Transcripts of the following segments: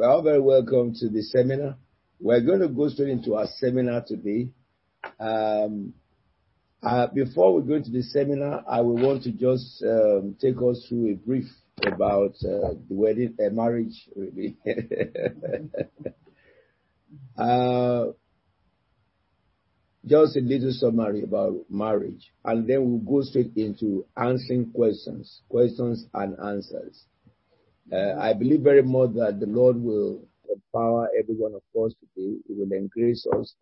Well, very welcome to the seminar. We're going to go straight into our seminar today. Um, uh, before we go into the seminar, I will want to just um, take us through a brief about uh, the wedding, uh, marriage, really. uh, just a little summary about marriage, and then we'll go straight into answering questions, questions and answers. Uh, I believe very much that the Lord will empower every one of us today. He will increase us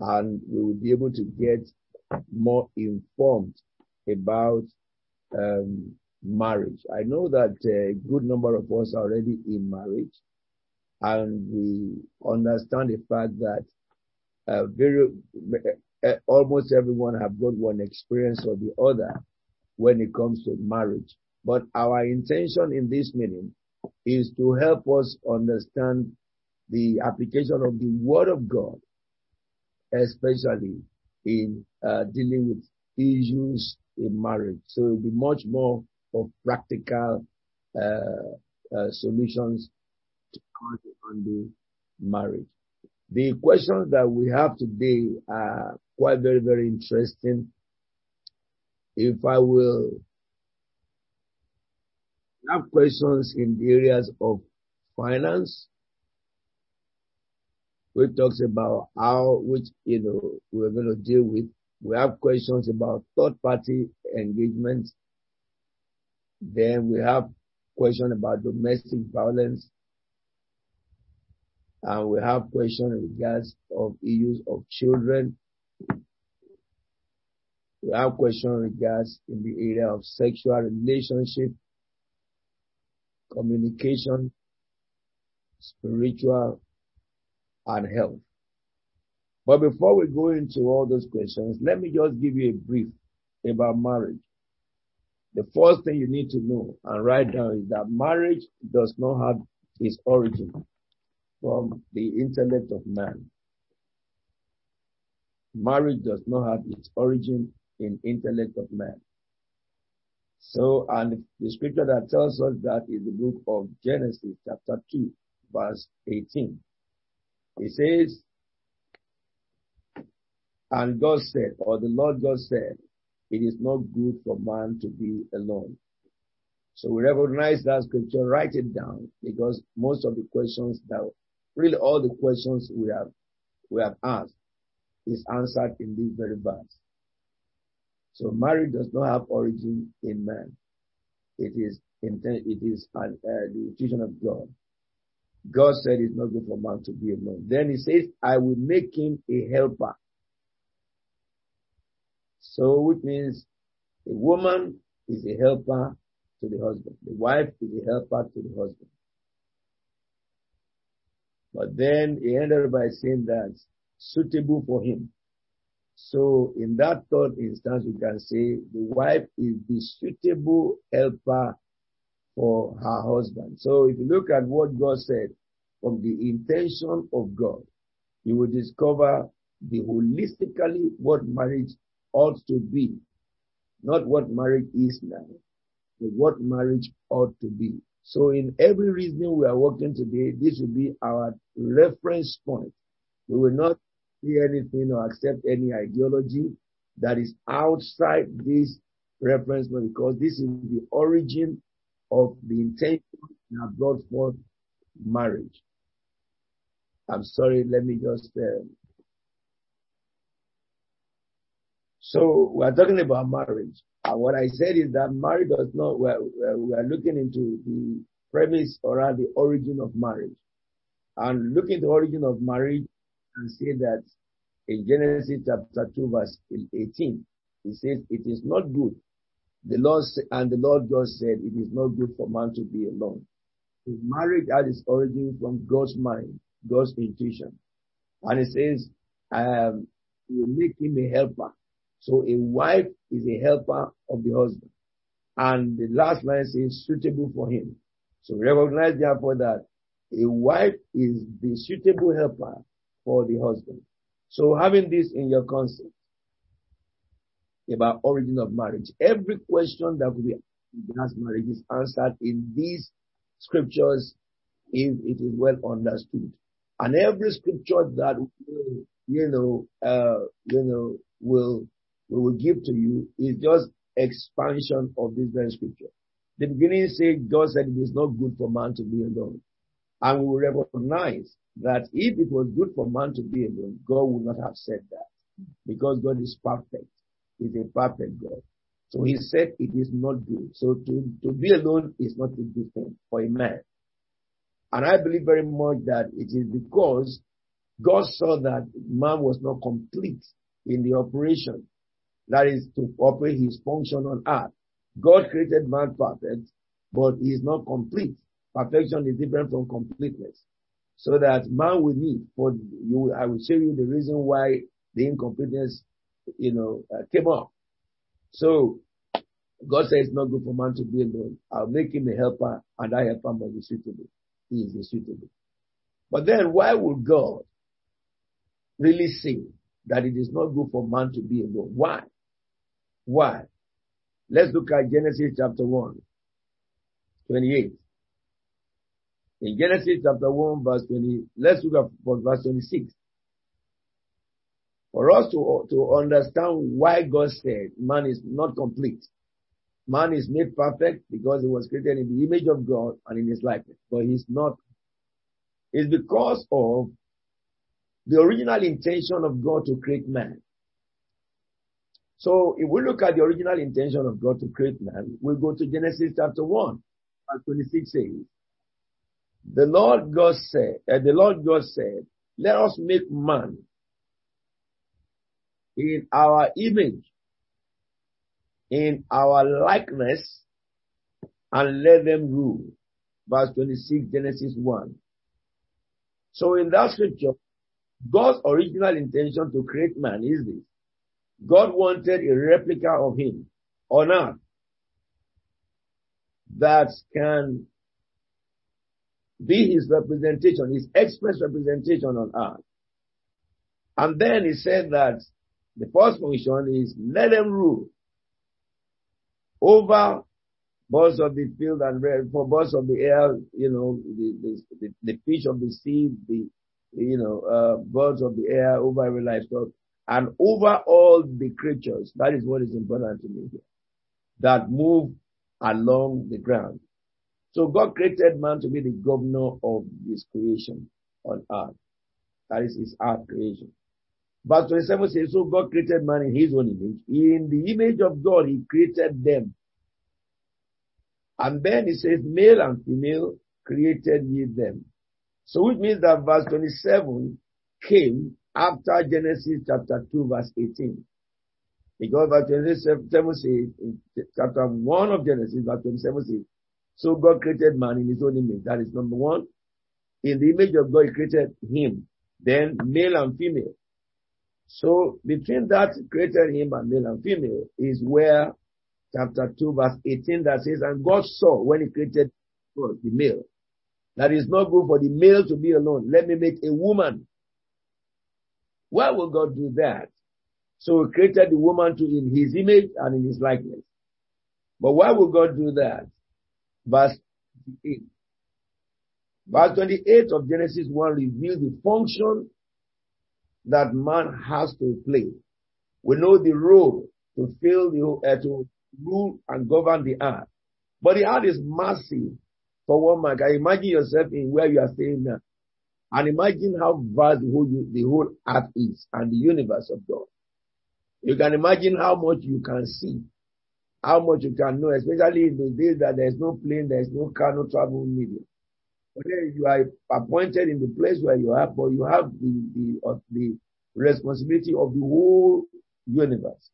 and we will be able to get more informed about um, marriage. I know that a good number of us are already in marriage and we understand the fact that uh, very, uh, almost everyone have got one experience or the other when it comes to marriage. But our intention in this meeting is to help us understand the application of the Word of God, especially in uh, dealing with issues in marriage. So it'll be much more of practical uh, uh, solutions to the marriage. The questions that we have today are quite very, very interesting. If I will have questions in the areas of finance, which talks about how, which, you know, we're going to deal with. We have questions about third party engagement. Then we have question about domestic violence. And we have question in regards of issues of children. We have question in regards in the area of sexual relationship communication, spiritual, and health. But before we go into all those questions, let me just give you a brief about marriage. The first thing you need to know and write down is that marriage does not have its origin from the intellect of man. Marriage does not have its origin in intellect of man. So, and the scripture that tells us that is the book of Genesis chapter 2 verse 18. It says, and God said, or the Lord God said, it is not good for man to be alone. So we recognize that scripture, write it down because most of the questions that, really all the questions we have, we have asked is answered in this very verse. So marriage does not have origin in man. It is it is an, uh, the institution of God. God said it's not good for man to be alone. Then he says, I will make him a helper. So which means a woman is a helper to the husband. The wife is a helper to the husband. But then he ended by saying that suitable for him. So in that third instance, we can say the wife is the suitable helper for her husband. So if you look at what God said from the intention of God, you will discover the holistically what marriage ought to be, not what marriage is now, but what marriage ought to be. So in every reasoning we are working today, this will be our reference point. We will not see anything or accept any ideology that is outside this reference because this is the origin of the intention that brought forth marriage. I'm sorry, let me just. Uh, so we're talking about marriage. And what I said is that marriage does not, we're, we're looking into the premise or the origin of marriage. And looking at the origin of marriage, and say that in Genesis chapter 2 verse 18, it says, it is not good. The Lord, and the Lord God said, it is not good for man to be alone. His marriage had its origin from God's mind, God's intuition. And it says, um, will make him a helper. So a wife is a helper of the husband. And the last line says suitable for him. So recognize therefore that a wife is the suitable helper for the husband. So having this in your concept about origin of marriage, every question that be asked marriage is answered in these scriptures if it is well understood. And every scripture that will, you know, uh, you know, will, we will give to you is just expansion of this very scripture. The beginning says God said it is not good for man to be alone. And we will recognize that if it was good for man to be alone, God would not have said that. Because God is perfect. He's a perfect God. So he said it is not good. So to, to be alone is not a good thing for a man. And I believe very much that it is because God saw that man was not complete in the operation. That is to operate his function on earth. God created man perfect, but he is not complete. Perfection is different from completeness. So that man will need for you, I will show you the reason why the incompleteness, you know, uh, came up. So God says it's not good for man to be alone. I'll make him a helper and that helper must be suitable. He is suitable. But then why would God really say that it is not good for man to be alone? Why? Why? Let's look at Genesis chapter 1, 28. In Genesis chapter 1 verse 20, let's look at verse 26. For us to, to understand why God said man is not complete. Man is made perfect because he was created in the image of God and in his likeness, but he's not. It's because of the original intention of God to create man. So if we look at the original intention of God to create man, we go to Genesis chapter 1, verse 26 says, the Lord God said, uh, the Lord God said, let us make man in our image, in our likeness, and let them rule. Verse 26, Genesis 1. So in that scripture, God's original intention to create man is this. God wanted a replica of him on earth that can be his representation, his express representation on earth. And then he said that the first function is let them rule over birds of the field and for birds of the air, you know, the, the, the, fish of the sea, the, you know, uh, birds of the air over every livestock and over all the creatures. That is what is important to me here. That move along the ground. So God created man to be the governor of his creation on earth. That is his earth creation. Verse 27 says, so God created man in his own image. In the image of God, he created them. And then he says, male and female created ye them. So which means that verse 27 came after Genesis chapter 2 verse 18. Because verse 27 says, in chapter 1 of Genesis, verse 27 says, so God created man in his own image. That is number one. In the image of God, he created him. Then male and female. So between that created him and male and female is where chapter 2 verse 18 that says, and God saw when he created the male. That is not good for the male to be alone. Let me make a woman. Why will God do that? So he created the woman to in his image and in his likeness. But why would God do that? Verse 28. Verse 28 of Genesis 1 reveals the function that man has to play. We know the role to fill the, uh, to rule and govern the earth. But the earth is massive for one man. Can imagine yourself in where you are staying now? And imagine how vast the whole, the whole earth is and the universe of God. You can imagine how much you can see, how much you can know, especially in those days that there's no plane, there's no car, no travel medium. But then you are appointed in the place where you are, but you have the, the, uh, the responsibility of the whole universe.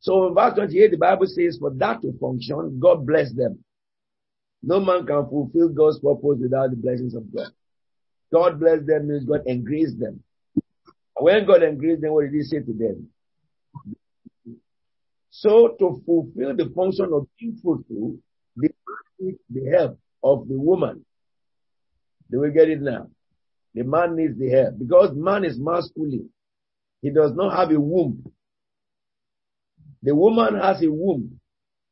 So in verse 28, the Bible says, for that to function, God bless them. No man can fulfill God's purpose without the blessings of God. God bless them means God engraced them. When God engraced them, what did he say to them? So to fulfill the function of being fruitful, they need the help of the woman. Do we get it now? The man needs the help because man is masculine. He does not have a womb. The woman has a womb.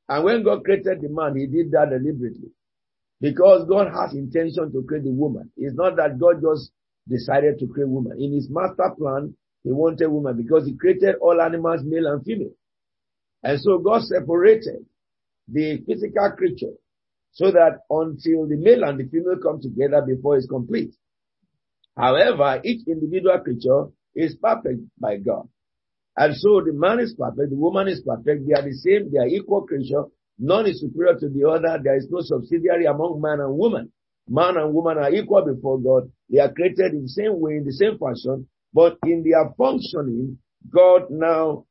And when God created the man, he did that deliberately. Because God has intention to create the woman. It's not that God just decided to create woman. In his master plan, he wanted woman because he created all animals, male and female. And so God separated the physical creature so that until the male and the female come together before it's complete. However, each individual creature is perfect by God. And so the man is perfect, the woman is perfect, they are the same, they are equal creature, none is superior to the other, there is no subsidiary among man and woman. Man and woman are equal before God, they are created in the same way, in the same fashion, but in their functioning, God now,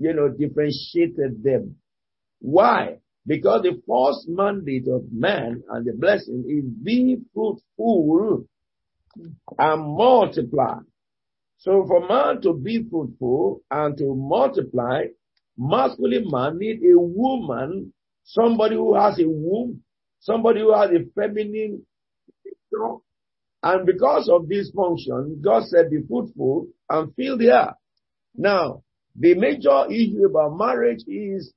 you know, differentiated them. Why? Because the first mandate of man and the blessing is be fruitful and multiply. So for man to be fruitful and to multiply, masculine man need a woman, somebody who has a womb, somebody who has a feminine and because of this function, God said, be fruitful and fill the earth. Now, the major issue about marriage is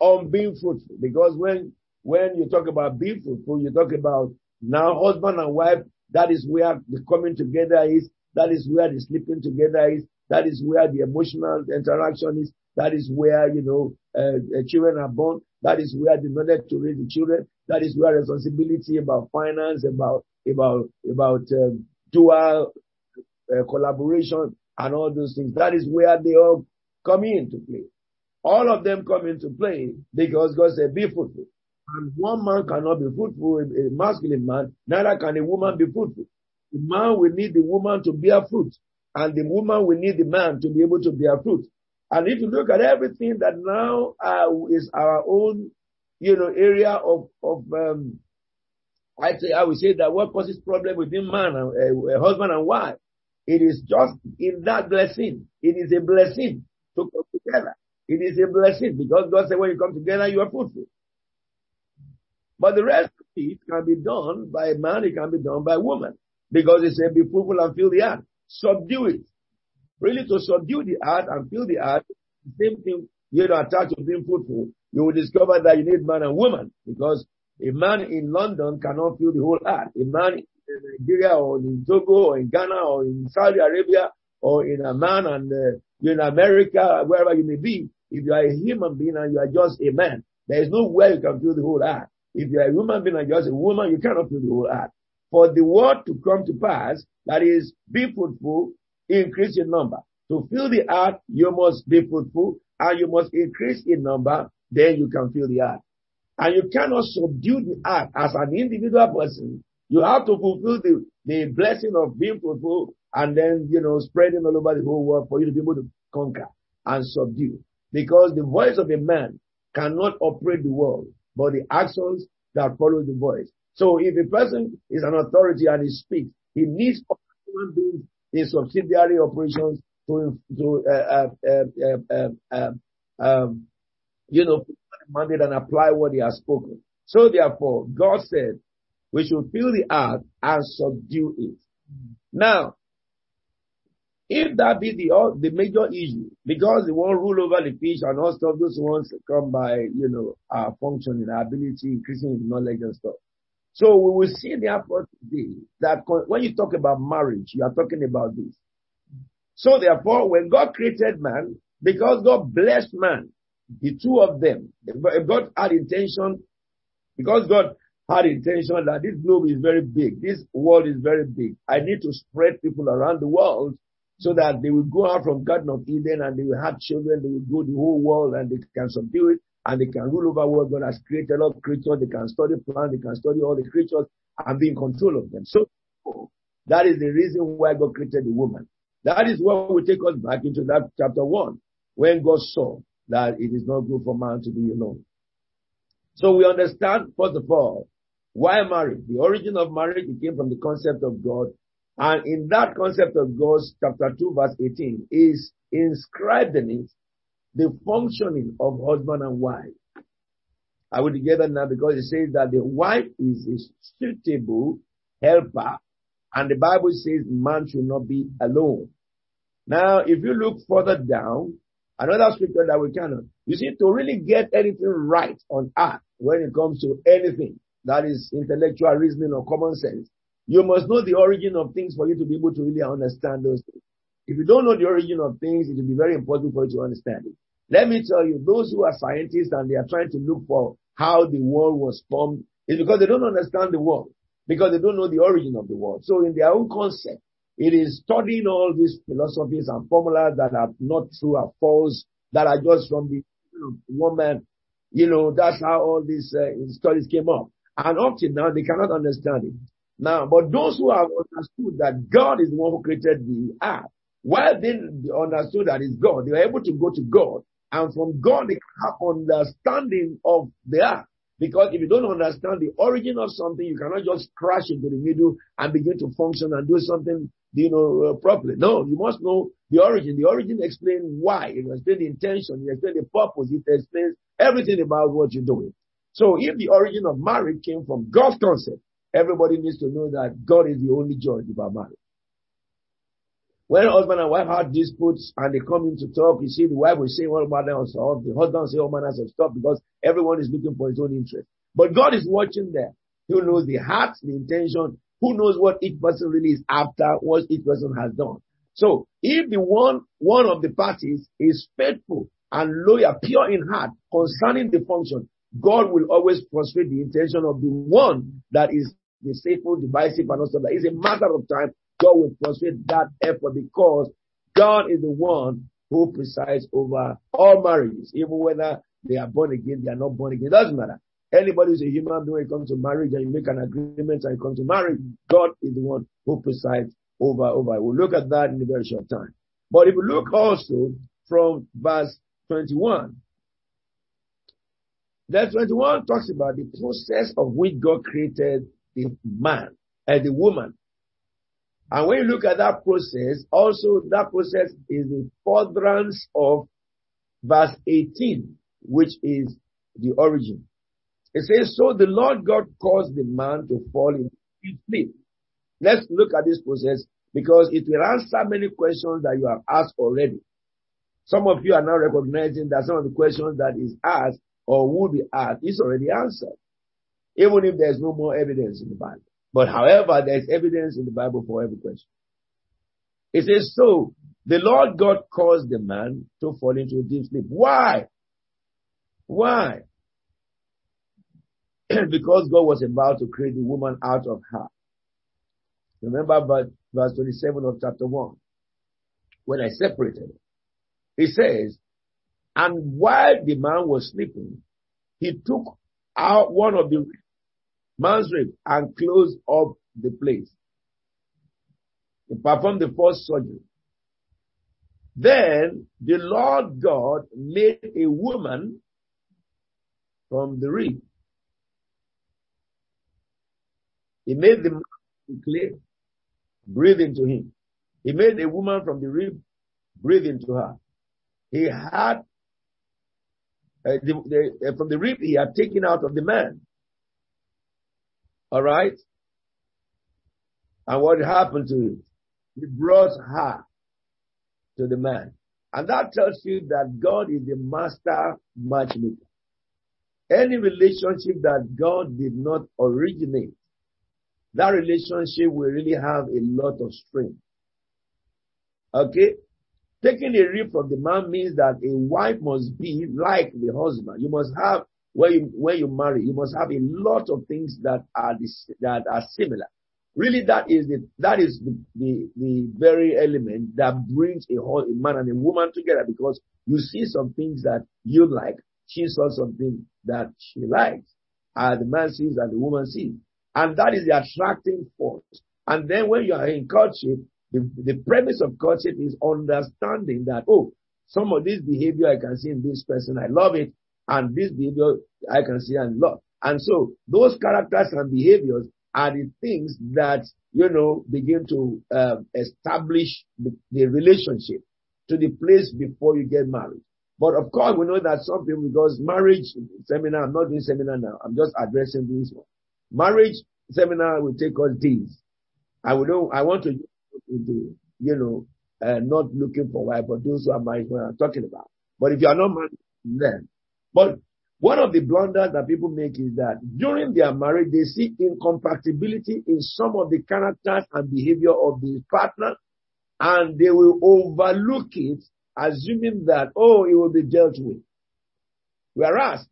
on being fruitful. Because when, when you talk about being fruitful, you talk about now husband and wife, that is where the coming together is. That is where the sleeping together is. That is where the emotional interaction is. That is where, you know, uh, uh, children are born. That is where the knowledge to raise the children. That is where responsibility about finance, about, about, about, um, dual uh, collaboration and all those things. That is where they all come into play. All of them come into play because God said, be fruitful. And one man cannot be fruitful, a masculine man, neither can a woman be fruitful. The man will need the woman to bear fruit, and the woman will need the man to be able to bear fruit. And if you look at everything that now uh, is our own, you know, area of of um, I say I would say that what causes problem within man and uh, husband and wife, it is just in that blessing. It is a blessing to come together. It is a blessing because God said when you come together, you are fruitful. But the rest of it can be done by man, it can be done by woman. Because it said, be fruitful and fill the earth. Subdue it. Really to subdue the earth and fill the earth, same thing you know attached to being fruitful, you will discover that you need man and woman. Because a man in London cannot fill the whole earth. A man in Nigeria or in Togo or in Ghana or in Saudi Arabia or in a man and uh, in America, wherever you may be, if you are a human being and you are just a man, there is no way you can fill the whole earth. If you are a human being and just a woman, you cannot fill the whole earth. For the word to come to pass, that is, be fruitful, increase in number. To fill the earth, you must be fruitful and you must increase in number, then you can fill the earth. And you cannot subdue the earth as an individual person. You have to fulfill the, the blessing of being fruitful and then, you know, spreading all over the whole world for you to be able to conquer and subdue. Because the voice of a man cannot operate the world but the actions that follow the voice. So if a person is an authority and he speaks, he needs human beings in subsidiary operations to, to uh, uh, uh, um, you know, mandate and apply what he has spoken. So therefore, God said, we should fill the earth and subdue it. Now, if that be the the major issue, because they won't rule over the fish and all stuff, those ones come by, you know, our functioning, our ability, increasing knowledge and stuff. So we will see in therefore today that when you talk about marriage, you are talking about this. So therefore, when God created man, because God blessed man, the two of them, God had intention, because God had intention that this globe is very big, this world is very big. I need to spread people around the world so that they will go out from Garden of Eden and they will have children, they will go the whole world and they can subdue it and they can rule over what God has created all creatures, they can study plants, they can study all the creatures and be in control of them. So that is the reason why God created the woman. That is what will take us back into that chapter one, when God saw that it is not good for man to be alone. So we understand, first of all, why marriage? The origin of marriage it came from the concept of God and in that concept of God, chapter 2 verse 18 is inscribed in it the functioning of husband and wife. I will together now because it says that the wife is a suitable helper and the Bible says man should not be alone. Now, if you look further down, another scripture that we cannot, you see, to really get anything right on earth when it comes to anything, That is intellectual reasoning or common sense. You must know the origin of things for you to be able to really understand those things. If you don't know the origin of things, it will be very important for you to understand it. Let me tell you, those who are scientists and they are trying to look for how the world was formed is because they don't understand the world, because they don't know the origin of the world. So in their own concept, it is studying all these philosophies and formulas that are not true or false, that are just from the woman. You know, that's how all these uh, studies came up. And up to now, they cannot understand it. Now, but those who have understood that God is the one who created the earth, while they understood that it's God, they were able to go to God and from God, they have understanding of the earth. Because if you don't understand the origin of something, you cannot just crash into the middle and begin to function and do something, you know, uh, properly. No, you must know the origin. The origin explains why. It explains the intention. It explains the purpose. It explains everything about what you're doing. So if the origin of marriage came from God's concept, everybody needs to know that God is the only judge about marriage. When husband and wife have disputes and they come in to talk, you see the wife will say all manner of stuff, the husband will say oh, all manners of stuff because everyone is looking for his own interest. But God is watching there. Who knows the heart, the intention, who knows what each person really is after, what each person has done. So if the one, one of the parties is faithful and loyal, pure in heart concerning the function, God will always frustrate the intention of the one that is deceitful, divisive, and also that. It's a matter of time God will frustrate that effort because God is the one who presides over all marriages, even whether they are born again, they are not born again. It doesn't matter. Anybody who's a human being when it comes to marriage and you make an agreement and you come to marriage, God is the one who presides over, over. We'll look at that in a very short time. But if you look also from verse 21, verse 21 talks about the process of which God created the man and the woman. And when you look at that process, also that process is the furtherance of verse 18, which is the origin. It says, so the Lord God caused the man to fall into sleep. Let's look at this process because it will answer many questions that you have asked already. Some of you are now recognizing that some of the questions that is asked or will be asked is already answered. Even if there's no more evidence in the Bible. But however, there's evidence in the Bible for every question. It says, so the Lord God caused the man to fall into a deep sleep. Why? Why? because God was about to create the woman out of her. Remember verse 27 of chapter 1. When I separated he says, and while the man was sleeping, he took out one of the man's rape and close up the place. He performed the first surgery. Then the Lord God made a woman from the rib. He made the man clay, breathe into him. He made a woman from the rib, breathe into her. He had uh, the, the, uh, from the rib he had taken out of the man. All right. And what happened to him? He brought her to the man. And that tells you that God is the master matchmaker. Any relationship that God did not originate, that relationship will really have a lot of strength. Okay? Taking a rib from the man means that a wife must be like the husband. You must have when you, when you marry, you must have a lot of things that are, that are similar. Really, that is the, that is the, the, the very element that brings a, whole, a man and a woman together because you see some things that you like, she saw something that she likes. Uh, the man sees and the woman sees. And that is the attracting force. And then when you are in courtship, the, the premise of courtship is understanding that, oh, some of this behavior I can see in this person, I love it. And this behavior I can see and love. And so those characters and behaviors are the things that, you know, begin to uh, establish the, the, relationship to the place before you get married. But of course, we know that some people, because marriage seminar, I'm not doing seminar now, I'm just addressing this one. Marriage seminar will take us days. I would know, I want to, to you know, uh, not looking for wife, but those who are married, what I'm talking about. But if you are not married, then but One of the blunders that people make is that during their marriage, they see incompatibility in some of the characters and behavior of the partner, and they will overlook it, assuming that, oh, it will be dealt with. Whereas,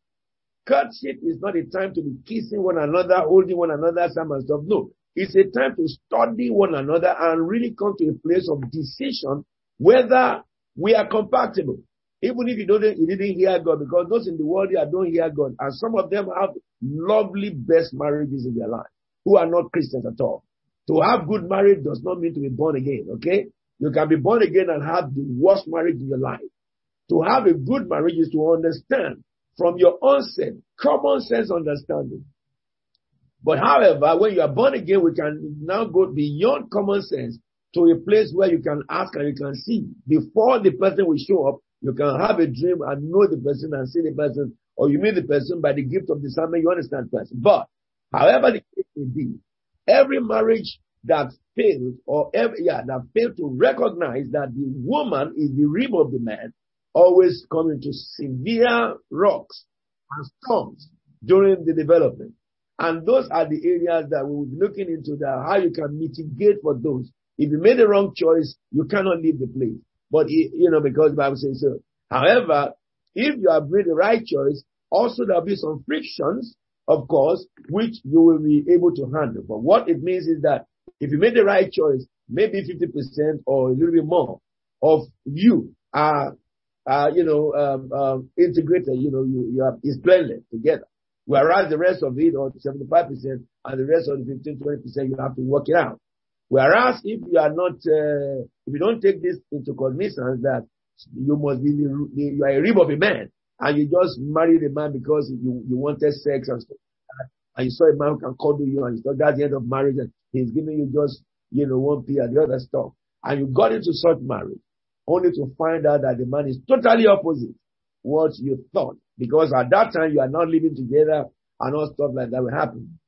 courtship is not a time to be kissing one another, holding one another, some and stuff. No. It's a time to study one another and really come to a place of decision whether we are compatible. Even if you don't, you didn't hear God, because those in the world here don't hear God, and some of them have lovely best marriages in their life, who are not Christians at all. To have good marriage does not mean to be born again, okay? You can be born again and have the worst marriage in your life. To have a good marriage is to understand from your onset, common sense understanding. But however, when you are born again, we can now go beyond common sense to a place where you can ask and you can see before the person will show up you can have a dream and know the person and see the person, or you meet the person by the gift of discernment, you understand person. But, however the case may be, every marriage that fails, or every, yeah, that fails to recognize that the woman is the rib of the man, always come into severe rocks and storms during the development. And those are the areas that we will be looking into that how you can mitigate for those. If you made the wrong choice, you cannot leave the place. But, you know, because the Bible says so. However, if you have made the right choice, also there'll be some frictions, of course, which you will be able to handle. But what it means is that if you made the right choice, maybe 50% or a little bit more of you are, are you know, um, um, integrated, you know, you, you have, is blended together. Whereas the rest of it, or 75%, and the rest of the 15, 20%, you have to work it out. Whereas if you are not, uh, if you don't take this into cognizance that you must be, you are a rib of a man and you just married a man because you, you wanted sex and stuff and you saw a man who can cuddle you and you thought that's the end of marriage and he's giving you just, you know, one pee and the other stuff. And you got into such marriage only to find out that the man is totally opposite what you thought because at that time you are not living together and all stuff like that will happen.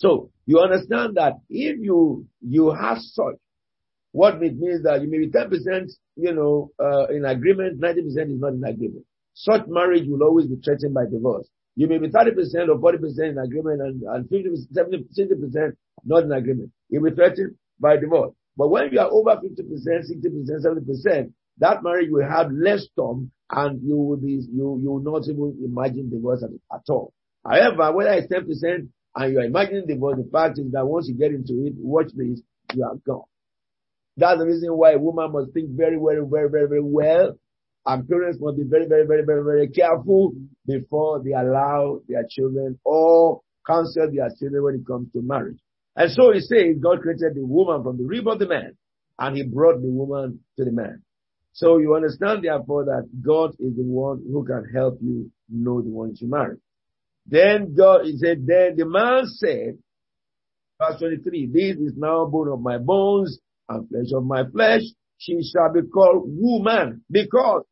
So you understand that if you you have such, what it means that you may be 10%, you know, uh, in agreement, 90% is not in agreement. Such marriage will always be threatened by divorce. You may be 30% or 40% in agreement and, and 50, 70, 60% not in agreement. You'll be threatened by divorce. But when you are over 50%, 60%, 70%, that marriage will have less storm and you will be, you, you will not even imagine divorce at, at all. However, whether it's 10%, and you are imagining the, the fact is that once you get into it, watch this, you are gone. That's the reason why a woman must think very, very, very, very, very well. And parents must be very, very, very, very, very careful before they allow their children or counsel their children when it comes to marriage. And so he says God created the woman from the rib of the man and he brought the woman to the man. So you understand therefore that God is the one who can help you know the one to marry. Then God, he said, then the man said, verse 23, this is now bone of my bones and flesh of my flesh. She shall be called woman because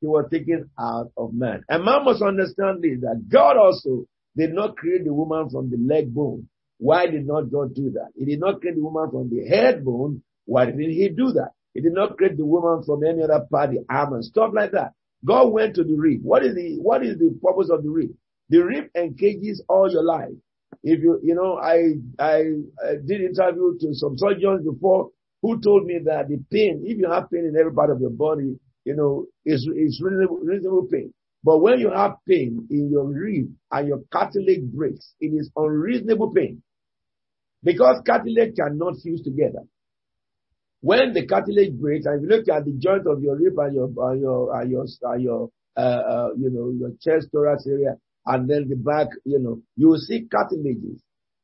she was taken out of man. And man must understand this, that God also did not create the woman from the leg bone. Why did not God do that? He did not create the woman from the head bone. Why did he do that? He did not create the woman from any other part, the arm and stuff like that. God went to the rib. What is the, what is the purpose of the rib? The rib engages all your life. If you, you know, I, I, I did interview to some surgeons before who told me that the pain, if you have pain in every part of your body, you know, is, is reasonable, reasonable pain. But when you have pain in your rib and your cartilage breaks, it is unreasonable pain. Because cartilage cannot fuse together. When the cartilage breaks, and if you look at the joint of your rib and your, and your, and your, and your, uh, uh, you know, your chest, thorax area, and then the back, you know, you will see cartilages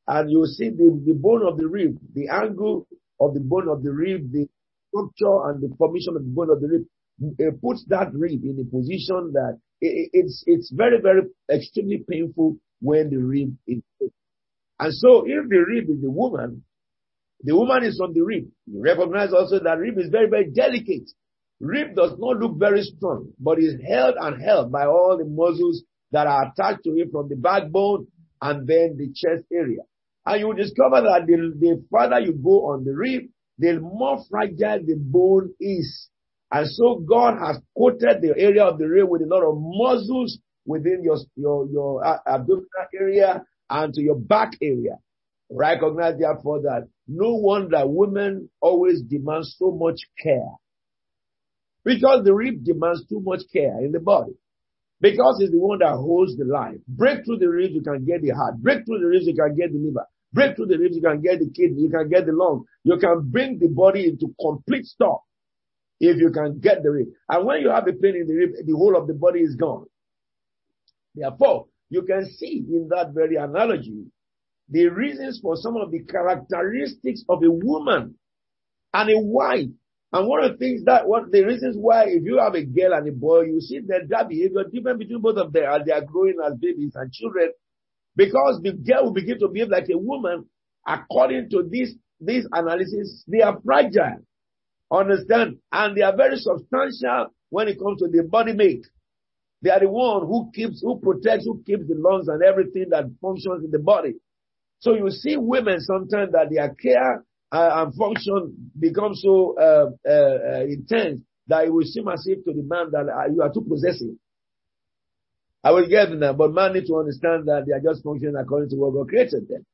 and you will see the, the bone of the rib, the angle of the bone of the rib, the structure and the formation of the bone of the rib uh, puts that rib in a position that it, it's, it's very, very extremely painful when the rib is. And so if the rib is the woman, the woman is on the rib. You recognize also that rib is very, very delicate. Rib does not look very strong, but is held and held by all the muscles that are attached to it from the backbone and then the chest area. And you discover that the, the further you go on the rib, the more fragile the bone is. And so God has coated the area of the rib with a lot of muscles within your, your, your uh, abdominal area and to your back area. Recognize therefore that no wonder women always demand so much care. Because the rib demands too much care in the body. Because it's the one that holds the life. Break through the ribs, you can get the heart. Break through the ribs, you can get the liver. Break through the ribs, you can get the kidney, you can get the lung. You can bring the body into complete stop if you can get the rib. And when you have a pain in the rib, the whole of the body is gone. Therefore, you can see in that very analogy the reasons for some of the characteristics of a woman and a wife. And one of the things that what the reasons why if you have a girl and a boy, you see that that behavior different between both of them as they are growing as babies and children, because the girl will begin to behave like a woman according to this this analysis. They are fragile, understand, and they are very substantial when it comes to the body make. They are the one who keeps, who protects, who keeps the lungs and everything that functions in the body. So you see women sometimes that their care uh, and function become so uh, uh, uh, intense that it will seem as if to the man that uh, you are too possessive. I will get them, but man need to understand that they are just functioning according to what God created them.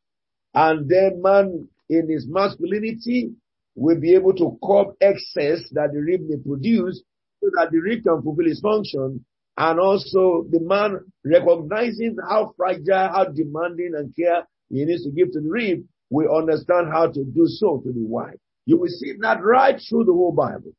And then man in his masculinity will be able to curb excess that the rib may produce so that the rib can fulfill its function and also the man recognizing how fragile, how demanding and care he needs to give to the rib, we understand how to do so to the wife. You will see that right through the whole Bible.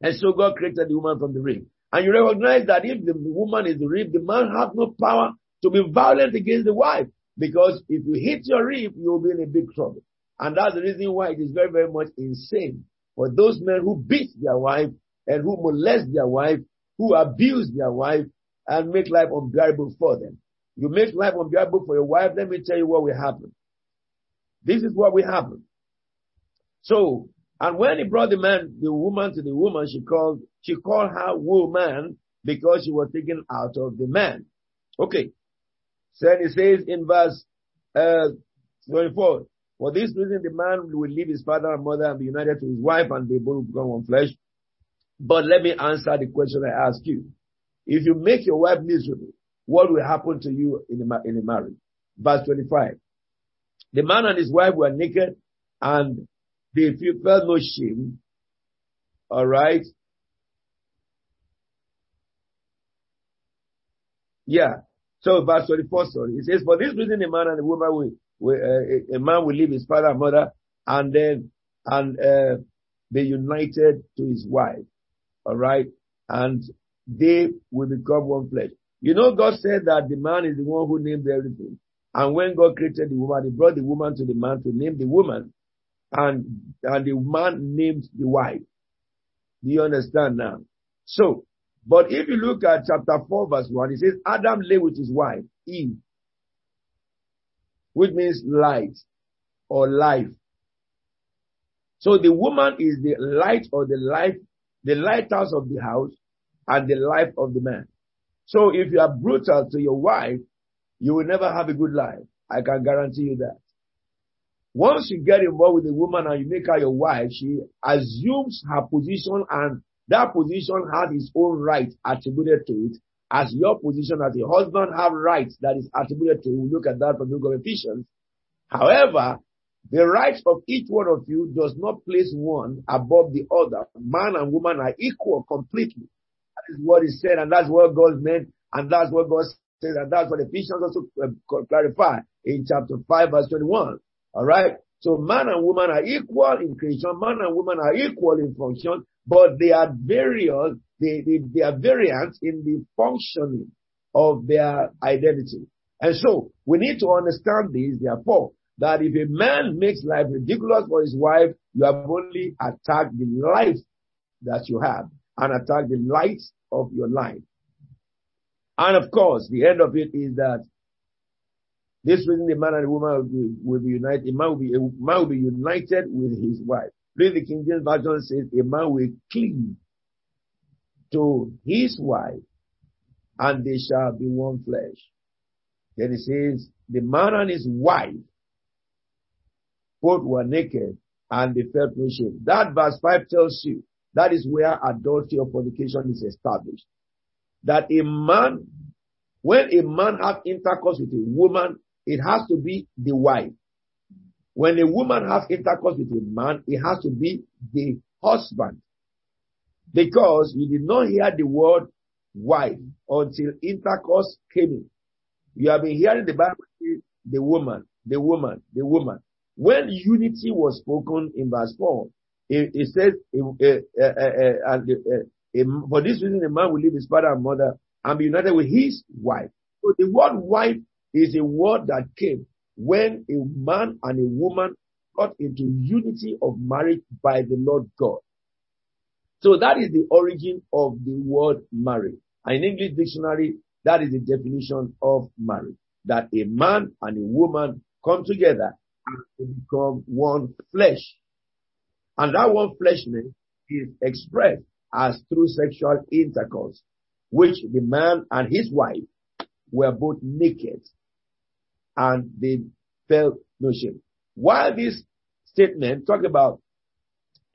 And so God created the woman from the rib. And you recognize that if the woman is the rib, the man has no power to be violent against the wife. Because if you hit your rib, you'll be in a big trouble. And that's the reason why it is very, very much insane for those men who beat their wife and who molest their wife, who abuse their wife and make life unbearable for them. You make life unbearable for your wife. Let me tell you what will happen. This is what will happen. So, and when he brought the man, the woman to the woman, she called, she called her woman because she was taken out of the man. Okay. So it says in verse, uh, 24, for this reason the man will leave his father and mother and be united to his wife and they both become one flesh. But let me answer the question I asked you. If you make your wife miserable, what will happen to you in a, in a marriage. Verse 25. The man and his wife were naked and they felt no shame. Alright. Yeah. So verse 24, sorry. It says, for this reason a man and a woman will, will uh, a man will leave his father and mother and then, and, uh, be united to his wife. Alright. And they will become one flesh. You know, God said that the man is the one who named everything. And when God created the woman, he brought the woman to the man to name the woman. And, and the man named the wife. Do you understand now? So, but if you look at chapter 4 verse 1, it says Adam lay with his wife, Eve, which means light or life. So the woman is the light or the life, the lighthouse of the house and the life of the man. So if you are brutal to your wife, you will never have a good life. I can guarantee you that. Once you get involved with a woman and you make her your wife, she assumes her position and that position has its own right attributed to it as your position as a husband have rights that is attributed to you. Look at that from the book of Ephesians. However, the rights of each one of you does not place one above the other. Man and woman are equal completely That is what is said, and that's what God meant, and that's what God said, and that's what Ephesians also uh, clarify in chapter 5 verse 21. Alright? So man and woman are equal in creation, man and woman are equal in function, but they are various, they, they, they are variant in the functioning of their identity. And so, we need to understand this, therefore, that if a man makes life ridiculous for his wife, you have only attacked the life that you have and attacked the light of your life. And of course, the end of it is that this reason the man and the woman will be, united. A man will be, a man will be united with his wife. Read the King James Version says a man will cleave to his wife and they shall be one flesh. Then it says the man and his wife both were naked and they felt no shame. That verse 5 tells you that is where adultery or fornication is established. That a man When a man has intercourse with a woman, it has to be the wife. When a woman has intercourse with a man, it has to be the husband. Because you did not hear the word wife until intercourse came in. You have been hearing the Bible say the woman, the woman, the woman. When unity was spoken in verse 4, it, it says, uh, uh, uh, for this reason, a man will leave his father and mother and be united with his wife. So the word wife is a word that came when a man and a woman got into unity of marriage by the Lord God. So that is the origin of the word marriage. In English dictionary, that is the definition of marriage. That a man and a woman come together and become one flesh. And that one fleshness is expressed as through sexual intercourse, which the man and his wife were both naked and they felt no shame. While this statement talk about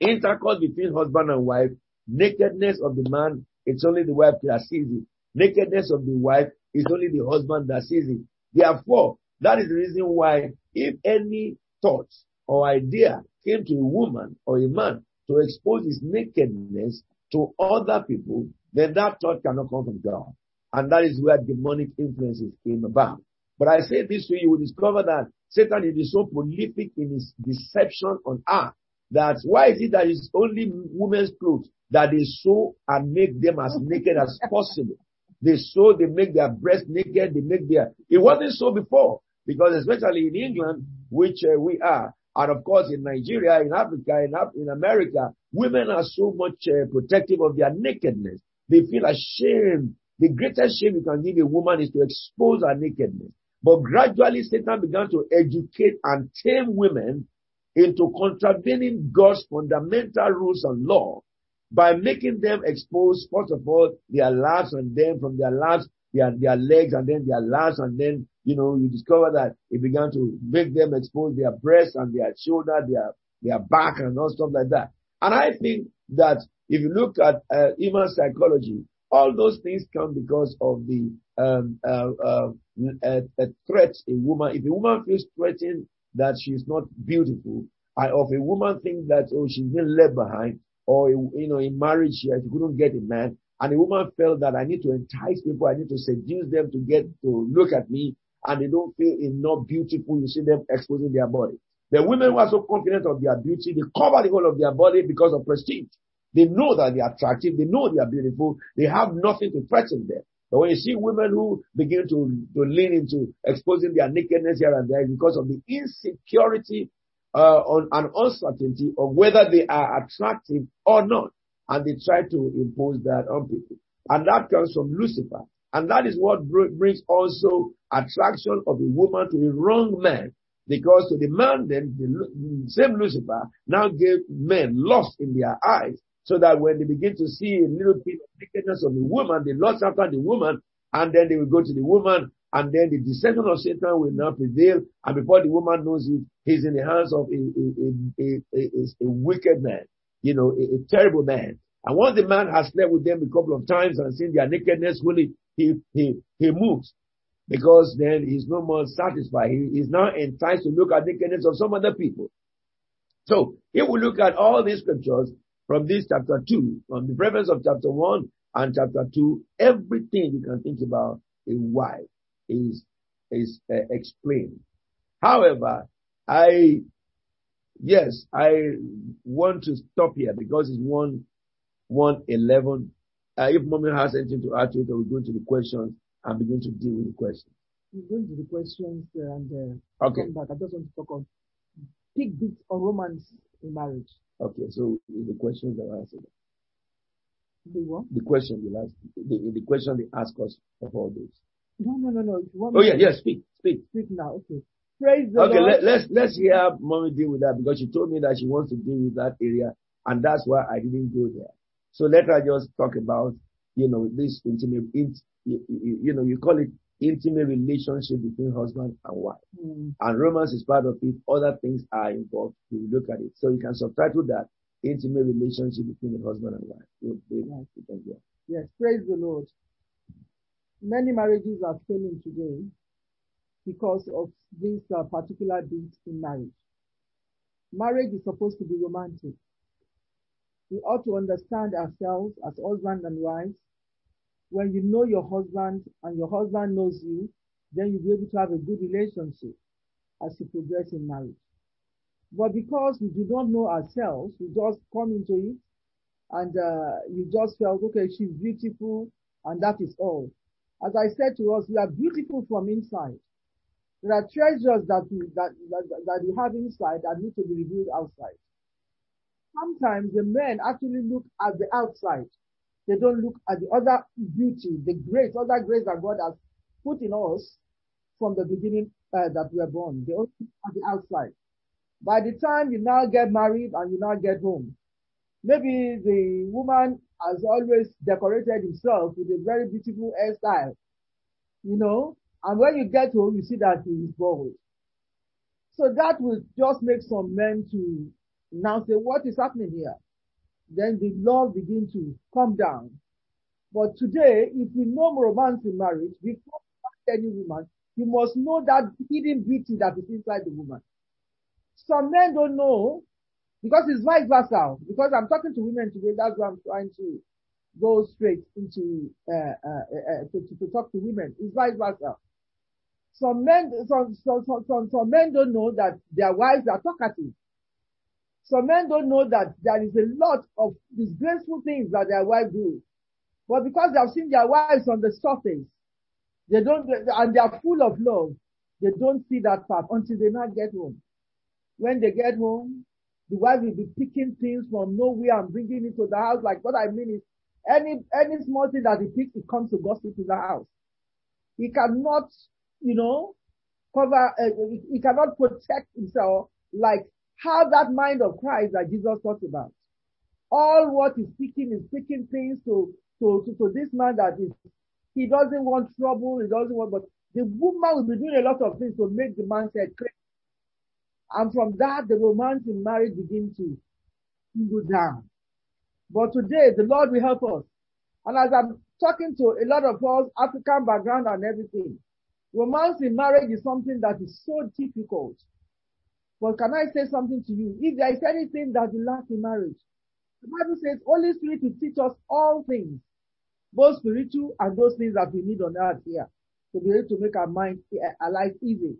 intercourse between husband and wife, nakedness of the man, it's only the wife that sees it. Nakedness of the wife is only the husband that sees it. Therefore, that is the reason why if any thought or idea came to a woman or a man to expose his nakedness to other people, then that thought cannot come from God. And that is where demonic influences came about. But I say this to you you will discover that Satan is so prolific in his deception on earth that why is it that it's only women's clothes that they sew and make them as naked as possible? They sew, they make their breast naked, they make their, it wasn't so before because especially in England, which uh, we are, and of course in Nigeria, in Africa, in, in America, women are so much uh, protective of their nakedness. They feel ashamed. The greatest shame you can give a woman is to expose her nakedness. But gradually Satan began to educate and tame women into contravening God's fundamental rules and law by making them expose, first of all, their laps and then from their laps, their, their legs and then their laps and then, you know, you discover that it began to make them expose their breasts and their shoulder, their, their back and all stuff like that. And I think that if you look at uh, human psychology, all those things come because of the um, uh, uh, threat a woman. If a woman feels threatened that she's not beautiful, or if a woman thinks that oh she's been left behind, or you know in marriage she couldn't get a man, and a woman felt that I need to entice people, I need to seduce them to get to look at me, and they don't feel enough beautiful. You see them exposing their body. The women who are so confident of their beauty, they cover the whole of their body because of prestige. They know that they are attractive. They know they are beautiful. They have nothing to threaten them. But when you see women who begin to, to lean into exposing their nakedness here and there because of the insecurity uh, on, and uncertainty of whether they are attractive or not. And they try to impose that on people. And that comes from Lucifer. And that is what brings also attraction of a woman to a wrong man. Because to the man then, the same Lucifer now gave men lust in their eyes so that when they begin to see a little bit of nakedness of the woman, they lust after the woman, and then they will go to the woman, and then the deception of Satan will now prevail, and before the woman knows it, he's in the hands of a, a, a, a wicked man, you know, a, terrible man. And once the man has slept with them a couple of times and seen their nakedness, fully, he, he, he moves. Because then he's no more satisfied. He is now enticed to look at the nakedness of some other people. So, if we look at all these scriptures, from this chapter 2, from the reference of chapter 1 and chapter 2, everything you can think about a wife is, is uh, explained. However, I, yes, I want to stop here because it's 1, 111. Uh, if mommy has anything to add to it, we'll go to the questions and begin to deal with the questions. To the questions uh, and uh, okay. come back. I just want to talk on big bits on romance in marriage. Okay, so the questions that answered. The what? The question they ask, the, the question they ask us of all this. No, no, no, no. oh yeah, yeah. Speak, speak. Speak now. Okay. Praise the okay, Lord. let, let's let's hear mommy deal with that because she told me that she wants to deal with that area, and that's why I didn't go there. So let her just talk about, you know, this intimate, you, you know, you call it intimate relationship between husband and wife. Mm. And romance is part of it. Other things are involved. You look at it. So you can subtitle that intimate relationship between the husband and wife. Yes. yes, praise the Lord. Many marriages are failing today because of this uh, particular bit in marriage. Marriage is supposed to be romantic. We ought to understand ourselves as husband and wives. When you know your husband and your husband knows you, then you'll be able to have a good relationship as you progress in marriage. But because we do not know ourselves, we just come into it and uh, you just felt, okay, she's beautiful and that is all. As I said to us, we are beautiful from inside. There are treasures that we, that, that, that we have inside that need to be revealed outside. Sometimes the men actually look at the outside. They don't look at the other beauty, the grace, other grace that God has put in us from the beginning uh, that we were born. They only look at the outside. By the time you now get married and you now get home, maybe the woman has always decorated himself with a very beautiful hairstyle, you know, and when you get home, you see that he is bald. So that will just make some men to now say, what is happening here? Then the love begin to come down. But today, if we know romance in marriage, before any woman, you must know that hidden beauty that is inside the woman. Some men don't know because it's vice versa. Because I'm talking to women today, that's why I'm trying to go straight into uh, uh, uh, to, to, to, talk to women. It's vice versa. Some men, some, some, some, some men don't know that their wives are talkative. Some men don't know that there is a lot of disgraceful things that their wives do. But because they have seen their wives on the surface, they don't, and they are full of love, they don't see that part until they not get home. When they get home, the wife will be picking things from nowhere and bringing it to the house. Like what I mean is, any any small thing that he picks, it comes to gossip to the house. He cannot, you know, cover. Uh, he cannot protect himself like have that mind of Christ that Jesus talked about. All what he's speaking is speaking things to, to, to, to this man that is, he doesn't want trouble, he doesn't want, but the woman will be doing a lot of things to make the man say crazy. And from that, the romance in marriage begins to go down. But today, the Lord will help us. And as I'm talking to a lot of us, African background and everything, romance in marriage is something that is so difficult. But can I say something to you? If there is anything that you lack in marriage, the Bible says Holy Spirit will teach us all things, both spiritual and those things that we need on earth here to be able to make our mind, eh, our life easy.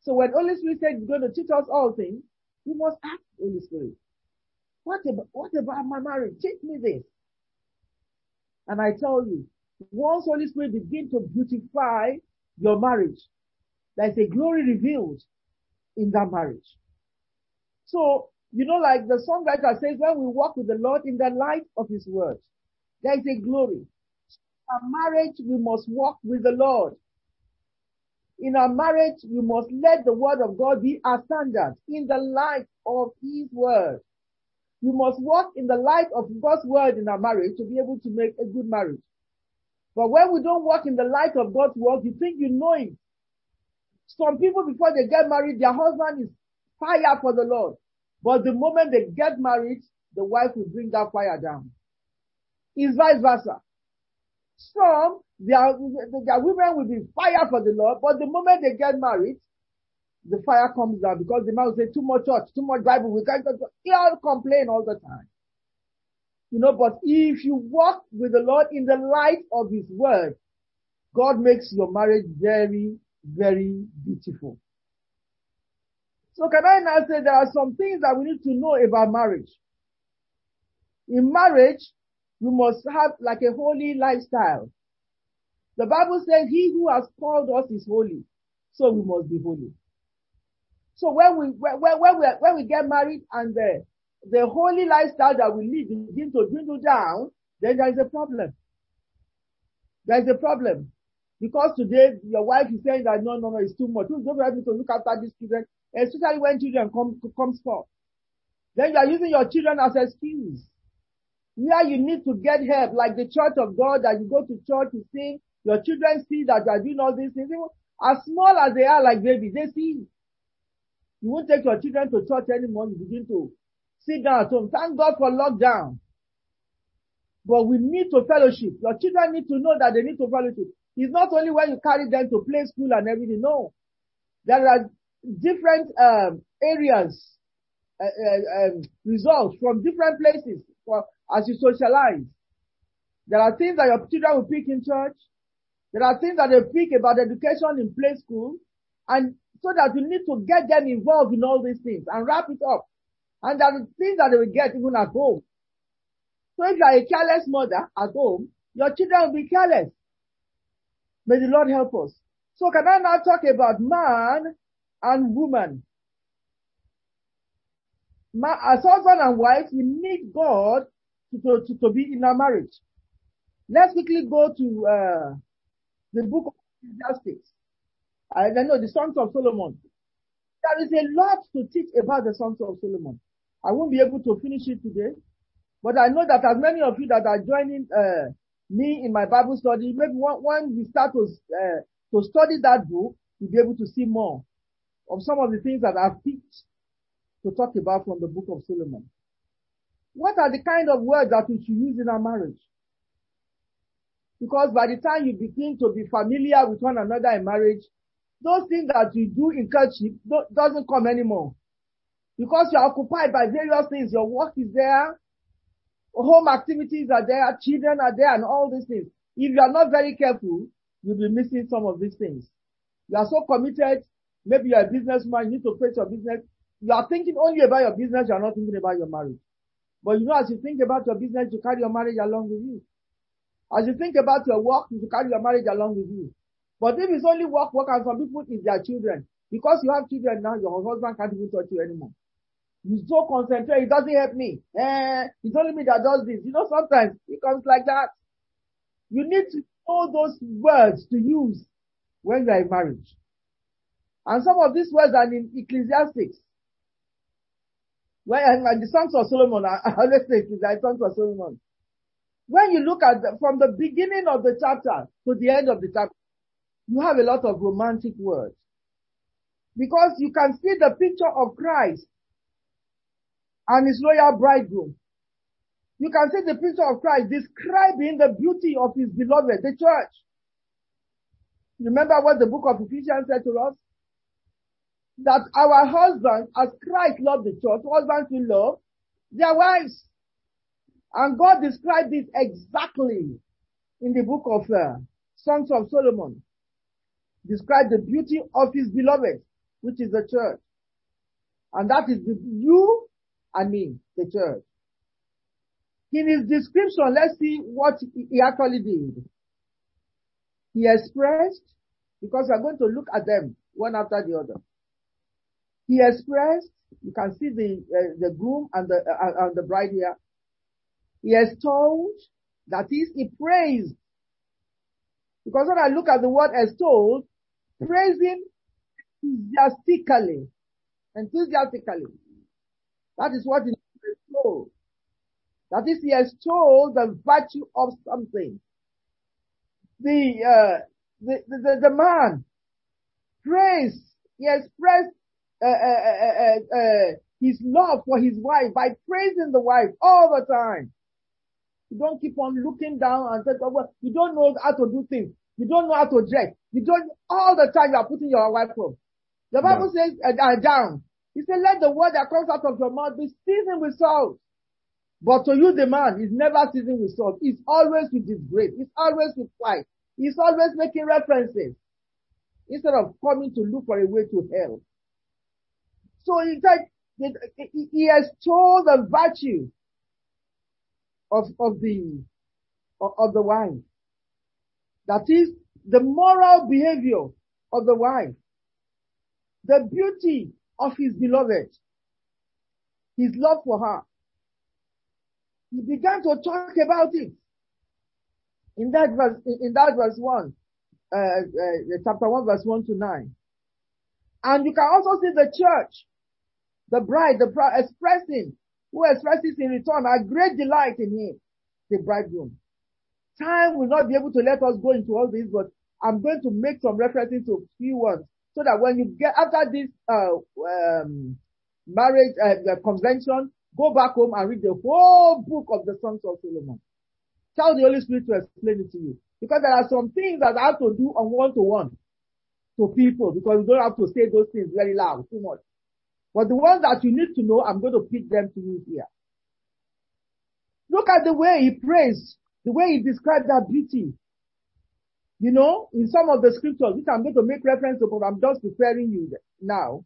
So when Holy Spirit says he's going to teach us all things, we must ask Holy Spirit, what about, what about my marriage? Teach me this. And I tell you, once Holy Spirit begin to beautify your marriage, there's a glory revealed in that marriage. So, you know, like the songwriter says, when we walk with the Lord in the light of his word, there is a glory. Our marriage, we must walk with the Lord. In our marriage, we must let the word of God be our standard in the light of his word. We must walk in the light of God's word in our marriage to be able to make a good marriage. But when we don't walk in the light of God's word, you think you know it. Some people before they get married, their husband is fire for the Lord. But the moment they get married, the wife will bring that fire down. It's vice versa. Some, their, their women will be fire for the Lord, but the moment they get married, the fire comes down because the man will say too much church, too much Bible, we can't, he all complain all the time. You know, but if you walk with the Lord in the light of His word, God makes your marriage very, very beautiful. So can I now say there are some things that we need to know about marriage? In marriage, we must have like a holy lifestyle. The Bible says he who has called us is holy. So we must be holy. So when we, when, when we, when we get married and the, the holy lifestyle that we live begin to dwindle down, then there is a problem. There is a problem. Because today your wife is saying that no, no, no, it's too much. Going to help me to look after these children? Especially when children come, comes forth. Then you are using your children as excuse. Where you need to get help, like the church of God that you go to church to sing, your children see that you are doing all these things. As small as they are like babies, they see. You won't take your children to church anymore. You begin to sit down at home. Thank God for lockdown. But we need to fellowship. Your children need to know that they need to fellowship. It's not only when you carry them to play school and everything. No. There are different um, areas, uh, uh, um, results from different places for, as you socialize. There are things that your children will pick in church. There are things that they pick about education in play school. And so that you need to get them involved in all these things and wrap it up. And there are things that they will get even at home. So if you are a careless mother at home, your children will be careless. May the Lord help us. So can I now talk about man and woman? as husband and wife, we need God to, to, to, be in our marriage. Let's quickly go to uh, the book of Ecclesiastes. I don't know the Songs of Solomon. There is a lot to teach about the Songs of Solomon. I won't be able to finish it today, but I know that as many of you that are joining uh, me in my Bible study, maybe when we start to uh, to study that book, you'll be able to see more of some of the things that I've picked to talk about from the book of Solomon. What are the kind of words that we should use in our marriage? Because by the time you begin to be familiar with one another in marriage, those things that you do in courtship doesn't come anymore. Because you're occupied by various things. Your work is there. Home activities are there. Children are there and all these things. If you are not very careful, you'll be missing some of these things. You are so committed. Maybe you're a businessman. You need to face your business. You are thinking only about your business. You are not thinking about your marriage. But you know, as you think about your business, you carry your marriage along with you. As you think about your work, you carry your marriage along with you. But if it's only work, work, and some people is their children. Because you have children now, your husband can't even touch you anymore. You so concentrate, it doesn't help me. Eh, it's only me that does this. You know, sometimes it comes like that. You need to know those words to use when you are in marriage. And some of these words are in Ecclesiastics. When and the Songs of Solomon, I, always say the Songs of Solomon. When you look at the, from the beginning of the chapter to the end of the chapter, you have a lot of romantic words. Because you can see the picture of Christ and his loyal bridegroom. You can see the picture of Christ describing the beauty of his beloved, the church. Remember what the book of Ephesians said to us? That our husbands, as Christ loved the church, husbands will love their wives. And God described this exactly in the book of uh, Songs of Solomon. Describe the beauty of his beloved, which is the church. And that is the, you and mean the church. In his description, let's see what he actually did. He expressed, because we're going to look at them one after the other. He expressed, you can see the, uh, the groom and the, uh, and the bride here. He extolled, that is, he praised. Because when I look at the word extolled, praising enthusiastically, enthusiastically. That is what he extolled. That is, he extolled the virtue of something. The, uh, the, the, the, man praised, he expressed uh, uh, uh, his love for his wife by praising the wife all the time. You don't keep on looking down and say, oh, well, you don't know how to do things. You don't know how to dress. You don't, all the time you are putting your wife up. The Bible says, uh, uh, down. He said, let the word that comes out of your mouth be seasoned with salt. But to you, the man, is never seasoned with salt. He's always with disgrace. He's always with fight. He's always making references. Instead of coming to look for a way to hell. So he said, he has told the virtue of, of the, of, the wife. That is the moral behavior of the wife. The beauty of his beloved. His love for her. He began to talk about it. In that verse, in that verse one, uh, uh, chapter one, verse one to nine. And you can also see the church, the bride, the bride expressing who expresses in return a great delight in him, the bridegroom. Time will not be able to let us go into all this, but I'm going to make some references to a few ones so that when you get after this uh, um, marriage uh, convention, go back home and read the whole book of the Songs of Solomon. Tell the Holy Spirit to explain it to you. Because there are some things that I have to do on one to one to people because you don't have to say those things very loud, too much. But the ones that you need to know, I'm going to pick them to you here. Look at the way he prays, the way he describes that beauty. You know, in some of the scriptures, which I'm going to make reference to, but I'm just preparing you now.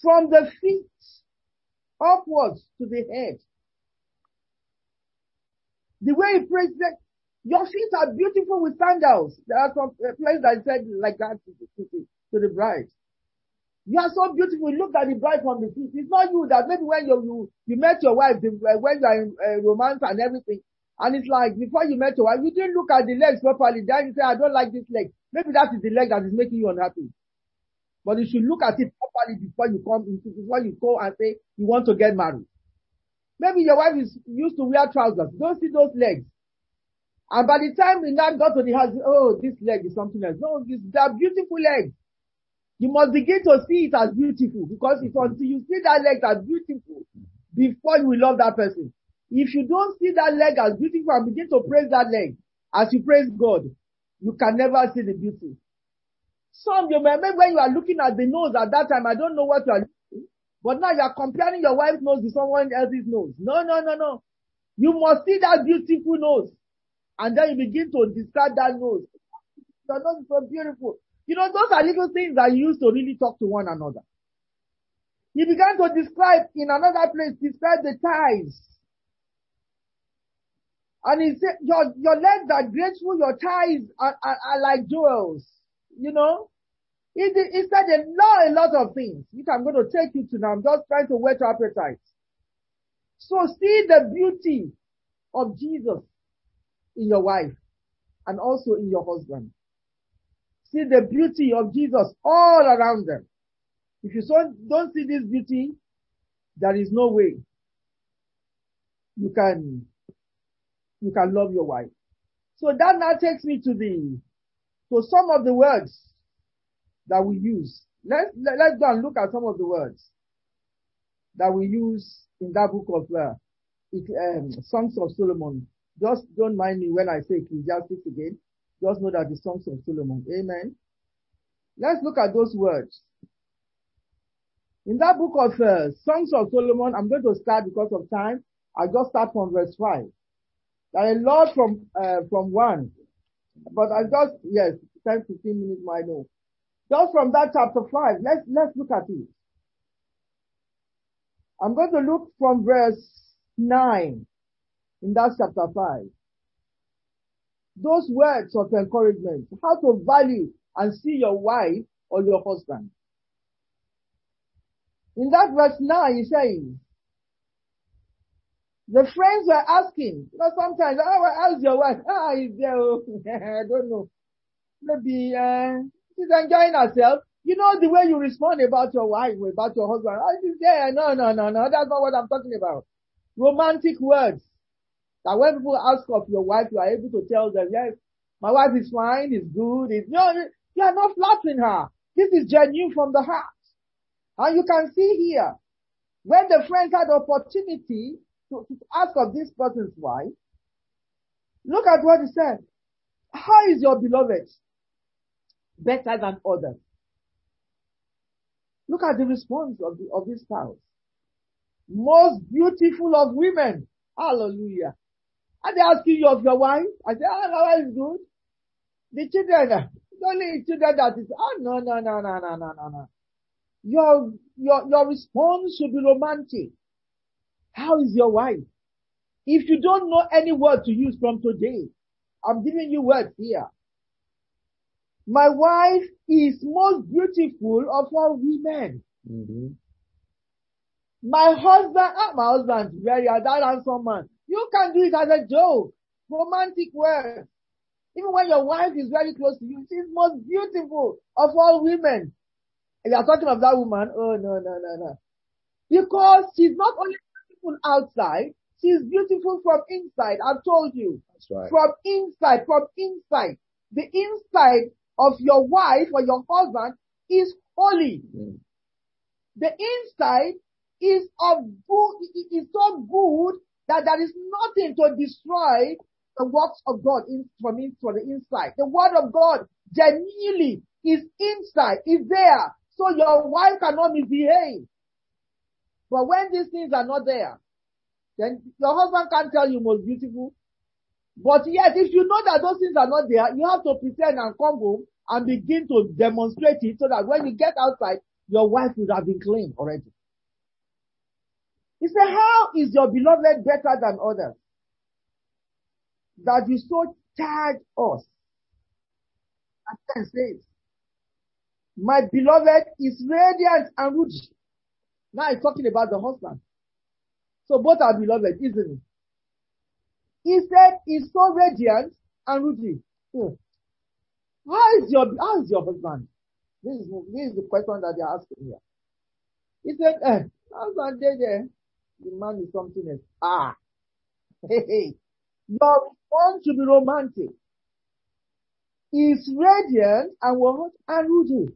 From the feet upwards to the head. The way he prays that your feet are beautiful with sandals. There are some places that said like that to, the bride. You are so beautiful. You Look at the bride from the feet. It's not you that maybe when you you, you met your wife, the, when you are in uh, romance and everything, and it's like before you met your wife, you didn't look at the legs properly. Then you say, I don't like this leg. Maybe that is the leg that is making you unhappy. But you should look at it properly before you come into, before you go and say you want to get married. Maybe your wife is used to wear trousers. Don't see those legs. And by the time we now got to the house, oh, this leg is something else. No, this, are beautiful legs. You must begin to see it as beautiful because it's until you see that leg as beautiful before you will love that person. If you don't see that leg as beautiful and begin to praise that leg as you praise God, you can never see the beauty. Some you may remember when you are looking at the nose at that time, I don't know what you are looking, but now you are comparing your wife's nose to someone else's nose. No, no, no, no. You must see that beautiful nose. And then you begin to describe that nose. Your nose is so beautiful. You know, those are little things that you used to really talk to one another. He began to describe in another place, describe the thighs. And he said, your, your legs are graceful, your thighs are, are, are like jewels. You know? He, he said a lot, a lot of things, which I'm going to take you to now. I'm just trying to whet your appetite. So see the beauty of Jesus in your wife and also in your husband. See the beauty of Jesus all around them. If you don't see this beauty, there is no way you can you can love your wife. So that now takes me to the, to some of the words that we use. Let's, let, us let us go and look at some of the words that we use in that book of, uh, it, um, Songs of Solomon. Just don't mind me when I say Ecclesiastes again. Just know that the Songs of Solomon. Amen. Let's look at those words. In that book of uh, Songs of Solomon, I'm going to start because of time. I'll just start from verse 5. There are a lot from, uh, from one. But I just, yes, 10, 15 minutes might know. Just from that chapter 5, let's, let's look at it. I'm going to look from verse 9 in that chapter 5. Those words of encouragement, how to value and see your wife or your husband. In that verse 9, he says, the friends were asking, you know, sometimes, oh, how's your wife? Ah, is there? Oh, I don't know. Maybe, uh, she's enjoying herself. You know the way you respond about your wife, about your husband. Oh, she's there. No, no, no, no. That's not what I'm talking about. Romantic words. That when people ask of your wife, you are able to tell them, yes, my wife is fine, is good, is, no, you are not flattering her. This is genuine from the heart. And you can see here, when the friends had opportunity to, to ask of this person's wife, look at what he said. How is your beloved better than others? Look at the response of, the, of this spouse. Most beautiful of women. Hallelujah. And they asking you of your wife. I say, ah, my wife is good. The children, it's only children that is, oh, no, no, no, no, no, no, no, no. Your, your, your response should be romantic. How is your wife? If you don't know any word to use from today, I'm giving you words here. My wife is most beautiful of all women. Mm-hmm. My husband, ah, my husband, very that handsome man. You can do it as a joke, romantic word. Even when your wife is very close to you, she's most beautiful of all women. And you are talking of that woman. Oh no, no, no, no. Because she's not only beautiful outside. She's beautiful from inside. I've told you. Right. From inside, from inside. The inside of your wife or your husband is holy. Mm. The inside is of good, is so good that there is nothing to destroy the works of God in, from, in, from the inside. The word of God genuinely is inside, is there. So your wife cannot misbehave. But when these things are not there, then your husband can't tell you most beautiful. But yet, if you know that those things are not there, you have to pretend and come home and begin to demonstrate it so that when you get outside, your wife would have been clean already. He said, how is your beloved better than others? That you so charge us. And says, my beloved is radiant and ruddy. Now he's talking about the husband. So both are beloved, isn't it? He said he's so radiant and ruddy. Hmm. How is your how is your husband? This is this is the question that they're asking here. He said, eh, husband there, the man is something else. Ah. Hey, hey. Your to be romantic. Is radiant and what? And ruddy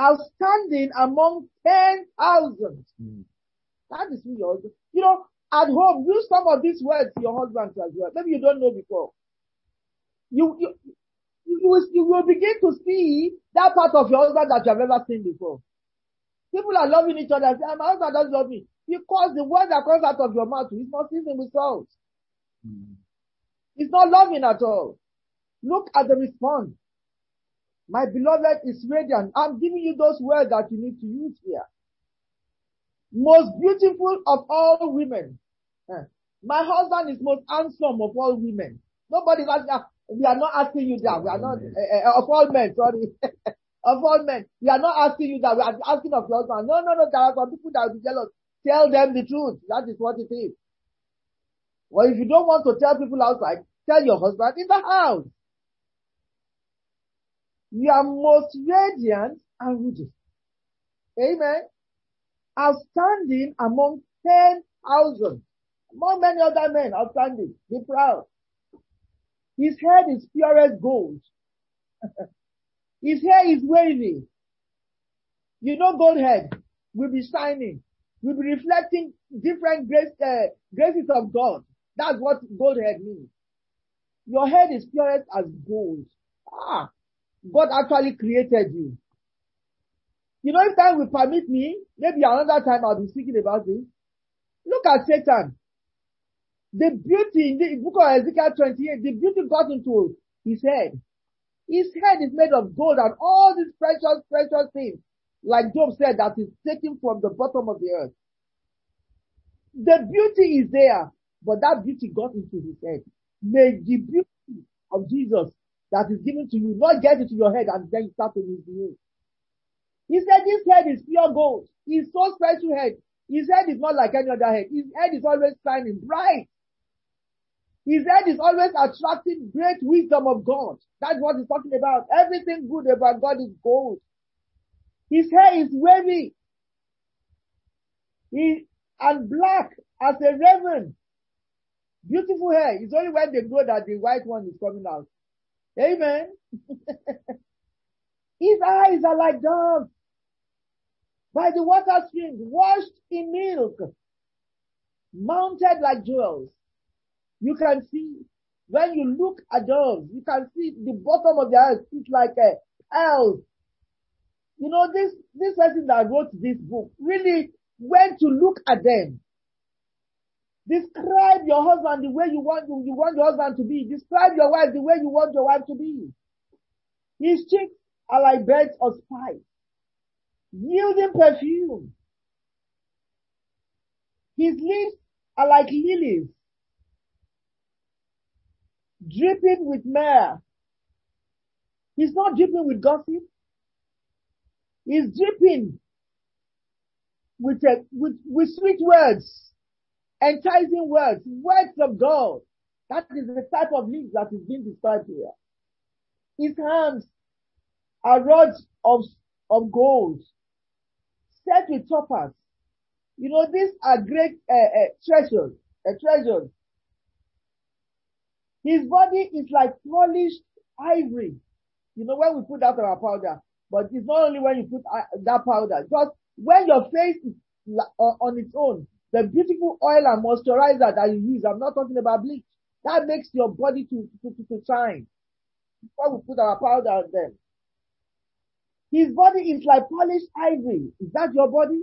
outstanding among 10,000. Mm. That is who your husband, you know, at home, use some of these words to your husband as well. Maybe you don't know before. You, you, you will, you will begin to see that part of your husband that you have never seen before. People are loving each other. Say, my husband doesn't love me. Because the word that comes out of your mouth is not seasoned with salt. Mm. It's not loving at all. Look at the response. My beloved is radiant. I'm giving you those words that you need to use here. Most beautiful of all women. Eh. My husband is most handsome of all women. Nobody's asking, we are not asking you that. We are not, uh, of all men, sorry. of all men. We are not asking you that. We are asking of your husband. No, no, no. There are some people that will be jealous. Tell them the truth. That is what it is. Well, if you don't want to tell people outside, tell your husband in the house. You are most radiant and ruddy. Amen. Outstanding among 10,000. Among many other men outstanding. Be proud. His head is purest gold. His hair is wavy. You know gold head will be shining, will be reflecting different grace, uh, graces of God. That's what gold head means. Your head is purest as gold. Ah, Hmm. God actually created you. You know, if time will permit me, maybe another time I'll be speaking about this. Look at Satan. The beauty in the book of Ezekiel 28, the beauty got into his head. His head is made of gold and all these precious, precious things, like Job said, that is taken from the bottom of the earth. The beauty is there, but that beauty got into his head. May the beauty of Jesus that is given to you, not get into your head and then you start to misbehave. He said this head is pure gold. He's so special head. His head is not like any other head. His head is always shining bright. His head is always attracting great wisdom of God. That's what he's talking about. Everything good about God is gold. His hair is wavy. He, and black as a raven. Beautiful hair. It's only when they grow that the white one is coming out. Amen. His eyes are like doves by the water streams, washed in milk, mounted like jewels. You can see, when you look at doves, you can see the bottom of their eyes, it's like a pearl. You know, this, this person that wrote this book really went to look at them Describe your husband the way you want, you want your husband to be. Describe your wife the way you want your wife to be. His cheeks are like beds of spice, yielding perfume. His lips are like lilies, dripping with myrrh. He's not dripping with gossip. He's dripping with, a, with, with sweet words enticing words, words of God. That is the type of lips that is being described here. His hands are rods of, of gold, set with topaz. You know, these are great uh, uh, treasures, uh, treasures. His body is like polished ivory. You know, when we put that on our powder, but it's not only when you put uh, that powder, just when your face is on its own, the beautiful oil and moisturizer that you use, I'm not talking about bleach. That makes your body to, to, to, to shine. Before we put our powder on them. His body is like polished ivory. Is that your body?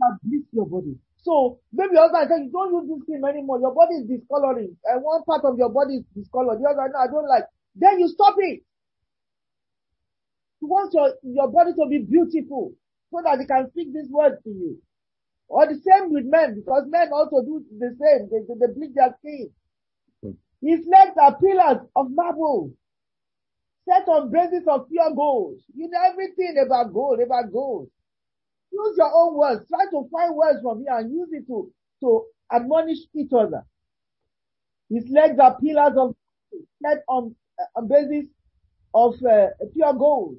That bleach your body. So maybe husband you don't use this cream anymore. Your body is discoloring. And one part of your body is discolored. The other, no, I don't like. Then you stop it. You want your, your body to be beautiful so that they can speak this word to you. Or the same with men because men also do the same. They, they, they bleach their skin. His legs are pillars of marble set on basis of pure gold. You know everything about gold, about gold. Use your own words. Try to find words from here and use it to, to admonish each other. His legs are pillars of set on, uh, on basis of uh, pure gold.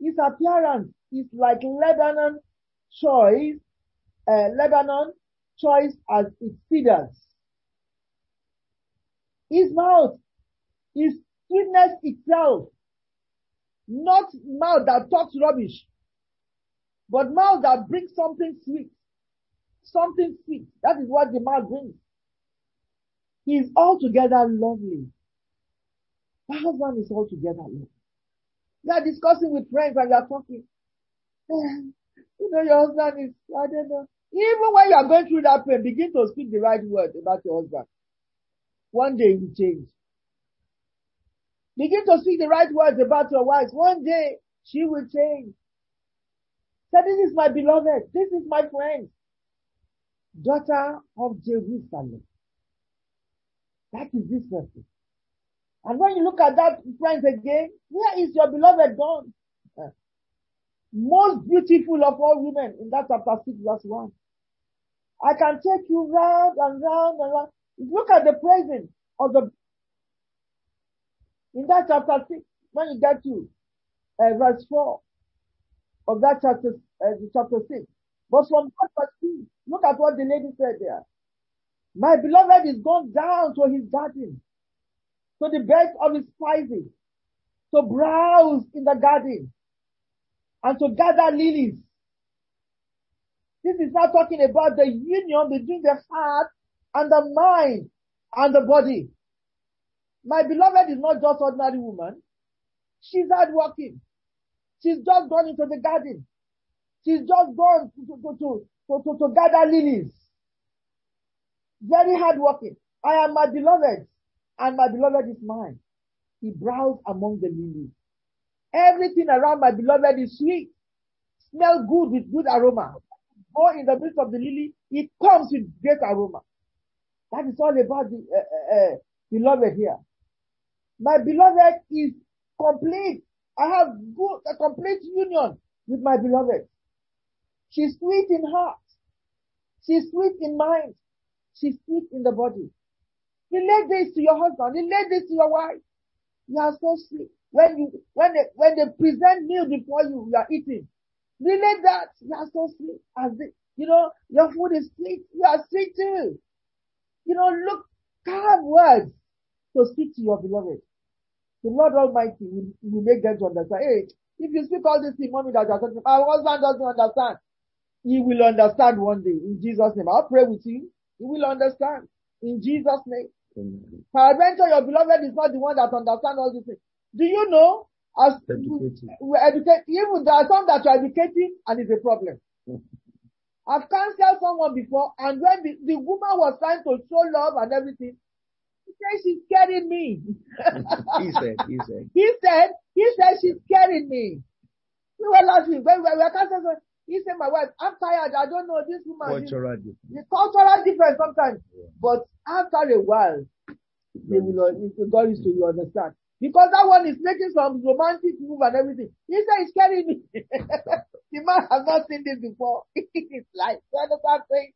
His appearance is like Lebanon choice, uh, Lebanon choice as its cedars. His mouth is sweetness itself, not mouth that talks rubbish, but mouth that brings something sweet, something sweet. That is what the mouth brings. He is altogether lovely. My husband is altogether lovely. You are discussing with friends and you are talking. You know, your husband is, I don't know. Even when you are going through that pain, begin to speak the right word about your husband. One day he will change. Begin to speak the right words about your wife. One day she will change. Say, this is my beloved. This is my friend. Daughter of Jerusalem. That is this person. And when you look at that friend again, where is your beloved gone? Most beautiful of all women in that chapter 6 verse 1. I can take you round and round and round. Look at the praising of the in that chapter 6, when you get to uh, verse 4 of that chapter, uh, chapter 6. But from verse 2, look at what the lady said there. My beloved is gone down to his garden, to the bed of his spices, to browse in the garden, and to gather lilies. This is not talking about the union between the heart and the mind and the body. My beloved is not just ordinary woman. She's hardworking. She's just gone into the garden. She's just gone to, to, to, to, to, gather lilies. Very hardworking. I am my beloved and my beloved is mine. He browsed among the lilies. Everything around my beloved is sweet. Smell good with good aroma. Go in the midst of the lily, it comes with great aroma. That is all about the uh, uh, beloved here. My beloved is complete. I have good, a complete union with my beloved. She's sweet in heart. She's sweet in mind. She's sweet in the body. Relate this to your husband. Relate this to your wife. You are so sweet. When you, when they, when they present meal before you, you are eating. Relate that. You are so sweet. As the, you know, your food is sweet. You are sweet too. You know, look, calm words to speak to your beloved. The Lord Almighty will, will make them to understand. Hey, if you speak all this thing, mommy, that you're talking, my husband doesn't understand. He will understand one day in Jesus' name. I'll pray with you. He will understand in Jesus' name. Peradventure, your beloved is not the one that understands all these things. Do you know? As Educated. we educate, even there are some that you're educating and it's a problem. I've counseled someone before and when the, the woman was trying to show love and everything, he said she's scaring me. he said, he said. He said, he said she's scaring me. We were week, when we were counseling, he said, my wife, I'm tired, I don't know this woman. Cultural difference. The cultural difference sometimes, Yeah. but after a while, they will, God is to you understand. Because that one is making some romantic move and everything. He said it's scaring me. the man has not seen this before. it's like, you understand saying?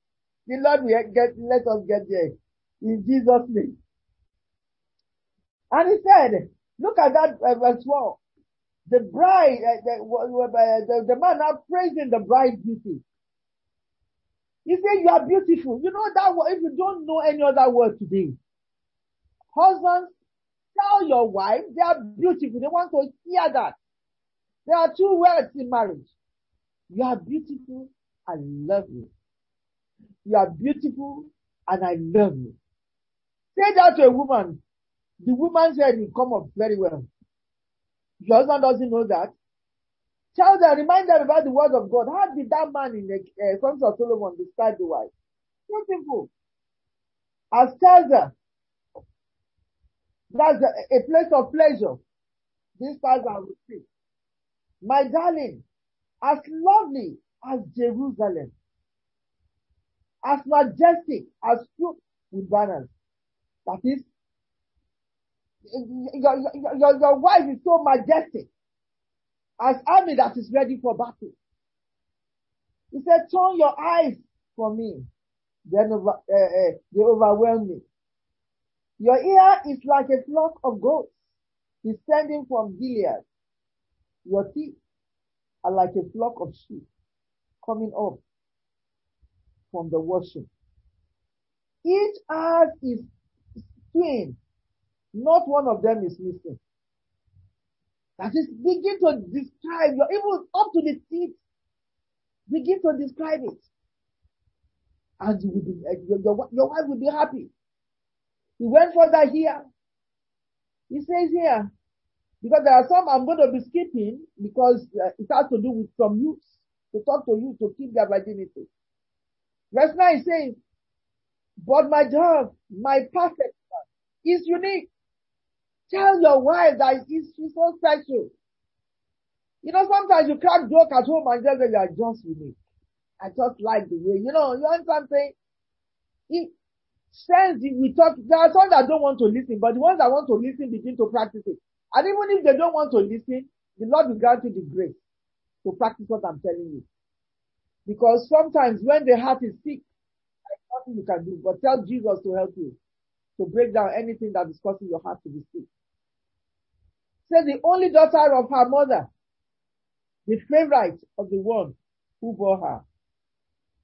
The Lord will get, let us get there. In Jesus' name. And he said, look at that uh, 12. The bride, uh, the, uh, the, the man now praising the bride beauty. He said, you are beautiful. You know that word, if you don't know any other word today, husbands, tell your wife they are beautiful. They want to hear that. There are two words in marriage. You are beautiful, I love you. You are beautiful and I love you. Say that to a woman. The woman's head will come up very well. Your husband doesn't know that. Tell them, remind them about the word of God. How did that man in the uh, of Solomon describe the wife? Simple. As tells her, that's a, a place of pleasure. These This I will with My darling, as lovely as Jerusalem, as majestic as troops with banners. That is, your, your, your wife is so majestic as army that is ready for battle. He said, turn your eyes from me. Then over, uh, uh, they overwhelm me. Your ear is like a flock of goats descending from Gilead. Your teeth are like a flock of sheep coming up from the washing. Each has is twin. Not one of them is missing. That is, begin to describe your, even up to the teeth. Begin to describe it. And you will be, your, your, your wife will be happy. He went further here. He says here, because there are some I'm going to be skipping because uh, it has to do with some youths to talk to you to keep their virginity. Verse 9 says, but my job, my perfect is unique. Tell your wife that she's so special. You know, sometimes you crack joke at home and just say you are just unique. I just like the way, you know, you want something? It sense we talk, there are some that don't want to listen, but the ones that want to listen begin to practice it. And even if they don't want to listen, the Lord will grant you the grace to practice what I'm telling you. Because sometimes when the heart is sick, there's nothing you can do, but tell Jesus to help you to break down anything that is causing your heart to be sick. Say the only daughter of her mother, the favorite of the one who bore her.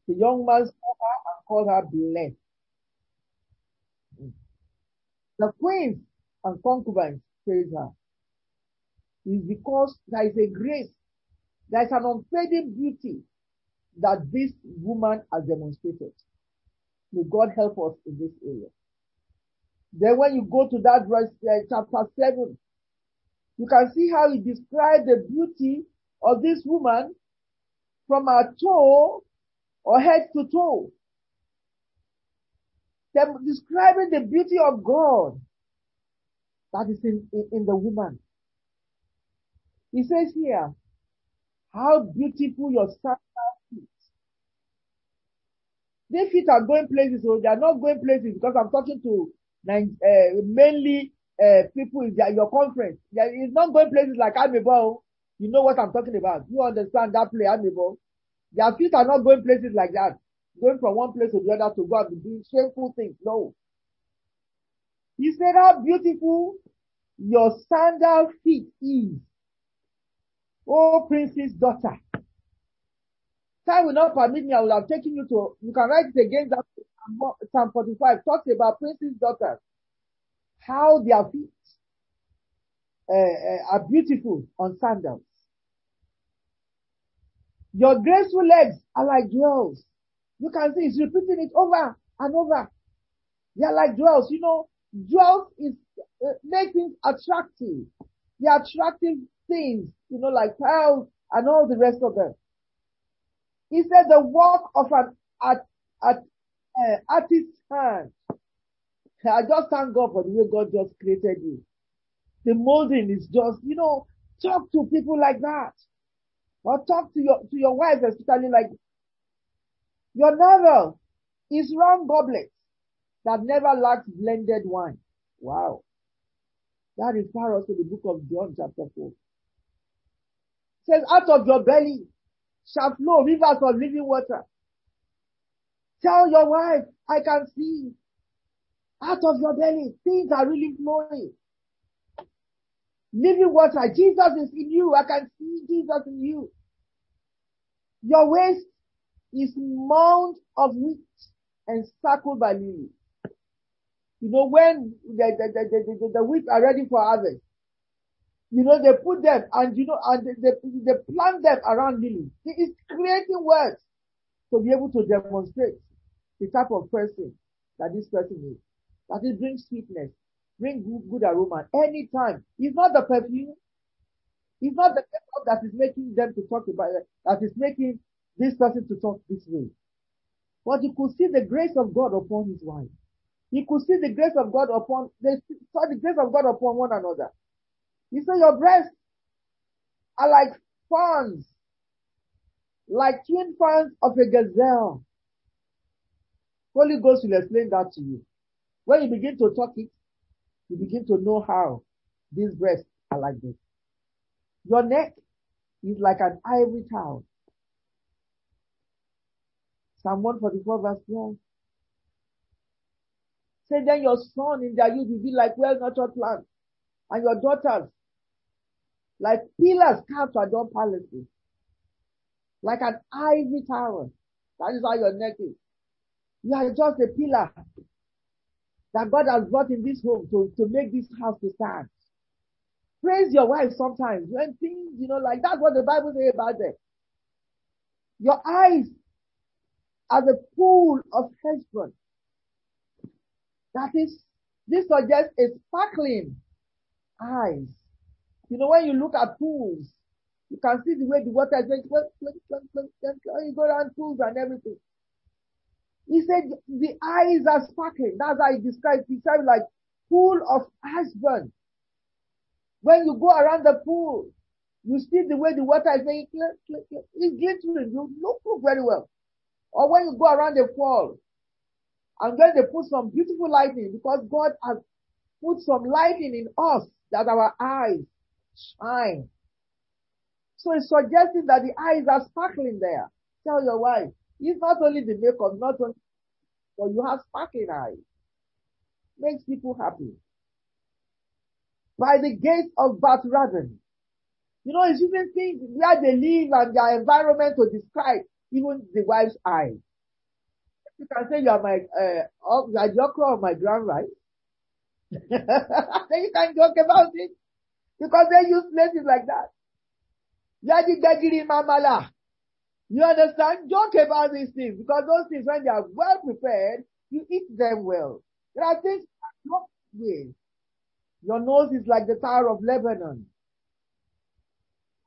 The young man saw her and called her blessed. The queens and concubines praise her. It's because there is a grace, there is an unfading beauty that this woman has demonstrated. May God help us in this area. Then when you go to that verse, uh, chapter 7, you can see how he described the beauty of this woman from her toe or head to toe. They're describing the beauty of God that is in, in, in the woman. He says here, how beautiful your sandal feet. These feet are going places, so they are not going places because I'm talking to uh, mainly uh, people in your conference. It's not going places like Amebo. You know what I'm talking about. You understand that play, Amebo. Their feet are not going places like that. Going from one place to the other to go and do shameful things. No. He said how beautiful your sandal feet is. Oh, princess daughter. Time will not permit me. I will have taken you to, you can write it again. That Psalm 45 talks about princess daughters. How their feet uh, are beautiful on sandals. Your graceful legs are like jewels. You can see he's repeating it over and over. They are like jewels. You know, jewels is uh, make things attractive. The attractive things, you know, like pearls and all the rest of them. He said the work of an at, uh, artist's hand. I just thank God for the way God just created you. The molding is just, you know, talk to people like that. Or talk to your, to your wife, especially like, your novel is round goblets that never lacks blended wine. Wow. That refers us to the book of John chapter 4. It says, out of your belly shall flow rivers of living water. Tell your wife, I can see out of your belly, things are really flowing. Living water, Jesus is in you. I can see Jesus in you. Your waist is mound of wheat and circled by lilies. You know, when the, the, the, the, the wheat are ready for harvest, you know, they put them and, you know, and they, they, they plant them around lilies. It's creating words to be able to demonstrate the type of person that this person is. That it brings sweetness, bring good, good aroma anytime. It's not the perfume. It's not the makeup that is making them to talk about it, that is making this person to talk this way. But you could see the grace of God upon his wife. He could see the grace of God upon, they saw the grace of God upon one another. He said, your breasts are like fans, like twin fans of a gazelle. Holy Ghost will explain that to you. When you begin to talk it, you begin to know how these breasts are like this. Your neck is like an ivory tower. Psalm 144 verse 12. Say then your son in their youth will be like well-nurtured plants and your daughters like pillars carved to adorn palaces. Like an ivory tower. That is how your neck is. You are just a pillar that God has brought in this home to, to make this house to stand. Praise your wife sometimes when things, you know, like that's what the Bible says about them. Your eyes are the pool of Heshbon. That is, this suggests a sparkling eyes. You know, when you look at pools, you can see the way the water is going, you go around pools and everything. He said the eyes are sparkling. That's how he. He said like pool of Heshbon. When you go around the pool, you see the way the water is making it's glittering. You look, look very well. Or when you go around the fall, and then they put some beautiful lighting because God has put some lighting in us that our eyes shine. So it's suggesting that the eyes are sparkling there. Tell your wife, it's not only the makeup, not only, but you have sparkling eyes. Makes people happy by the gates of Bath-rabbim. You know, it's even things where they live and their environment to describe even the wife's eyes. You can say you are my, uh, you are the okra my grand right? then you can joke about it. Because they use places like that. Yadi Gagiri Mamala. You understand? Joke about these things because those things, when they are well prepared, you eat them well. There are things not with. Your nose is like the Tower of Lebanon.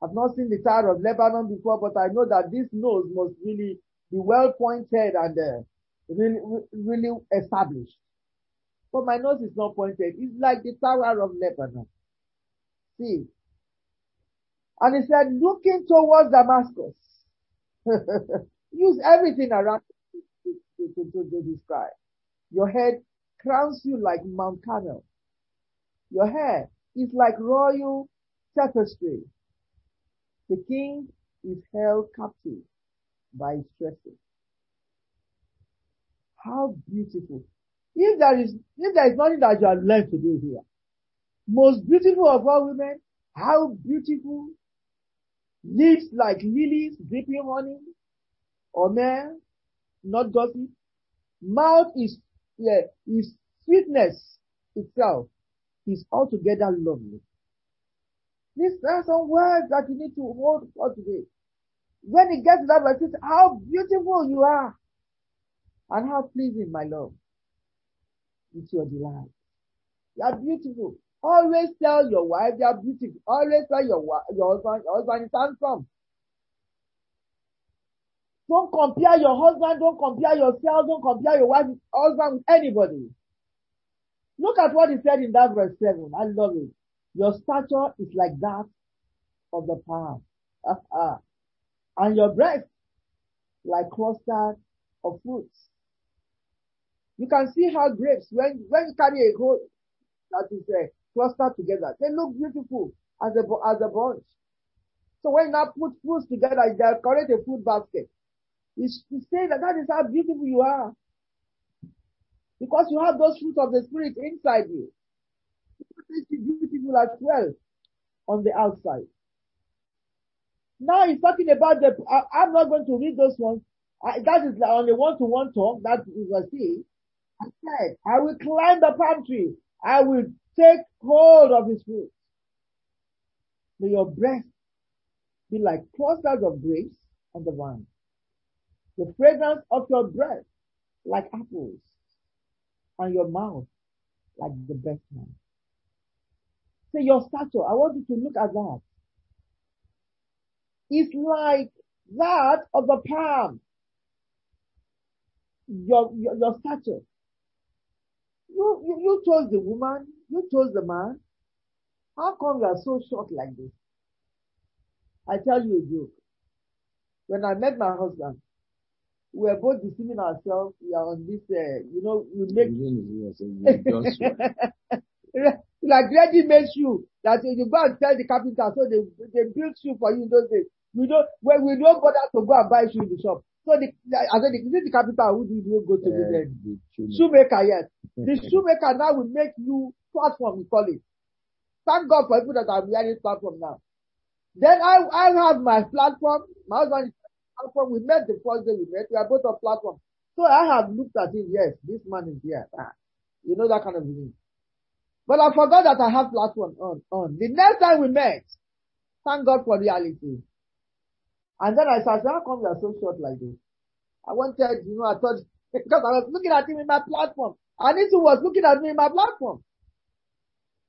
I've not seen the Tower of Lebanon before, but I know that this nose must really be well pointed and uh, really, really established. But my nose is not pointed. It's like the Tower of Lebanon. See. And he said, looking towards Damascus. Use everything around to, to, to, to describe. Your head crowns you like Mount Carmel. Your hair is like royal tapestry. The king is held captive by his tresses. How beautiful. If there is, if there is nothing that you have learned to do here, most beautiful of all women, how beautiful, lips like lilies dripping honey, or man, not gossip. Mouth is, yeah, is sweetness itself is altogether lovely. These are some words that you need to hold for today. When it gets to that verse, how beautiful you are and how pleasing, my love. It's your delight. You are beautiful. Always tell your wife you are beautiful. Always tell your your husband, your husband is handsome. Don't compare your husband, don't compare yourself, don't compare your wife, husband with anybody. Look at what he said in that verse 7. I love it. Your stature is like that of the palm. and your breast like clusters of fruits. You can see how grapes, when, when you carry a whole, that is a uh, cluster together, they look beautiful as a, as a bunch. So when you now put fruits together, they create a fruit basket. It's, it's saying that that is how beautiful you are. Because you have those fruits of the spirit inside you. You beautiful as well on the outside. Now he's talking about the, I, am not going to read those ones. I, that is on the one-to-one talk, that is a see. I said, I will climb the palm tree. I will take hold of his fruit. May your breath be like clusters of grapes on the vine. The fragrance of your breath like apples and your mouth like the best man. Say your stature. I want you to look at that. It's like that of the palm. Your, your, your stature. You, you, you chose the woman. You chose the man. How come you are so short like this? I tell you a joke. When I met my husband, we were both deceiving ourselves. We are on this, uh, you know, we make like ready-made shoe that you go and tell the carpenter so they they build shoe for you in those days. We don't when we don't bother to go and buy shoe in the shop. So the I said, is it the carpenter who do you go to uh, the, the shoemaker? Yes, the shoemaker now will make you platform. We call it. Thank God for people that are wearing platform now. Then I I have my platform. My husband platform. We met the first day we met. We are both on platform. So I have looked at him. Yes, this man is here. Ah, you know that kind of thing. But I forgot that I have platform on, on. The next time we met, thank God for reality. And then I said, how come you are so short like this? I wanted, you know, I thought, because I was looking at him in my platform. And he was looking at me in my platform.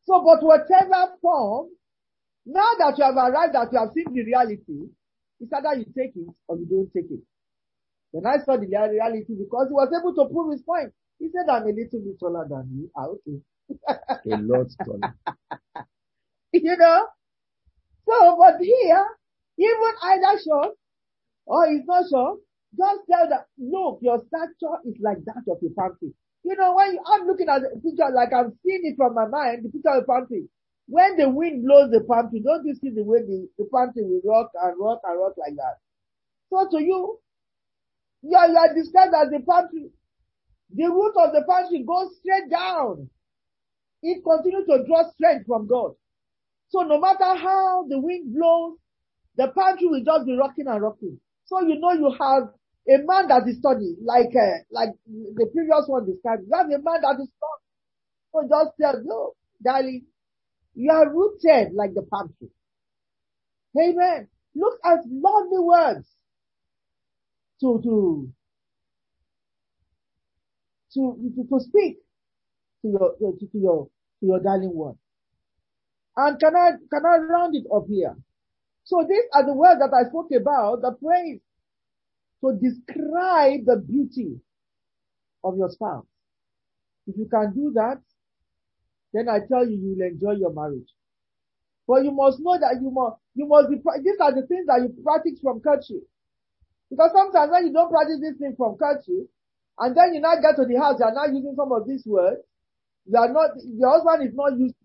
So, but whatever form, now that you have arrived, that you have seen the reality, it's either you take it or you don't take it. When I saw the reality, because he was able to prove his point, he said, I'm a little bit taller than you. Ah, okay a lot taller. you know? So, but here, even either short or he's not short, just tell that, look, your stature is like that of a palm. You know, when you, I'm looking at the picture, like I'm seeing it from my mind, the picture of a palm. When the wind blows the palm tree, don't you see the way the, the palm tree will rock and rock and rock like that? So to you, you are, you are described as the palm tree. The root of the palm tree goes straight down it continues to draw strength from God. So no matter how the wind blows, the palm tree will just be rocking and rocking. So you know you have a man that is studying, like uh, like the previous one described. You have a man that is strong. So just tell, no, darling, you are rooted like the palm tree. Amen. Look at lovely words to to to to, to speak to your, to, to your, to your darling one. And can I, can I round it up here? So these are the words that I spoke about, the praise, to describe the beauty of your spouse. If you can do that, then I tell you, you will enjoy your marriage. But you must know that you must, you must be, these are the things that you practice from culture. Because sometimes when you don't practice these things from culture, and then you now get to the house, you are now using some of these words, you are not, your husband is not used.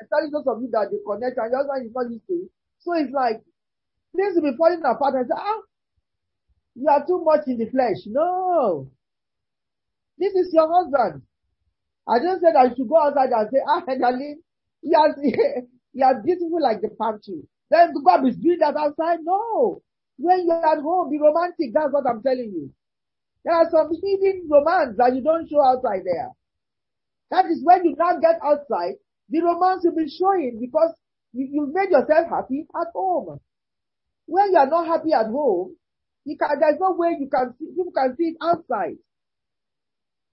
Especially those of you that they connect and your husband is not used to it. So it's like, things will be falling apart and say, ah, you are too much in the flesh. No. This is your husband. I just said I should go outside and say, ah, darling, you are, you are beautiful like the palm tree. Then God is doing that outside. No. When you're at home, be romantic. That's what I'm telling you. There are some hidden romance that you don't show outside there. That is when you now get outside, the romance will be showing because you, you made yourself happy at home. When you are not happy at home, you can, there's no way you can see, you can see it outside.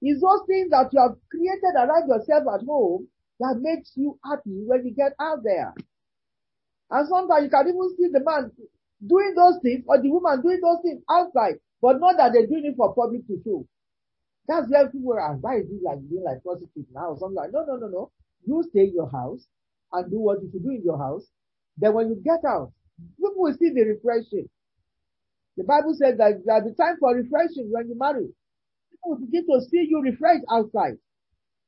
It's those things that you have created around yourself at home that makes you happy when you get out there. And sometimes you can even see the man doing those things or the woman doing those things outside, but not that they're doing it for public to show. That's where people were asked, why is it like being like prostitute now or something like, no, no, no, no. You stay in your house and do what you should do in your house. Then when you get out, people will see the refreshing. The Bible says that there'll be time for refreshing when you marry. People will begin to see you refreshed outside.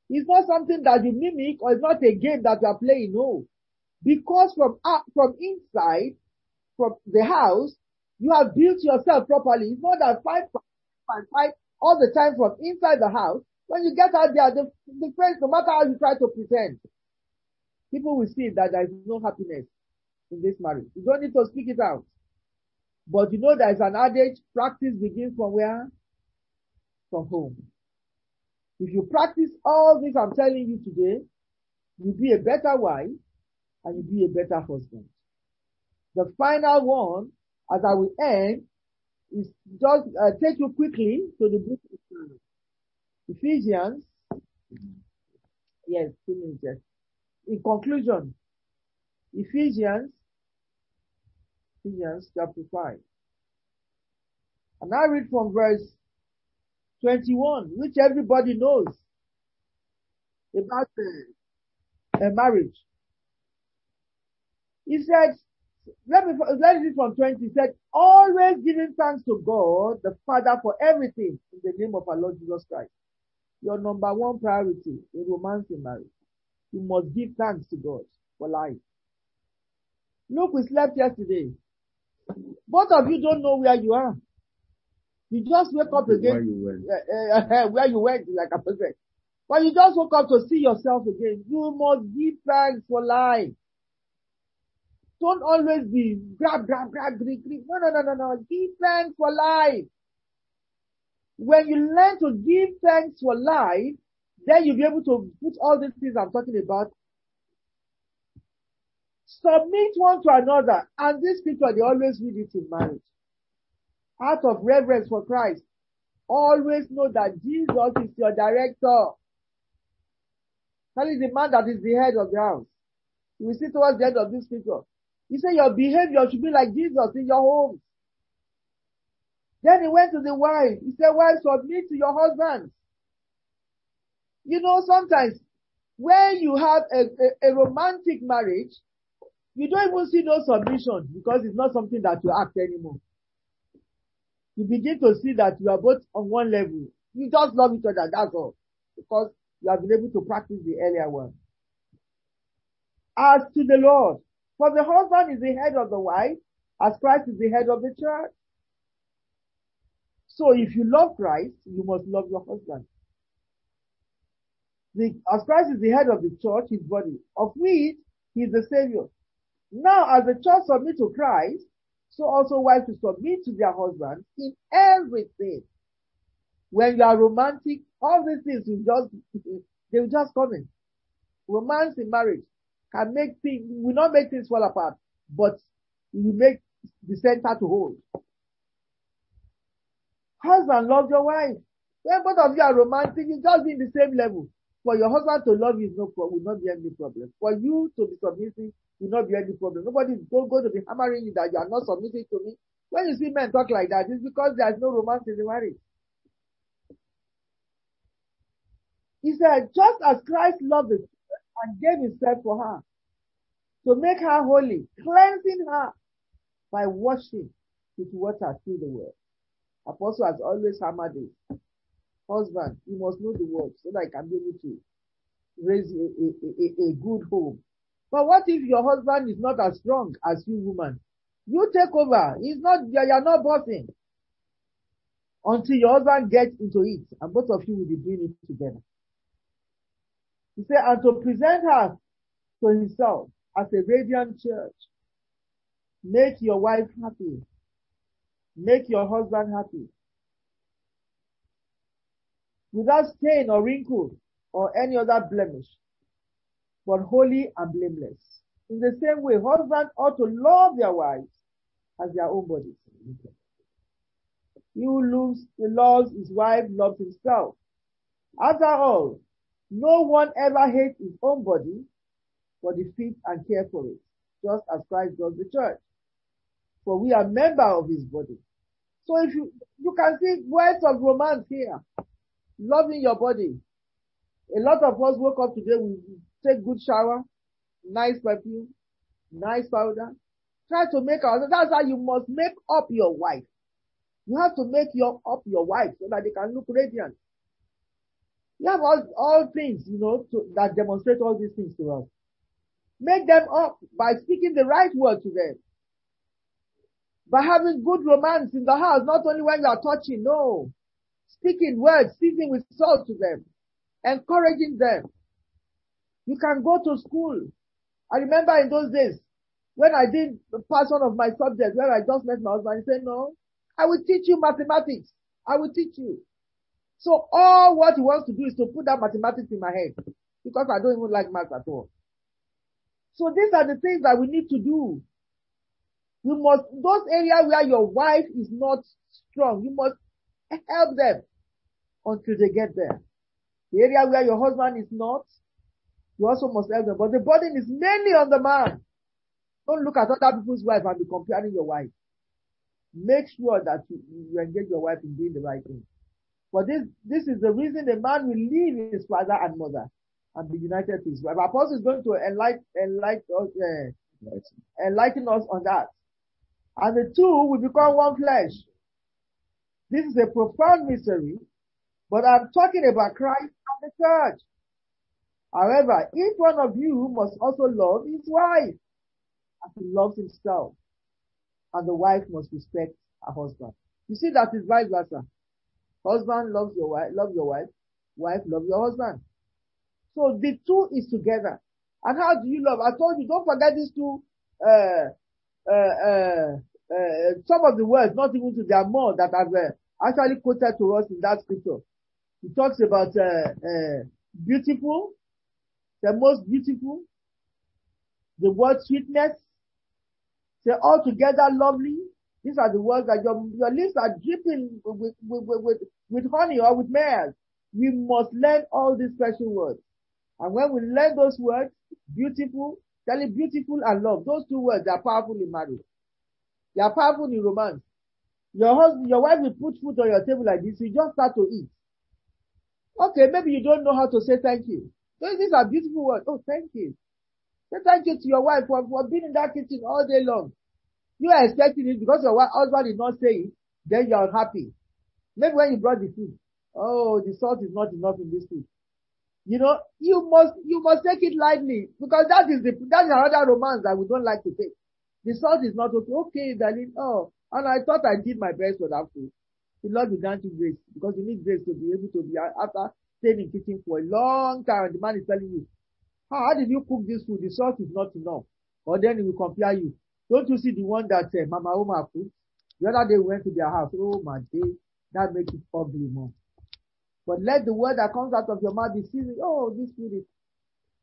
It's not something that you mimic or it's not a game that you are playing, no. Because from up, from inside, from the house, you have built yourself properly. It's not that five, five, five, all the time from inside the house. When you get out there, the, the friends, no matter how you try to pretend, people will see that there is no happiness in this marriage. You don't need to speak it out. But you know there is an adage, practice begins from where? From home. If you practice all this I'm telling you today, you'll be a better wife and you'll be a better husband. The final one, as I will end, is just uh, take you quickly to the book of Ephesians. Yes, two minutes. In conclusion, Ephesians, Ephesians chapter 5. And I read from verse 21, which everybody knows about a marriage. He said, let me, let me from 20. He said, always giving thanks to God, the Father for everything in the name of our Lord Jesus Christ. Your number one priority in romancing marriage. You must give thanks to God for life. Look, we slept yesterday. Both of you don't know where you are. You just wake up again. Where you went. Uh, uh, where you went, like a person. But you just woke up to see yourself again. You must give thanks for life. Don't always be grab, grab, grab, grab, grab. No, no, no, no, no. Give thanks for life. When you learn to give thanks for life, then you'll be able to put all these things I'm talking about. Submit one to another. And this scripture, they always read it in marriage. Out of reverence for Christ. Always know that Jesus is your director. That is the man that is the head of the house. You will see towards the end of this scripture. He said your behavior should be like Jesus in your home. Then he went to the wife. He said, wife, submit to your husband. You know, sometimes when you have a, a, a, romantic marriage, you don't even see no submission because it's not something that you act anymore. You begin to see that you are both on one level. You just love each other, that's all. Because you have been able to practice the earlier one. As to the Lord, for the husband is the head of the wife, as Christ is the head of the church. So if you love Christ, you must love your husband. The, as Christ is the head of the church, his body, of which he is the savior. Now, as the church submit to Christ, so also wives to submit to their husbands in everything. When you are romantic, all these things will just, they will just come in. Romance in marriage can make things, will not make things fall apart, but will make the center to hold. Husband, love your wife. When both of you are romantic, you just be in the same level. For your husband to love you is no problem, will not be any problem. For you to be submissive will not be any problem. Nobody is going to be hammering you that you are not submitting to me. When you see men talk like that, it's because there is no romance in the marriage. He said, just as Christ loved the and gave himself for her, to make her holy, cleansing her by washing with water through the word. Apostle has always hammered it. Husband, you must know the word so that I can be able to raise a, a, a, a good home. But what if your husband is not as strong as you woman? You take over. He's not, you're not bossing. Until your husband gets into it and both of you will be doing it together. He said, and to present her to himself as a radiant church. Make your wife happy. Make your husband happy. Without stain or wrinkle or any other blemish, but holy and blameless. In the same way, husbands ought to love their wives as their own bodies. He who loves, loves his wife loves himself. After all, no one ever hates his own body, but he feeds and care for it, just as Christ does the church. For we are member of his body. So if you, you can see words of romance here. Loving your body. A lot of us woke up today, we take good shower, nice perfume, nice powder. Try to make our, that's how you must make up your wife. You have to make your, up your wife so that they can look radiant. You have all, all things, you know, to, that demonstrate all these things to us. Make them up by speaking the right word to them. By having good romance in the house, not only when you are touching, no. Speaking words, speaking with salt to them, encouraging them. You can go to school. I remember in those days, when I did pass one of my subjects where I just met my husband, he said, no, I will teach you mathematics. I will teach you. So all what he wants to do is to put that mathematics in my head because I don't even like math at all. So these are the things that we need to do. You must, those areas where your wife is not strong, you must help them until they get there. The area where your husband is not, You also must help them. But the burden is mainly on the man. Don't look at other people's wife and be comparing your wife. Make sure that you, you engage your wife in doing the right thing. But this, this is the reason a man will leave his father and mother and be united to his wife. Apostle is going to enlighten, enlighten, uh, enlighten us on that. And the two will become one flesh. This is a profound mystery, but I'm talking about Christ and the church. However, each one of you must also love his wife as he loves himself. And the wife must respect her husband. You see that is vice versa. Husband loves your wife, love your wife. Wife love your husband. So the two is together. And how do you love? I told you, don't forget these two, uh, uh, uh, uh, some of the words, not even to their more that have uh, actually quoted to us in that scripture. He talks about uh, uh, beautiful, the most beautiful, the word sweetness, say altogether lovely. These are the words that your, your lips are dripping with, with, with, with honey or with myrrh. We must learn all these special words. And when we learn those words, beautiful, tell it beautiful and love, those two words are powerful in marriage. They are powerful in romance. Your husband, your wife will put food on your table like this, you just start to eat. Okay, maybe you don't know how to say thank you. Those, these are beautiful words. Oh, thank you. Say thank you to your wife for, for being in that kitchen all day long. You are expecting it because your husband did not say it, then you are happy. Maybe when you brought the food, oh, the salt is not enough in this food. You know, you must, you must take it lightly because that is the, that is another romance that we don't like to take. The salt is not okay. Okay, darling. Oh, and I thought I did my best for that food. The Lord will grant you grace because you need grace to be able to be after staying in kitchen for a long time the man is telling you, how, how did you cook this food? The salt is not enough. Or then he will compare you. Don't you see the one that uh, Mama Oma cooked? The other day we went to their house. Oh my day, that makes it ugly more. But let the word that comes out of your mouth be seasoned. Oh, this food is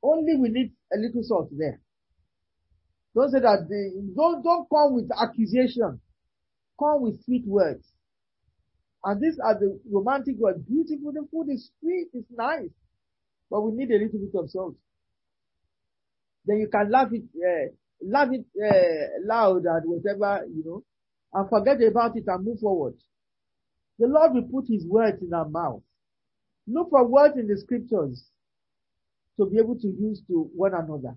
only we need a little salt there. Don't say that they, don't don't come with accusation. Come with sweet words. And these are the romantic words. Beautiful. The food is sweet. It's nice. But we need a little bit of salt. Then you can laugh it, uh, laugh it uh, loud and whatever, you know, and forget about it and move forward. The Lord will put His words in our mouth. Look for words in the scriptures to be able to use to one another.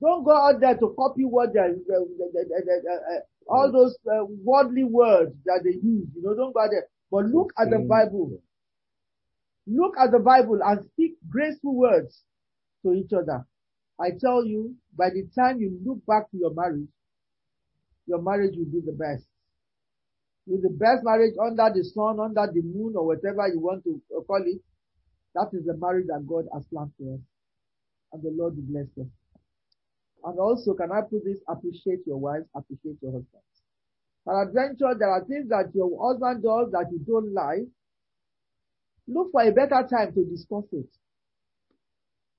Don't go out there to copy what they, uh, uh, all those uh, worldly words that they use. You know, don't go out there. But look at the Bible. Look at the Bible and speak graceful words to each other. I tell you, by the time you look back to your marriage, your marriage will be the best. With the best marriage under the sun, under the moon, or whatever you want to call it. That is the marriage that God has planned for us. And the Lord will bless us. And also, can I put this? Appreciate your wives, appreciate your husbands. adventure, there are things that your husband does that you don't like. Look for a better time to discuss it.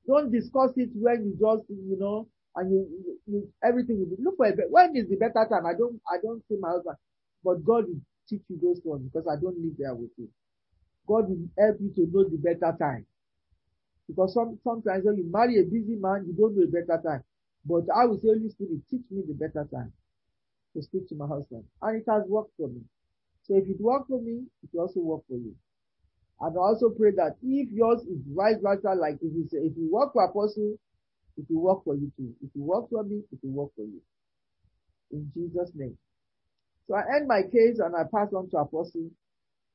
Don't discuss it when you just, you know, and you, you, you everything will be, look for a when is the better time? I don't, I don't see my husband, but God will teach you those ones because I don't live there with you. God will help you to know the better time. Because some, sometimes when you marry a busy man, you don't know a better time. But I will say, Holy Spirit, teach me the better time to speak to my husband. And it has worked for me. So if it worked for me, it will also work for you. And I also pray that if yours is vice versa, like if you say, if you work for apostle, it will work for you too. If you work for me, it will work for you. In Jesus' name. So I end my case and I pass on to apostle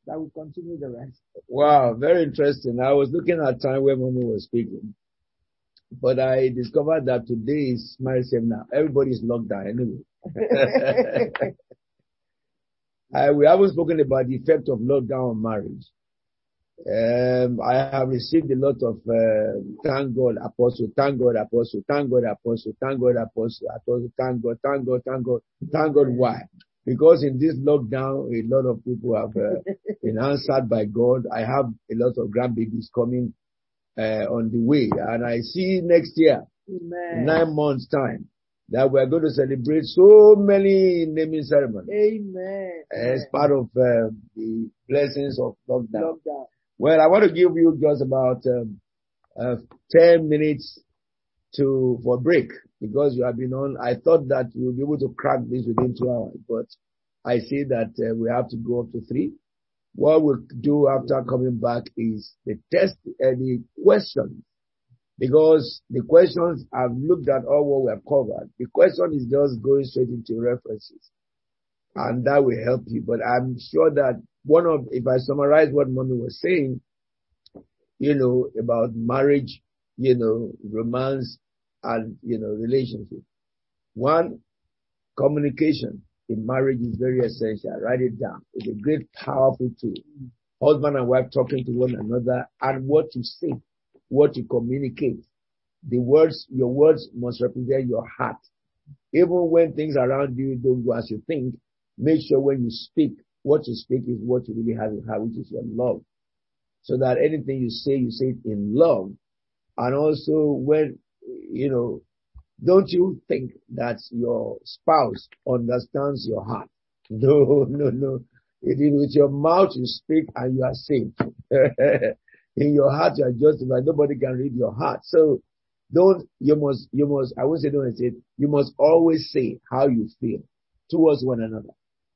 that will continue the rest. Wow, very interesting. I was looking at time when Mommy was speaking. But I discovered that today is marriage seminar. Everybody is locked down anyway. I, we haven't spoken about the effect of lockdown on marriage. Um, I have received a lot of uh, thank God, apostle, thank God, apostle, thank God, apostle, thank God, apostle, apostle, thank God, thank God, thank God, thank God. Why? Because in this lockdown, a lot of people have uh, been answered by God. I have a lot of grandbabies coming uh, on the way, and I see next year, Amen. nine months time, that we are going to celebrate so many naming ceremonies. Amen. As part of uh, the blessings of lockdown. Lockdown. Well, I want to give you just about um, uh, 10 minutes to, for break because you have been on. I thought that we'll be able to crack this within two hours, but I see that uh, we have to go up to three. What we'll do after coming back is the test, uh, the questions because the questions I've looked at all what we have covered. The question is just going straight into references and that will help you. But I'm sure that one of, if I summarize what mommy was saying, you know, about marriage, you know, romance and, you know, relationship. One, communication in marriage is very essential. Write it down. It's a great, powerful tool. Husband and wife talking to one another and what you say what you communicate. The words, your words must represent your heart. Even when things around you don't go as you think, make sure when you speak, what you speak is what you really have in heart, which is your love. So that anything you say, you say it in love. And also when, you know, don't you think that your spouse understands your heart? No, no, no. It is with your mouth you speak and you are saved. in your heart you are justified. Nobody can read your heart. So don't, you must, you must, I won't say don't say it, you must always say how you feel towards one another.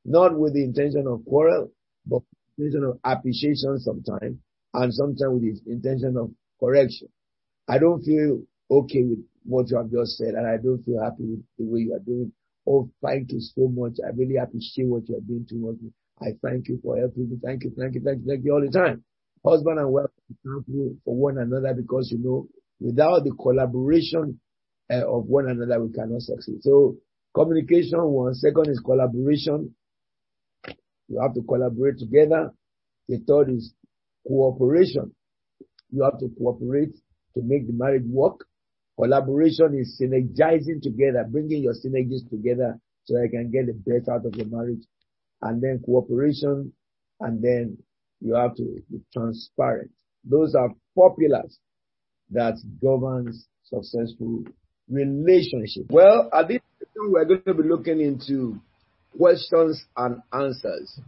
Not with the intention of quarrel, but intention of appreciation sometimes, and sometimes with the intention of correction. I don't feel okay with what you have just said, and I don't feel happy with the way you are doing. Oh, thank you so much. I really appreciate what you are doing towards me. I thank you for helping me. Thank you, thank you, thank you, thank you all the time husband and wife for one another because you know without the collaboration uh, of one another we cannot succeed. So communication one, second is collaboration. You have to collaborate together. The third is cooperation. You have to cooperate to make the marriage work. Collaboration is synergizing together, bringing your synergies together so I can get the best out of the marriage. And then cooperation and then you have to be transparent. Those are four pillars that governs successful relationship. Well, at this we're going to be looking into questions and answers.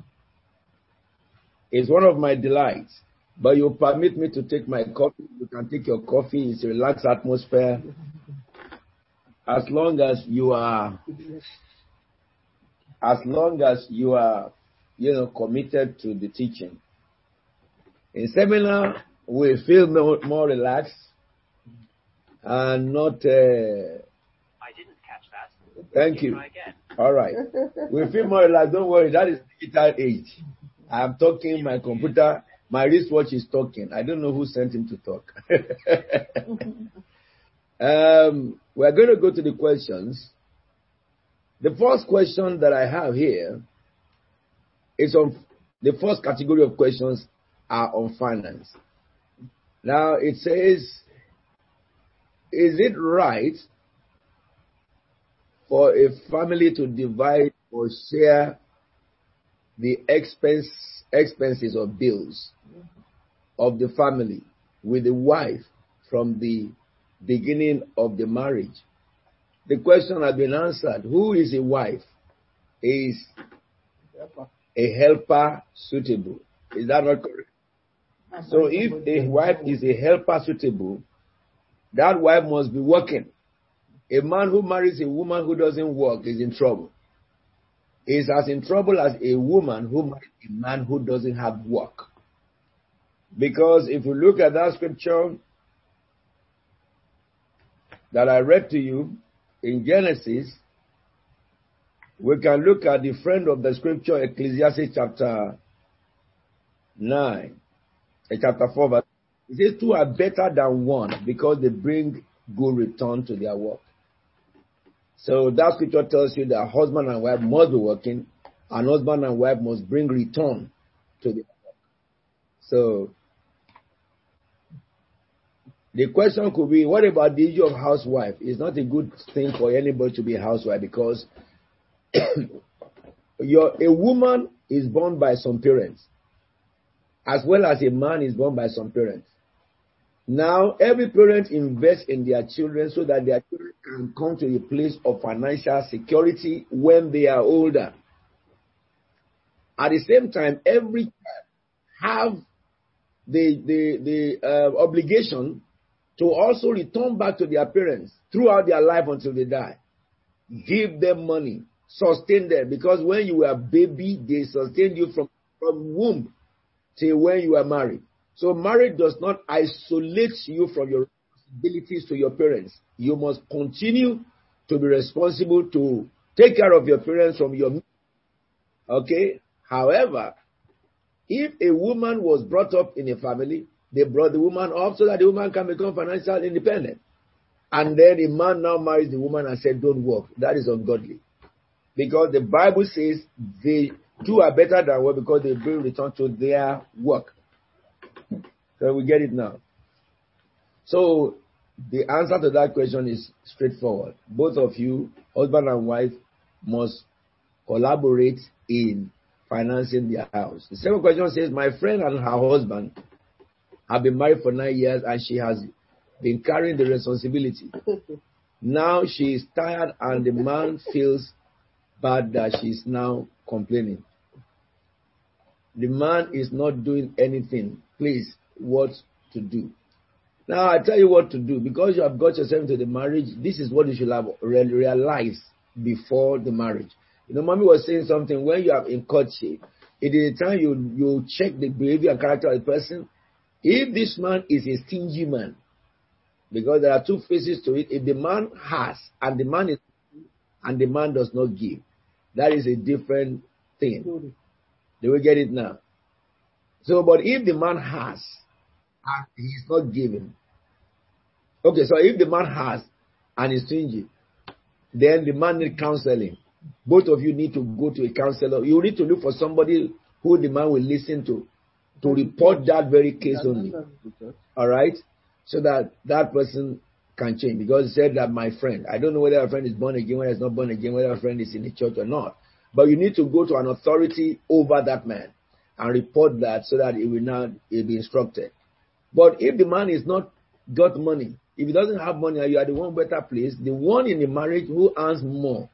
It's one of my delights, but you permit me to take my coffee. You can take your coffee. It's a relaxed atmosphere. As long as you are, as long as you are, you know, committed to the teaching. In seminar, we feel more, more relaxed and not. Uh, didn't catch that. Thank you. All right. we feel more relaxed. Don't worry. That is digital age. I'm talking. My computer, my wristwatch is talking. I don't know who sent him to talk. um, we're going to go to the questions. The first question that I have here is on the first category of questions are on finance. Now it says, is it right for a family to divide or share the expense expenses or bills of the family with the wife from the beginning of the marriage? The question has been answered. Who is a wife? Is a helper suitable? Is that not correct? So if a wife is a helper suitable, that wife must be working. A man who marries a woman who doesn't work is in trouble. Is as in trouble as a woman who marries a man who doesn't have work. Because if you look at that scripture that I read to you in Genesis, we can look at the friend of the scripture, Ecclesiastes chapter 9 eh, chapter 4, verse, it says, Two are better than one because they bring good return to their work. So that scripture tells you that husband and wife must be working, and husband and wife must bring return to the work. So the question could be, what about the issue of housewife? It's not a good thing for anybody to be a housewife because your a woman is born by some parents as well as a man is born by some parents. Now, every parent invests in their children so that their children can come to a place of financial security when they are older. At the same time, every child have the the the uh, obligation to also return back to their parents throughout their life until they die. Give them money, sustain them, because when you were a baby, they sustained you from, from womb till when you are married. So marriage does not isolate you from your responsibilities to your parents. You must continue to be responsible to take care of your parents from your okay. However, if a woman was brought up in a family, they brought the woman up so that the woman can become financially independent. And then the man now marries the woman and said, Don't work. That is ungodly. Because the Bible says they two are better than one because they bring return to their work. So we get it now. So the answer to that question is straightforward. Both of you, husband and wife, must collaborate in financing their house. The second question says, My friend and her husband have been married for nine years and she has been carrying the responsibility. now she is tired and the man feels bad that she is now complaining. The man is not doing anything. Please, what to do? Now I tell you what to do because you have got yourself into the marriage. This is what you should have realized before the marriage. You know, mommy was saying something when you are in courtship. It is the time you you check the behavior and character of the person. If this man is a stingy man, because there are two faces to it. If the man has and the man is and the man does not give, that is a different thing. They will get it now. So, but if the man has and he's not giving, okay, so if the man has and is stingy, then the man need counseling. Both of you need to go to a counselor. You need to look for somebody who the man will listen to to report that very case only. All right? So that that person can change. Because he said that my friend, I don't know whether a friend is born again, whether he's not born again, whether a friend is in the church or not. But you need to go to an authority over that man and report that so that he will not he be instructed. But if the man is not got money, if he doesn't have money and you are the one better place, the one in the marriage who earns more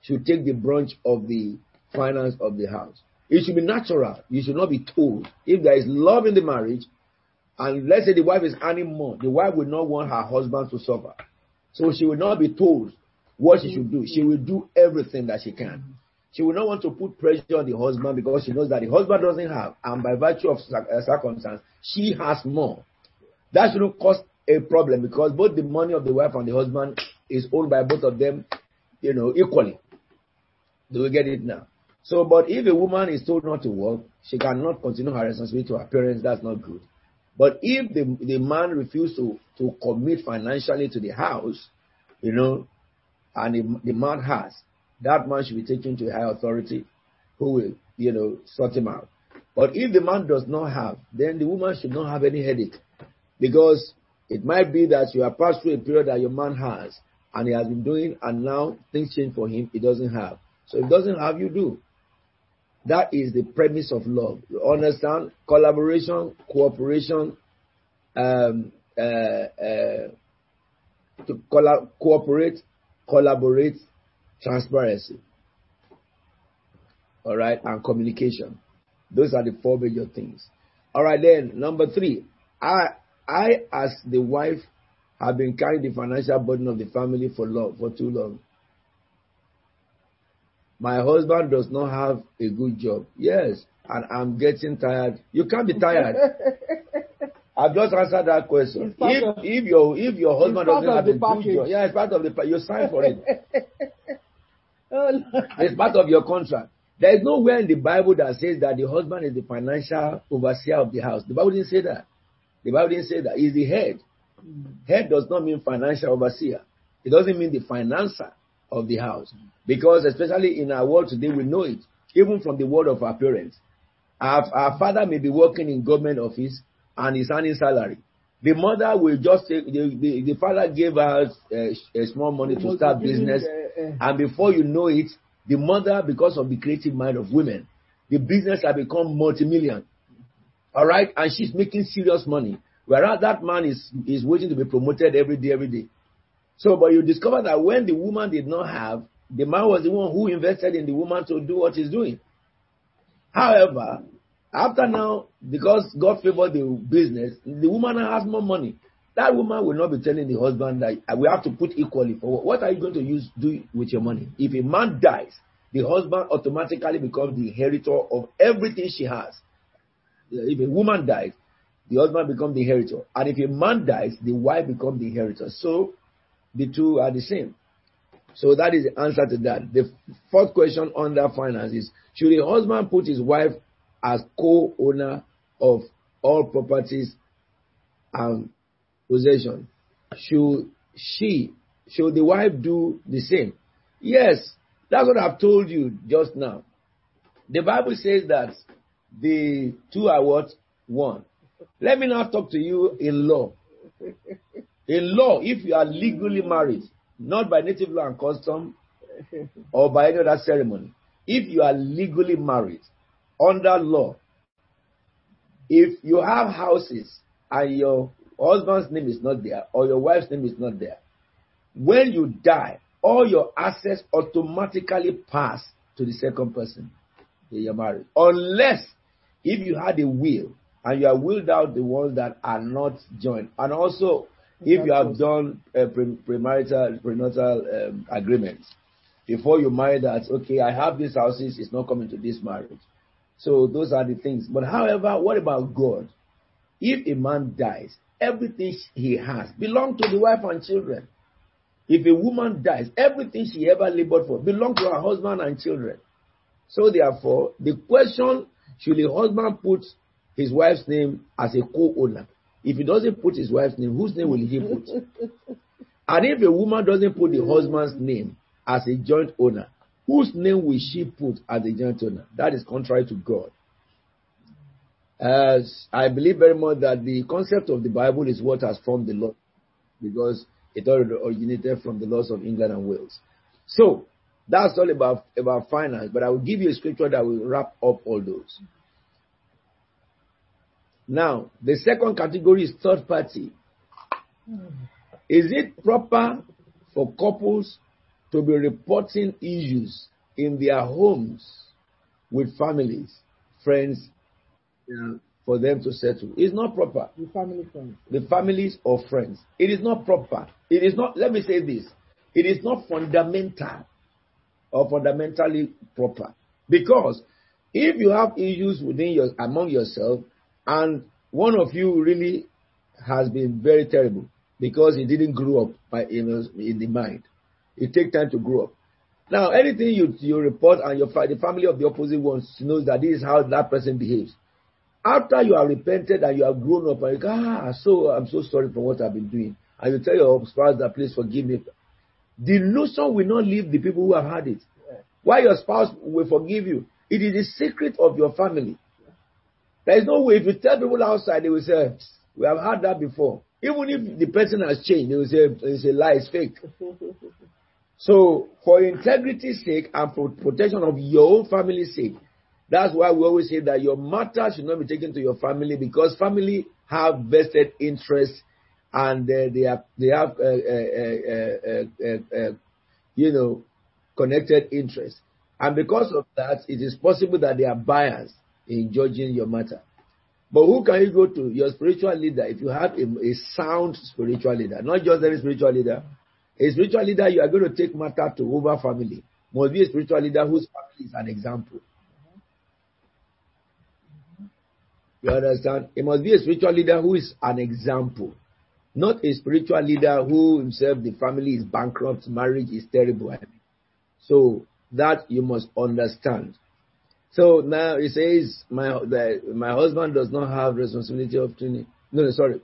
should take the brunt of the finance of the house. It should be natural. You should not be told. If there is love in the marriage, and let's say the wife is earning more, the wife will not want her husband to suffer. So she will not be told what she should do. She will do everything that she can. She will not want to put pressure on the husband because she knows that the husband doesn't have, and by virtue of uh, circumstance, she has more. That shouldn't cause a problem because both the money of the wife and the husband is owned by both of them, you know, equally. Do we get it now? So, but if a woman is told not to work, she cannot continue her responsibility to her parents. That's not good. But if the, the man refuses to, to commit financially to the house, you know, and the, the man has, that man should be taken to a high authority who will, you know, sort him out. But if the man does not have, then the woman should not have any headache. Because it might be that you have passed through a period that your man has, and he has been doing, and now things change for him, he doesn't have. So if doesn't have, you do. That is the premise of love. You understand? Collaboration, cooperation, um, uh, uh, to colla- cooperate, collaborate, transparency. All right, and communication. Those are the four major things. All right, then number three, I, I as the wife have been carrying the financial burden of the family for long, for too long. My husband does not have a good job. Yes, and I'm getting tired. You can't be tired. I've just answered that question. If of, if your if your husband doesn't have a package. good job, yeah, it's part of the you sign for it. oh, it's part of your contract. There is nowhere in the Bible that says that the husband is the financial overseer of the house. The Bible didn't say that. The Bible didn't say that. He's the head. Hmm. Head does not mean financial overseer. It doesn't mean the financer of the house. Because especially in our world today, we know it. Even from the word of our parents. Our, our father may be working in government office and is earning salary. The mother will just say, the, the, the father gave her uh, a small money to start business. And before you know it, the mother, because of the creative mind of women, the business has become multi-million. All right. And she's making serious money. Whereas that man is, is waiting to be promoted every day, every day. So, but you discover that when the woman did not have, the man was the one who invested in the woman to do what he's doing. However, after now, because God favored the business, the woman has more money. that woman will not be telling the husband that "Ah, we have to put equally for what. What are you going to use do with your money? If a man dies, the husband automatically becomes the inheritor of everything she has. If a woman dies, the husband becomes the inheritor. And if a man dies, the wife becomes the inheritor. So the two are the same. So that is the answer to that. The fourth question under finance is should a husband put his wife as co-owner of all properties and possession? Should she, should the wife do the same? Yes, that's what I've told you just now. The Bible says that the two are what? One. Let me now talk to you in law. In law, if you are legally married, not by native law and custom or by any other ceremony, if you are legally married under law, if you have houses and your husband's name is not there or your wife's name is not there, when you die, all your assets automatically pass to the second person that you're married. Unless if you had a will and you have willed out the ones that are not joined. And also, if you have done a pre- premarital, prenatal um, agreements before you marry that, okay, I have these houses, it's not coming to this marriage. So those are the things. But however, what about God? If a man dies, everything he has belongs to the wife and children. If a woman dies, everything she ever labored for belongs to her husband and children. So therefore, the question should a husband put his wife's name as a co-owner? If he doesn't put his wife's name, whose name will he put? and if a woman doesn't put the husband's name as a joint owner, whose name will she put as a owner? That is contrary to God. As I believe very much that the concept of the Bible is what has formed the law, because it originated from the laws of England and Wales. So that's all about about finance. But I will give you a scripture that will wrap up all those. Now, the second category is third party. Is it proper for couples to be reporting issues in their homes with families, friends, for them to settle? It's not proper. The family friends. The families or friends. It is not proper. It is not, let me say this, it is not fundamental or fundamentally proper. Because if you have issues within your among yourself and one of you really has been very terrible because he didn't grow up by you know, in the mind. It takes time to grow up. Now, anything you you report and your the family of the opposite ones knows that this is how that person behaves. After you have repented and you have grown up and you go, ah, so I'm so sorry for what I've been doing, and you tell your spouse that please forgive me. The notion will not leave the people who have had it. Why your spouse will forgive you? It is the secret of your family. There is no way if you tell people outside, they will say, We have had that before. Even if the person has changed, they will say it's a lie, it's fake. So, for integrity's sake and for protection of your own family's sake, that's why we always say that your matter should not be taken to your family because family have vested interests and uh, they have they have uh, uh, uh, uh, uh, you know connected interests, and because of that, it is possible that they are biased in judging your matter. But who can you go to? Your spiritual leader, if you have a, a sound spiritual leader, not just any spiritual leader, a spiritual leader you are going to take matter to over family must be a spiritual leader whose family is an example. You understand? It must be a spiritual leader who is an example, not a spiritual leader who himself the family is bankrupt, marriage is terrible. So that you must understand. So now he says, my the, my husband does not have responsibility of training. No, no sorry.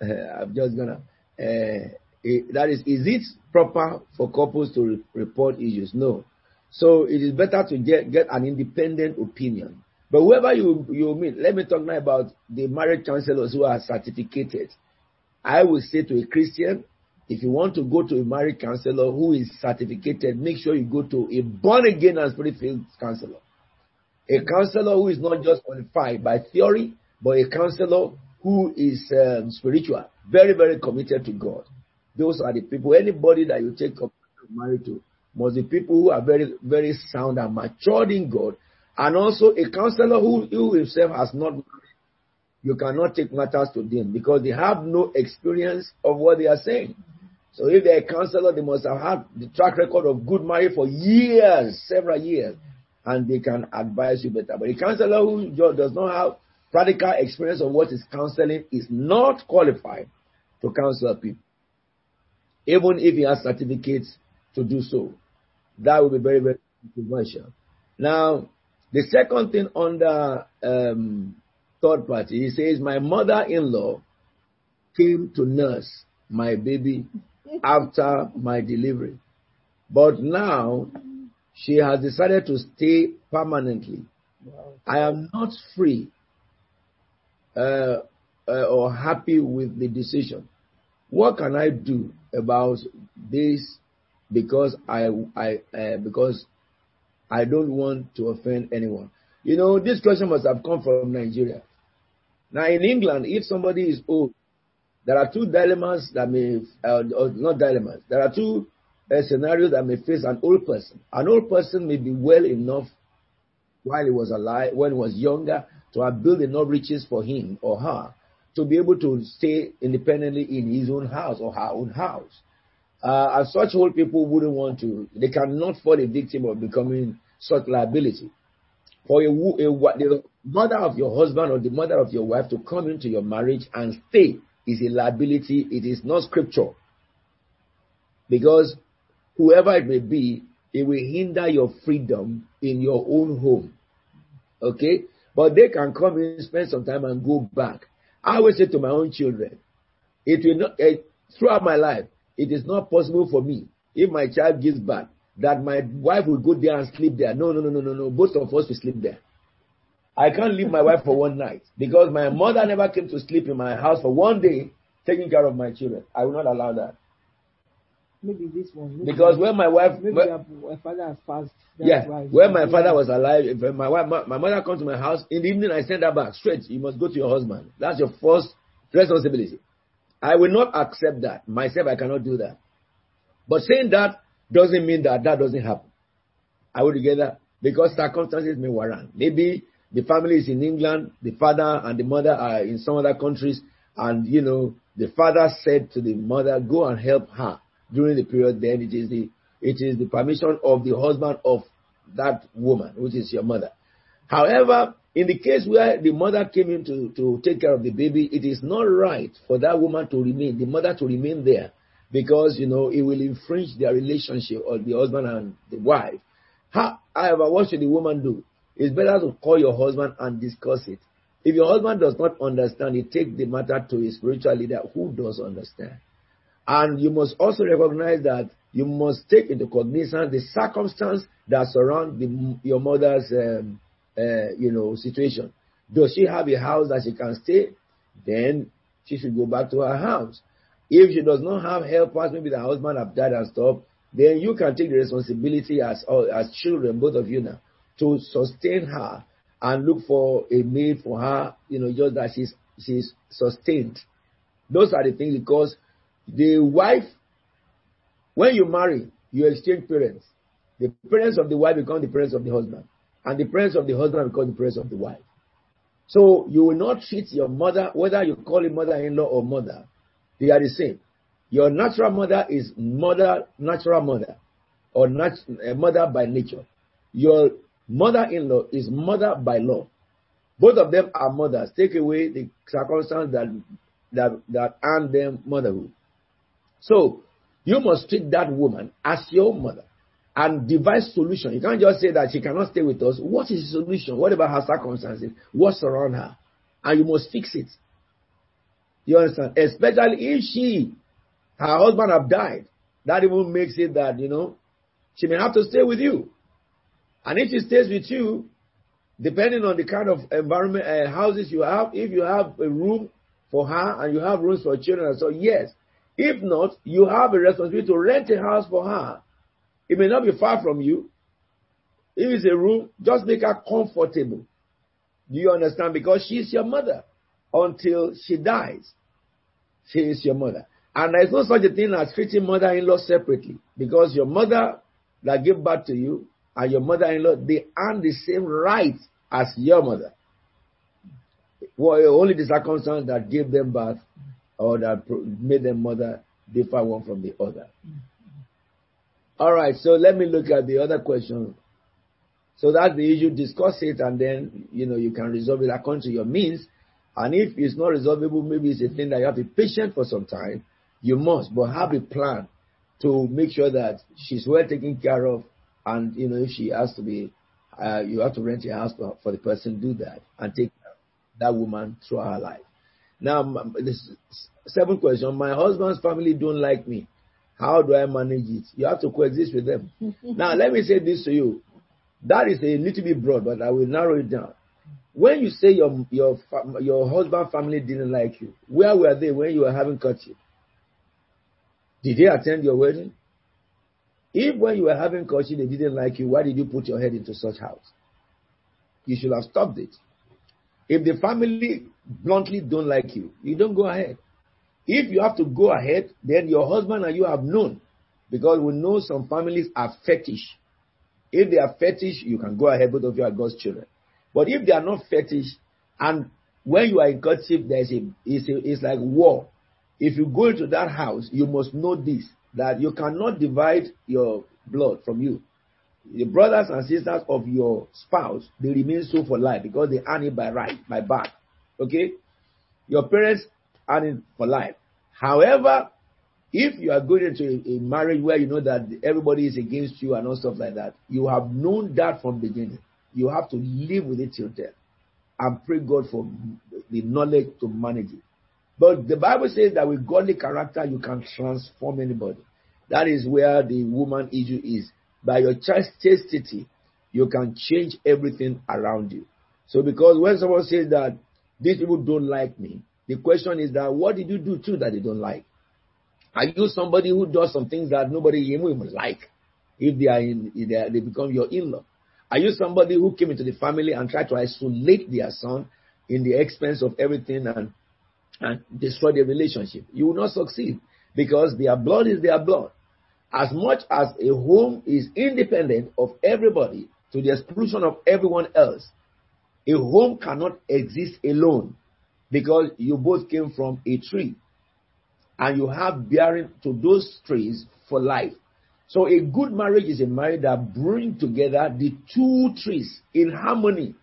Uh, I'm just gonna. Uh, that is, is it proper for couples to re- report issues? No. So it is better to get get an independent opinion. But whoever you you meet, let me talk now about the marriage counselors who are certificated. I will say to a Christian, if you want to go to a marriage counselor who is certificated, make sure you go to a born again and spirit filled counselor. A counselor who is not just qualified by theory, but a counselor who is um, spiritual, very, very committed to God. Those are the people. Anybody that you take up married to must be people who are very, very sound and matured in God, and also a counselor who, who himself has not you cannot take matters to them because they have no experience of what they are saying. So if they're a counselor, they must have had the track record of good marriage for years, several years, and they can advise you better. But a counselor who does not have practical experience of what is counseling is not qualified to counsel people. Even if he has certificates to do so. That will be very, very controversial. Now, the second thing under um, third party, he says, My mother in law came to nurse my baby after my delivery. But now she has decided to stay permanently. I am not free uh, uh, or happy with the decision. What can I do about this? Because I, I, uh, because I don't want to offend anyone. You know, this question must have come from Nigeria. Now, in England, if somebody is old, there are two dilemmas that may, uh, not dilemmas, there are two uh, scenarios that may face an old person. An old person may be well enough while he was alive, when he was younger, to have built enough riches for him or her to be able to stay independently in his own house or her own house. Uh, and such old people wouldn't want to, they cannot fall a victim of becoming such liability. For a, a, the mother of your husband or the mother of your wife to come into your marriage and stay is a liability. It is not scripture. Because whoever it may be, it will hinder your freedom in your own home. Okay? But they can come in, spend some time, and go back. I always say to my own children, it will not, uh, throughout my life, it is not possible for me, if my child gives birth, that my wife will go there and sleep there. No, no, no, no, no, no. Both of us will sleep there. I can't leave my wife for one night because my mother never came to sleep in my house for one day taking care of my children. I will not allow that. Maybe this one. Maybe because when my wife, maybe my father has passed. yeah, when my father was alive, if my wife, my, my mother comes to my house in the evening, I send her back straight. You must go to your husband. That's your first responsibility. I will not accept that myself. I cannot do that. But saying that doesn't mean that that doesn't happen. I would together because circumstances may warrant. Maybe the family is in England, the father and the mother are in some other countries, and you know the father said to the mother, "Go and help her." During the period, then it is the it is the permission of the husband of that woman, which is your mother. However, in the case where the mother came in to, to take care of the baby, it is not right for that woman to remain, the mother to remain there, because you know it will infringe their relationship of the husband and the wife. However, what should the woman do? It's better to call your husband and discuss it. If your husband does not understand, you take the matter to a spiritual leader who does understand. And you must also recognize that you must take into cognizance the circumstance that surround your mother's, um, uh, you know, situation. Does she have a house that she can stay? Then she should go back to her house. If she does not have helpers, maybe the husband have died and stuff, then you can take the responsibility as as children, both of you now, to sustain her and look for a maid for her, you know, just that she's she's sustained. Those are the things because the wife, when you marry, you exchange parents. The parents of the wife become the parents of the husband, and the parents of the husband become the parents of the wife. So you will not treat your mother, whether you call it mother-in-law or mother, they are the same. Your natural mother is mother, natural mother, or nat- eh, mother by nature. Your mother-in-law is mother by law. Both of them are mothers. Take away the circumstance that that that earn them motherhood. So you must treat that woman as your mother and devise solution. You can't just say that she cannot stay with us. What is the solution? What about her circumstances? What's around her? And you must fix it. You understand? Especially if she, her husband have died. That even makes it that, you know, she may have to stay with you. And if she stays with you, depending on the kind of environment, uh, houses you have, if you have a room for her and you have rooms for children, so yes, if not, you have a responsibility to rent a house for her. It may not be far from you. If it's a room, just make her comfortable. Do you understand? Because she's your mother until she dies. She is your mother. And there's no such a thing as treating mother-in-law separately. Because your mother that gave birth to you and your mother-in-law, they earn the same rights as your mother. well, only the circumstance that gave them birth or that made them mother differ one from the other. All right, so let me look at the other question. So that's the issue. Discuss it, and then you know you can resolve it according to your means. And if it's not resolvable, maybe it's a thing that you have to be patient for some time. You must, but have a plan to make sure that she's well taken care of. And you know, if she has to be, uh, you have to rent a house for, for the person do that and take that woman through her life. Now, this seventh question: My husband's family don't like me. How do I manage it? You have to coexist with them. now, let me say this to you. That is a little bit broad, but I will narrow it down. When you say your your your husband family didn't like you, where were they when you were having courtship? Did they attend your wedding? If when you were having courtship they didn't like you, why did you put your head into such house? You should have stopped it. If the family bluntly don't like you, you don't go ahead. If you have to go ahead, then your husband and you have known. Because we know some families are fetish. If they are fetish, you can go ahead, both of you are God's children. But if they are not fetish, and when you are in courtship, there's a it's, a, it's like war. If you go into that house, you must know this that you cannot divide your blood from you. The brothers and sisters of your spouse, they remain so for life because they earn it by right, by birth. Okay? Your parents earn it for life. However, if you are going into a, a, marriage where you know that everybody is against you and all stuff like that, you have known that from beginning. You have to live with it till death and pray God for the knowledge to manage it. But the Bible says that with godly character, you can transform anybody. That is where the woman issue is. By your chastity, you can change everything around you. So, because when someone says that these people don't like me, the question is that what did you do too that they don't like? Are you somebody who does some things that nobody even like if they are in, if they, are, they become your in-law? Are you somebody who came into the family and tried to isolate their son in the expense of everything and, and destroy the relationship? You will not succeed because their blood is their blood. As much as a home is independent of everybody to the exclusion of everyone else, a home cannot exist alone because you both came from a tree and you have bearing to those trees for life. So a good marriage is a marriage that brings together the two trees in harmony.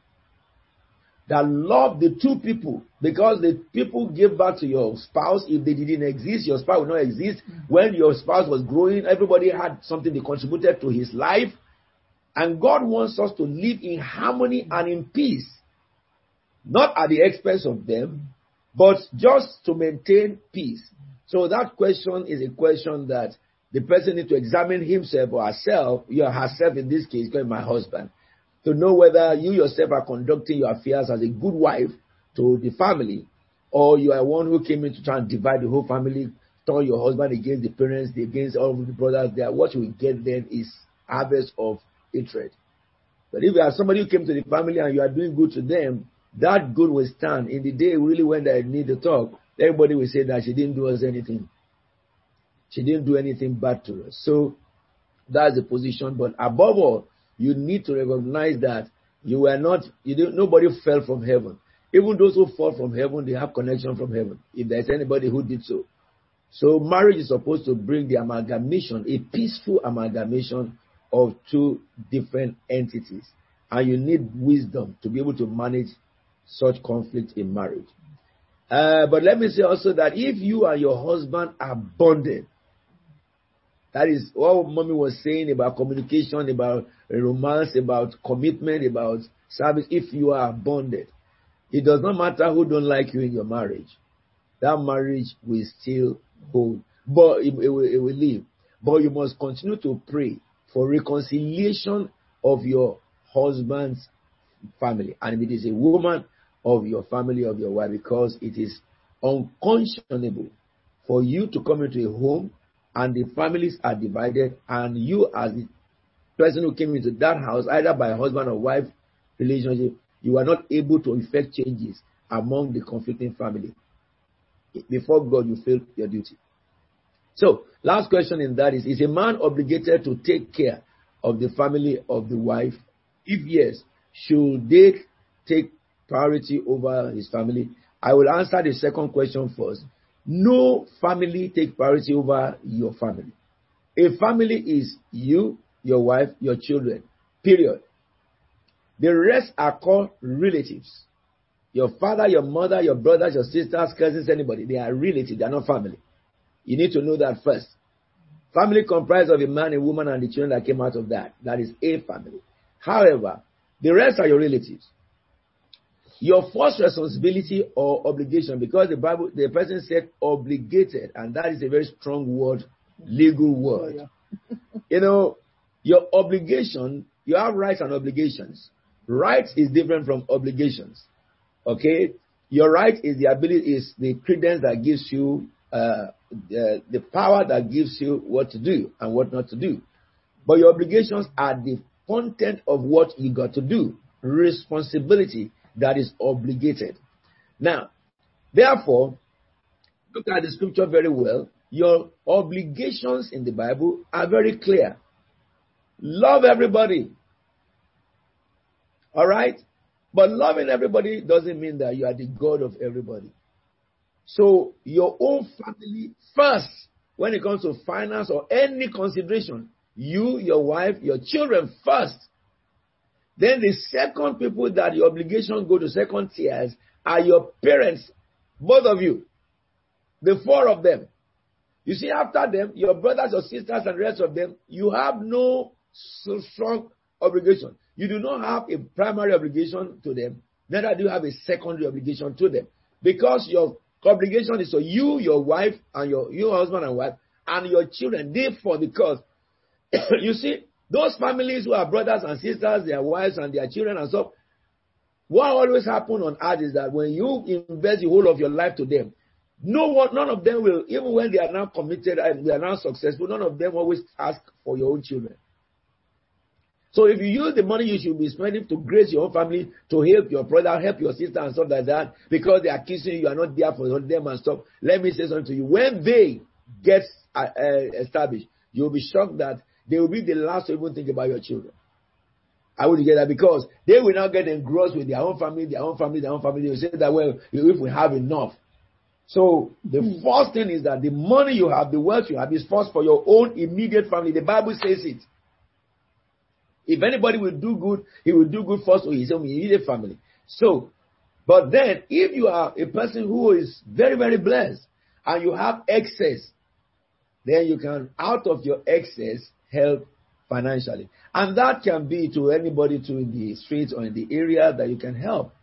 That love the two people because the people gave birth to your spouse. If they didn't exist, your spouse would not exist. Mm. When your spouse was growing, everybody had something they contributed to his life. And God wants us to live in harmony and in peace. Not at the expense of them, but just to maintain peace. So that question is a question that the person needs to examine himself or herself, you are herself in this case, going my husband, to know whether you yourself are conducting your affairs as a good wife to the family, or you are one who came in to try and divide the whole family, turn your husband against the parents, against all the brothers there. What you will get then is harvest of hatred. But if you are somebody who came to the family and you are doing good to them, that good will stand. In the day really when they need to talk, everybody will say that she didn't do us anything. She didn't do anything bad to us. So that's the position. But above all, you need to recognize that you were not, you didn't, nobody fell from heaven. Even those who fall from heaven, they have connection from heaven. If there's anybody who did so. So marriage is supposed to bring the amalgamation, a peaceful amalgamation of two different entities. And you need wisdom to be able to manage such conflict in marriage. Uh, but let me say also that if you and your husband are bonded, that is what mommy was saying about communication, about romance, about commitment, about service. If you are bonded, it does not matter who don't like you in your marriage. That marriage will still hold, but it, it, will, it will leave. But you must continue to pray for reconciliation of your husband's family. And if it is a woman, of your family, of your wife, because it is unconscionable for you to come into a home and the families are divided, and you, as the person who came into that house, either by husband or wife relationship, you are not able to effect changes among the conflicting family. Before God, you failed your duty. So, last question in that is Is a man obligated to take care of the family of the wife? If yes, should they take priority over his family. I will answer the second question first. No family take priority over your family. A family is you, your wife, your children. Period. The rest are called relatives. Your father, your mother, your brothers, your sisters, cousins, anybody. They are relatives. They are not family. You need to know that first. Family comprised of a man, a woman, and the children that came out of that. That is a family. However, the rest are your relatives. Your first responsibility or obligation, because the Bible, the person said obligated, and that is a very strong word, legal word. Oh, yeah. You know, your obligation, you have rights and obligations. Rights is different from obligations. Okay? Your right is the ability, is the credence that gives you, uh, the, the power that gives you what to do and what not to do. But your obligations are the content of what you got to do. Responsibility that is obligated. Now, therefore, look at the scripture very well. Your obligations in the Bible are very clear. Love everybody. All right? But loving everybody doesn't mean that you are the God of everybody. So, your own family first, when it comes to finance or any consideration, you, your wife, your children first. Then the second people that your obligation go to second tiers are your parents, both of you, the four of them. You see, after them, your brothers, your sisters, and the rest of them, you have no so strong obligation. You do not have a primary obligation to them, neither do you have a secondary obligation to them. Because your obligation is to you, your wife, and your, your husband and wife, and your children. Therefore, because you see, those families who are brothers and sisters, their wives and their children and so, what always happens on earth is that when you invest the whole of your life to them, no one, none of them will, even when they are now committed eh, and they are now successful, none of them always ask for your own children. So if you use the money you should be spending to grace your own family, to help your brother, help your sister and stuff like that, because they are kissing you, you are not there for them and stuff. Let me say something to you. When they get uh, uh, established, you'll be shocked that they will be the last to even think about your children. I would get that because they will now get engrossed with their own family, their own family, their own family. They will say that well, if we have enough. So the Hmm. first thing is that the money you have, the wealth you have, is first for your own immediate family. The Bible says it. If anybody will do good, he will do good first to his own immediate family. So, but then if you are a person who is very, very blessed and you have excess, then you can, out of your excess, help financially. And that can be to anybody to in the streets or in the area that you can help.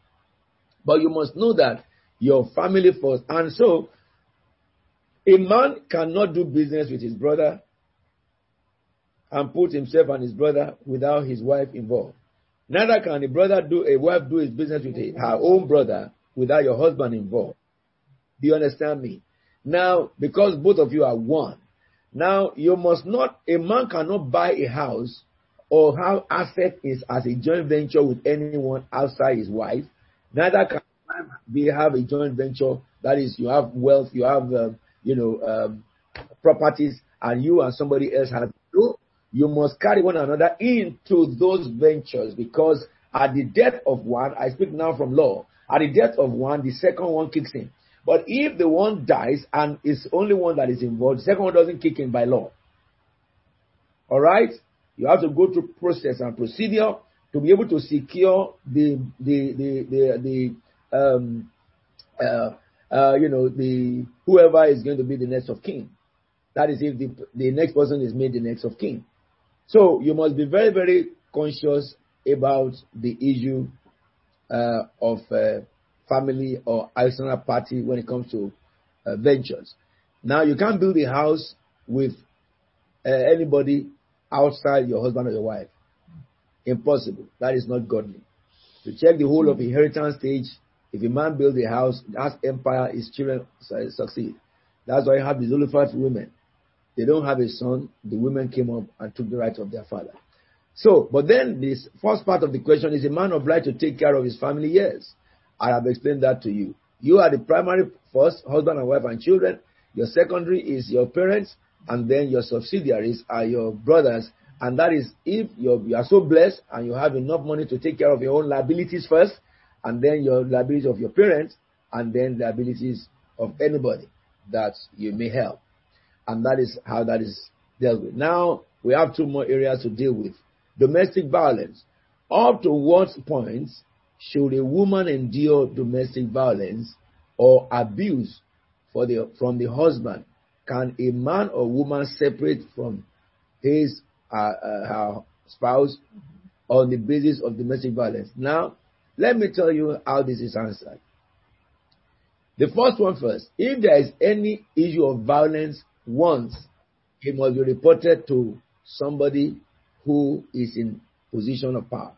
But you must know that your family first. And so, a man cannot do business with his brother and put himself and his brother without his wife involved. Neither can a brother do a wife do his business with her own brother without your husband involved. Do you understand me? Now, because both of you are one, now you must not a man cannot buy a house or have asset is as a joint venture with anyone outside his wife. Neither can we have a joint venture that is you have wealth, you have um, you know um, properties, and you and somebody else no. You must carry one another into those ventures because at the death of one, I speak now from law. At the death of one, the second one kicks in. But if the one dies and is only one that is involved, the second one doesn't kick in by law. All right? You have to go through process and procedure to be able to secure the the the the, the um uh, uh you know the whoever is going to be the next of kin. That is if the the next person is made the next of kin. So you must be very very conscious about the issue uh, of uh, family or external party when it comes to uh, ventures. Now you can't build a house with uh, anybody outside your husband or your wife. Impossible. That is not godly. To check the whole of inheritance stage, if a man builds a house, that empire, his children su- succeed. That's why you have the Zelophehad women. They don't have a son. The women came up and took the right of their father. So, but then this first part of the question is a man obliged to take care of his family? Yes. I have explained that to you. You are the primary first, husband and wife and children. Your secondary is your parents, and then your subsidiaries are your brothers. And that is if you're, you are so blessed and you have enough money to take care of your own liabilities first, and then your liabilities of your parents, and then the abilities of anybody that you may help. And that is how that is dealt with. Now we have two more areas to deal with. Domestic violence. Up to what point should a woman endure domestic violence or abuse the, from the husband? Can a man or woman separate from his uh, uh, her spouse on the basis of domestic violence? Now, let me tell you how this is answered. The first one first. If there is any issue of violence once, it must be reported to somebody who is in position of power.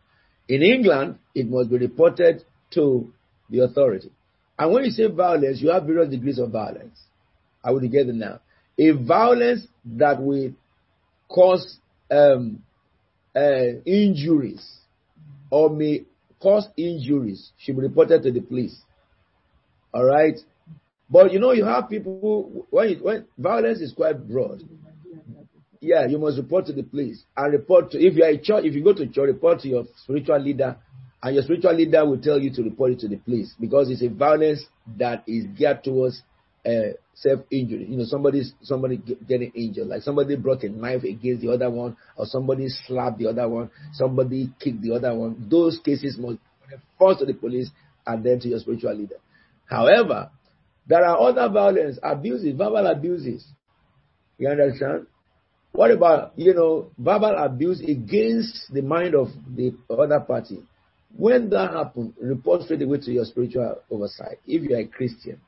In England, it must be reported to the authority. And when you say violence, you have various degrees of violence. I will get it now. A violence that will cause um, uh, injuries or may cause injuries should be reported to the police. All right. But you know, you have people who, when, when violence is quite broad. Yeah, you must report to the police and report to if you are a church. If you go to church, report to your spiritual leader, and your spiritual leader will tell you to report it to the police because it's a violence that is geared towards uh, self-injury. You know, somebody's somebody getting injured, like somebody brought a knife against the other one, or somebody slapped the other one, somebody kicked the other one. Those cases must first to the police and then to your spiritual leader. However, there are other violence, abuses, verbal abuses. You understand? What about, you know, verbal abuse against the mind of the other party? When that happens, report straight away to your spiritual oversight if you are a Christian.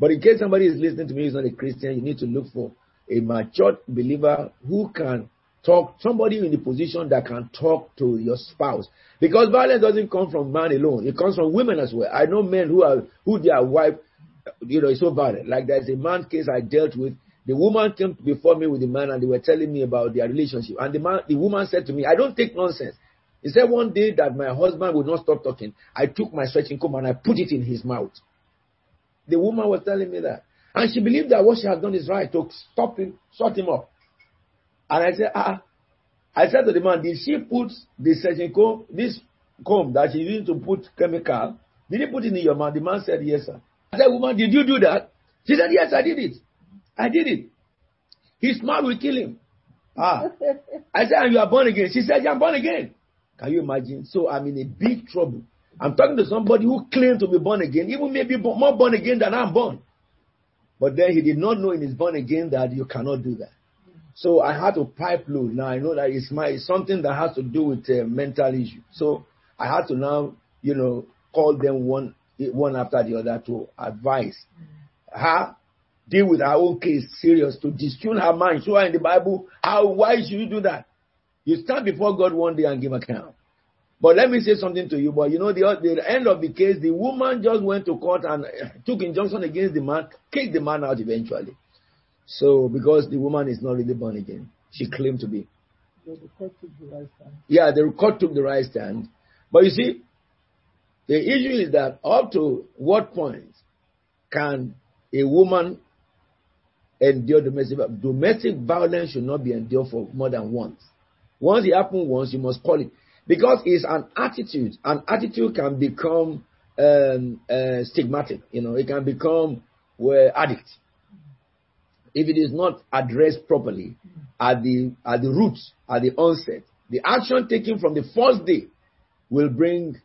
But in case somebody is listening to me who's not a Christian, you need to look for a mature believer who can talk, somebody in the position that can talk to your spouse. Because violence doesn't come from man alone, it comes from women as well. I know men who are who their wife, you know, it's so violent. Like there's a man case I dealt with. The woman came before me with the man and they were telling me about their relationship. And the man, the woman said to me, I don't take nonsense. He said one day that my husband would not stop talking. I took my stretching comb and I put it in his mouth. The woman was telling me that. And she believed that what she had done is right to stop him, shut him up. And I said, ah, I said to the man, did she put the stretching comb, this comb that she used to put chemical, did he put it in your mouth? The man said, yes, sir. I said, woman, did you do that? She said, yes, I did it. I did it. His mouth will kill him. Ah. I said, and you are born again. She said, yeah, I'm born again. Can you imagine? So I'm in a big trouble. I'm talking to somebody who claimed to be born again, even maybe more born again than I'm born. But then he did not know in his born again that you cannot do that. So I had to pipe load. Now I know that it's my it's something that has to do with a mental issue. So I had to now, you know, call them one one after the other to advise her deal with her own case serious to dispute her mind. Show her in the Bible how why should you do that? You stand before God one day and give account. But let me say something to you. But you know, the, the end of the case, the woman just went to court and took injunction against the man, kicked the man out eventually. So, because the woman is not really born again, she claimed to be. The court took the right stand. Yeah, the court took the right stand. But you see, the issue is that up to what point can a woman endure domestic violence? domestic violence should not be endured for more than once. Once it happens once, you must call it because it's an attitude. An attitude can become um, uh, stigmatic. You know, it can become well, addict if it is not addressed properly at the at the roots, at the onset. The action taken from the first day will bring,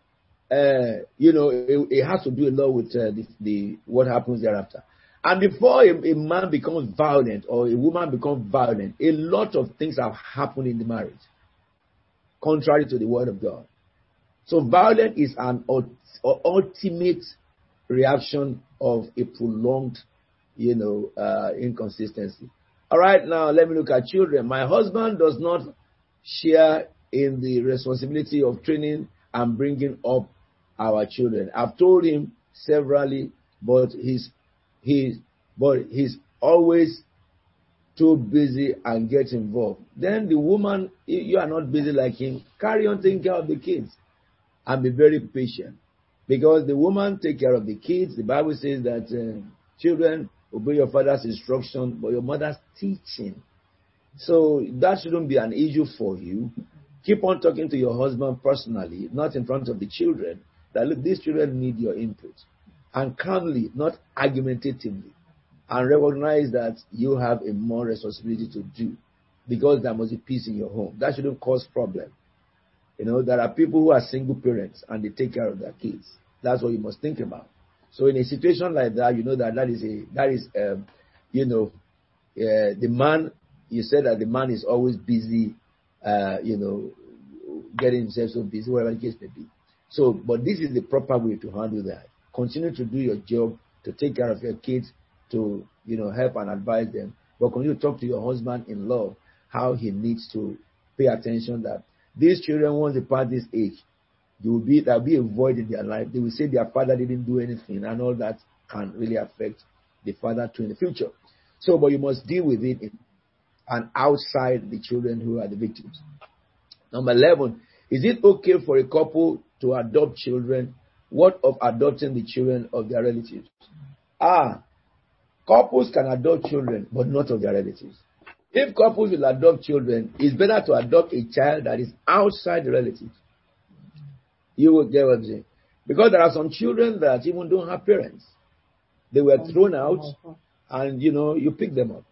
uh, you know, it, it, has to do a lot with uh, the, the, what happens thereafter. And before a, a, man becomes violent or a woman becomes violent, a lot of things have happened in the marriage, contrary to the word of God. So violence is an ultimate reaction of a prolonged you know, uh, inconsistency. All right, now let me look at children. My husband does not share in the responsibility of training and bringing up our children. I've told him severally, but he's he's but he's always too busy and gets involved. Then the woman, you are not busy like him. Carry on taking care of the kids and be very patient, because the woman take care of the kids. The Bible says that uh, children obey your father's instruction, but your mother's teaching. So that shouldn't be an issue for you. Keep on talking to your husband personally, not in front of the children. That look, these children need your input. And calmly, not argumentatively, and recognize that you have a more responsibility to do because there must be peace in your home. That shouldn't cause problem. You know, there are people who are single parents and they take care of their kids. That's what you must think about. So in a situation like that, you know that that is a that is um, you know uh, the man. You said that the man is always busy, uh, you know, getting himself so busy, whatever the case may be. So, but this is the proper way to handle that. Continue to do your job, to take care of your kids, to you know help and advise them. But continue to talk to your husband in love how he needs to pay attention that these children once they pass this age, there will be there will be a void in their life. They will say their father didn't do anything, and all that can really affect the father too in the future. So, but you must deal with it in, and outside the children who are the victims. Number 11, is it okay for a couple to adopt children? What of adopting the children of their relatives? Ah, couples can adopt children, but not of their relatives. If couples will adopt children, it's better to adopt a child that is outside the relatives. You will get what I'm saying. Because there are some children that even don't have parents. They were thrown out, and you know, you pick them up.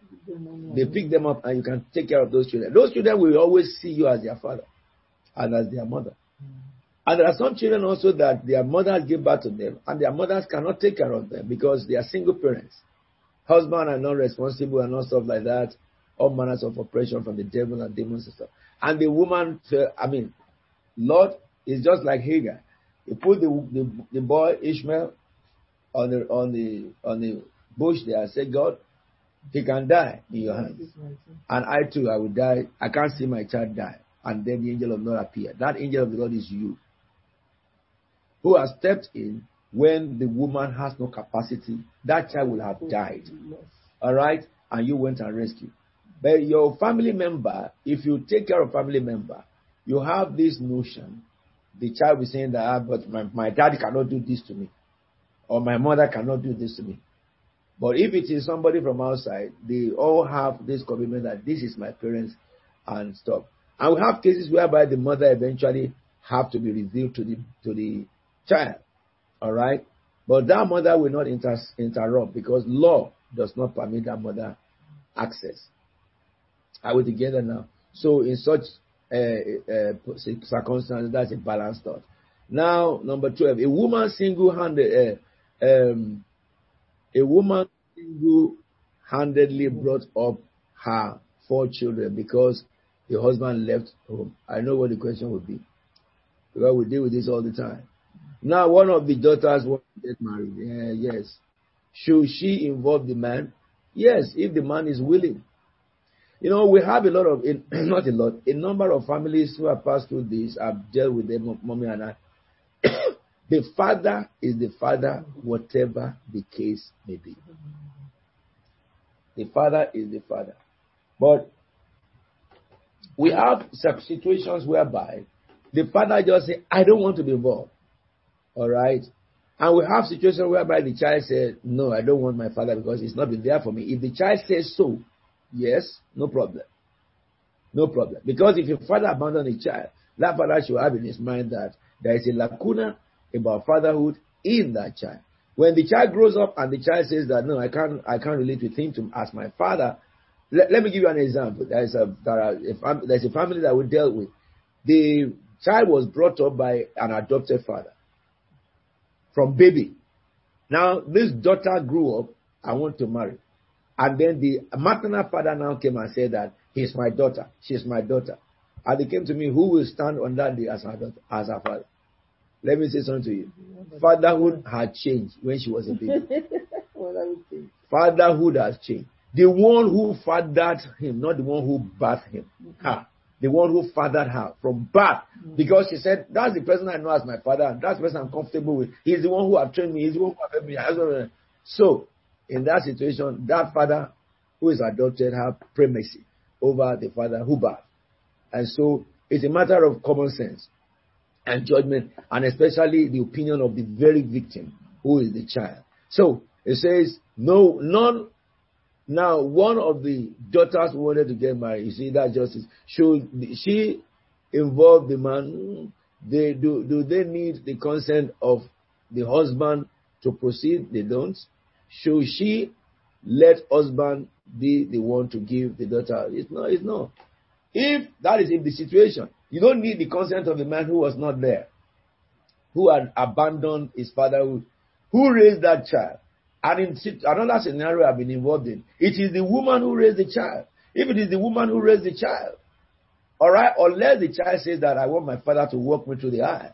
They pick them up, and you can take care of those children. Those children will always see you as their father and as their mother. And there are some children also that their mothers give birth to them, and their mothers cannot take care of them because they are single parents. Husband are not responsible and all stuff like that. All manners of oppression from the devil and demons and stuff. And the woman, uh, I mean, Lord is just like Hagar. He put the, the, the boy Ishmael on the on the on the bush there and said, God, he can die in your hands. And I too, I will die. I can't see my child die. And then the angel of Lord appeared. That angel of the Lord is you. Who has stepped in when the woman has no capacity. That child will have died. All right? And you went and rescued. But your family member, if you take care of family member, you have this notion. The child will saying that, ah, but my, my daddy cannot do this to me. Or my mother cannot do this to me. But if it is somebody from outside, they all have this commitment that this is my parents and stuff. And we have cases whereby the mother eventually have to be revealed to the to the child. All right. But that mother will not inter- interrupt because law does not permit that mother access. Are we together now? So in such uh, uh, circumstances, that's a balanced thought. Now, number 12, a woman single-handed, uh, um, a woman single-handedly brought up her four children because the husband left home. I know what the question would be. Because we deal with this all the time. Now, one of the daughters wants to get married. yes. Should she involve the man? Yes, if the man is willing. You know, we have a lot of, not a lot, a number of families who have passed through this. I've dealt with them, mommy and I. the father is the father, whatever the case may be. The father is the father. But we have situations whereby the father just say, I don't want to be involved. All right. And we have situations whereby the child said, No, I don't want my father because he's not been there for me. If the child says so, yes, no problem. No problem. Because if your father abandoned a child, that father should have in his mind that there is a lacuna about fatherhood in that child. When the child grows up and the child says that no, I can't, I can't relate with him to as my father. Let, let me give you an example. There's a, there are there's a family that we dealt with. The child was brought up by an adopted father from baby. Now this daughter grew up I want to marry. And then the maternal father now came and said that he's my daughter, she's my daughter. And they came to me, who will stand on that day as her daughter, as her father? Let me say something to you. Fatherhood had changed when she was a baby. Fatherhood has changed. The one who fathered him, not the one who birthed him. Ha. The one who fathered her from birth. Mm. Because she said, That's the person I know as my father, and that's the person I'm comfortable with. He's the one who have trained me, he's the one who have helped me. So, in that situation, that father who is adopted have primacy over the father who birthed. And so, it's a matter of common sense and judgment, and especially the opinion of the very victim, who is the child. So it says, no, none. Now, one of the daughters wanted to get married. You see, that justice. Should she involve the man? They do do they need the consent of the husband to proceed? They don't. Should she let husband be the one to give the daughter? It's not. It's not. If that is in the situation, you don't need the consent of the man who was not there, who had abandoned his fatherhood, who raised that child. And in another scenario I've been involved in, it is the woman who raised the child. If it is the woman who raised the child, all right, unless the child says that I want my father to walk me through the eye.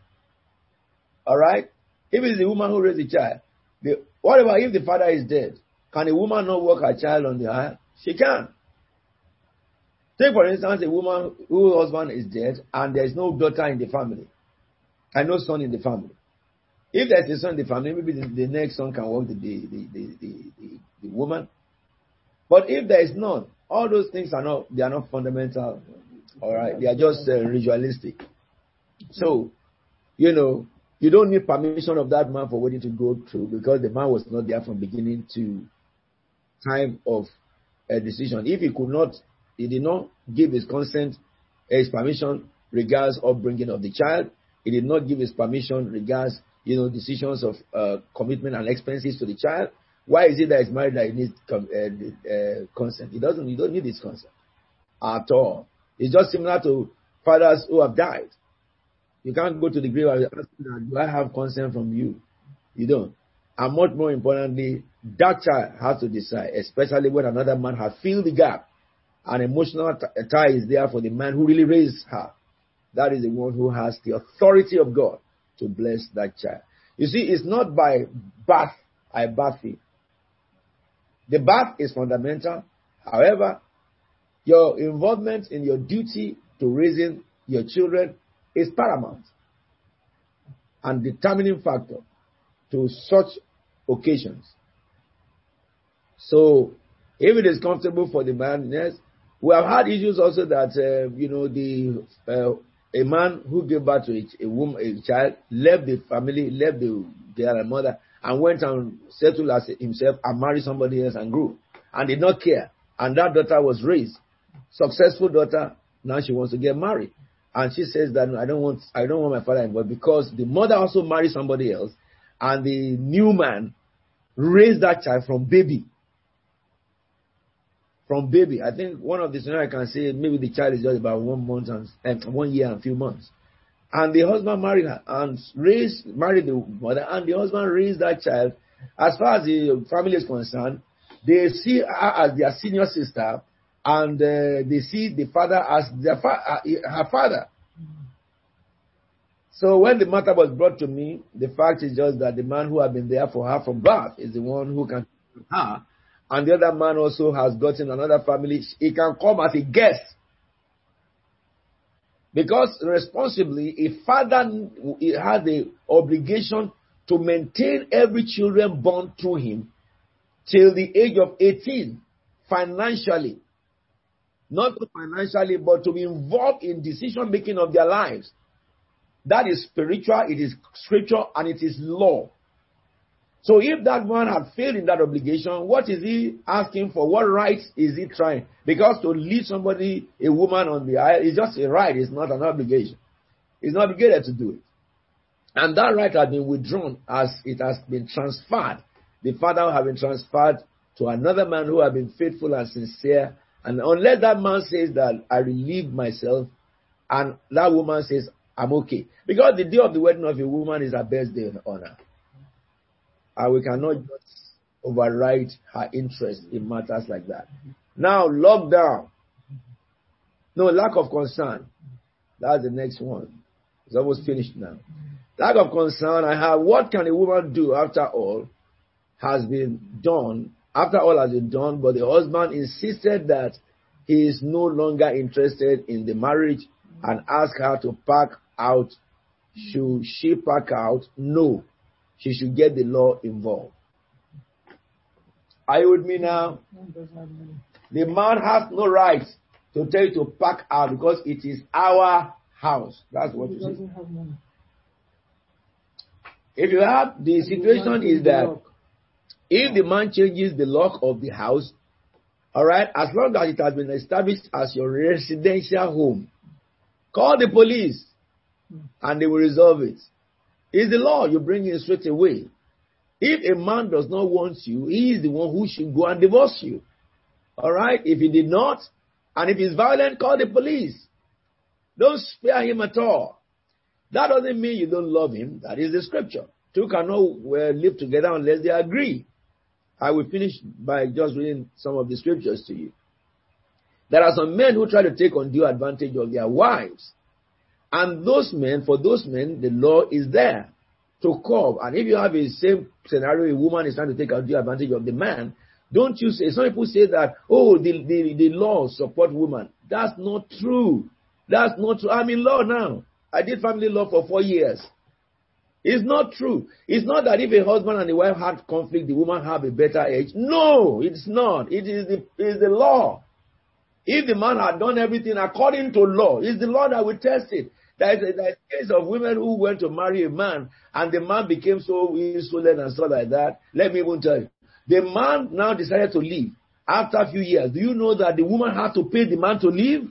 All right, if it is the woman who raised the child, the, what if the father is dead? Can a woman not walk her child on the eye? She can. Take for instance a woman whose husband is dead and there is no daughter in the family and no son in the family. If there's a son in the family, maybe the, the next son can walk the, the, the, the, the woman. But if there is none, all those things are not they are not fundamental. All right, they are just uh, ritualistic. So, you know, you don't need permission of that man for waiting to go through because the man was not there from beginning to time of a decision. If he could not, he did not give his consent, his permission regards upbringing of the child. He did not give his permission regards you know, decisions of uh, commitment and expenses to the child. Why is it that he's married that needs com- uh, uh, consent? He doesn't. You don't need his consent at all. It's just similar to fathers who have died. You can't go to the grave and ask, "Do I have consent from you?" You don't. And much more importantly, that child has to decide, especially when another man has filled the gap. An emotional tie is there for the man who really raised her. That is the one who has the authority of God to bless that child. You see, it's not by birth I birth you. The birth is fundamental. However, your involvement in your duty to raising your children is paramount and determining factor to such occasions. So, if it is comfortable for the man, yes, we have had issues also that uh, you know the uh, a man who gave birth to a, a woman, a child, left the family, left the their mother, and went and settled as himself and married somebody else and grew, and did not care. And that daughter was raised, successful daughter. Now she wants to get married, and she says that I don't want, I don't want my father involved because the mother also married somebody else, and the new man raised that child from baby from baby. I think one of the scenarios I can say maybe the child is just about one month and one year and few months. And the husband married her and raised, married the mother, and the husband raised that child. As far as the family is concerned, they see her as their senior sister, and uh, they see the father as their fa- uh, her father. So when the matter was brought to me, the fact is just that the man who had been there for her from birth is the one who can her and the other man also has gotten another family, he can come as a guest. Because responsibly, a father he has the obligation to maintain every children born through him till the age of 18 financially. Not financially, but to be involved in decision making of their lives. That is spiritual, it is scripture, and it is law. So if that man had failed in that obligation, what is he asking for? What rights is he trying? Because to leave somebody, a woman on the aisle, is just a right, it's not an obligation. He's not obligated to do it. And that right has been withdrawn as it has been transferred. The father has been transferred to another man who has been faithful and sincere. And unless that man says that I relieve myself, and that woman says, I'm okay. Because the day of the wedding of a woman is her best day on earth and we cannot just override her interest in matters like that. Now, lockdown. No, lack of concern. That's the next one. It's almost finished now. Lack of concern. I have what can a woman do after all has been done? After all has been done, but the husband insisted that he is no longer interested in the marriage and asked her to pack out. Should she pack out? No she should get the law involved. Are you with me now? The man has no right to tell you to pack out because it is our house. That's what you say. If you have the situation is that if the man changes the lock of the house, all right, as long as it has been established as your residential home, call the police. and they will resolve it. It's the law you bring in straight away. If a man does not want you, he is the one who should go and divorce you. All right? If he did not, and if he's violent, call the police. Don't spare him at all. That doesn't mean you don't love him. That is the scripture. Two cannot live together unless they agree. I will finish by just reading some of the scriptures to you. There are some men who try to take undue advantage of their wives. And those men, for those men, the law is there to curb. And if you have a same scenario, a woman is trying to take undue advantage of the man, don't you say, some people say that, oh, the, the, the law support women. That's not true. That's not true. I'm in law now. I did family law for four years. It's not true. It's not that if a husband and a wife had conflict, the woman have a better edge. No, it's not. It is the, it is the law. If the man had done everything according to law, it's the law that will test it. There is, a, a case of women who went to marry a man and the man became so insolent and stuff like that. Let me even tell you. The man now decided to leave after a few years. Do you know that the woman had to pay the man to leave?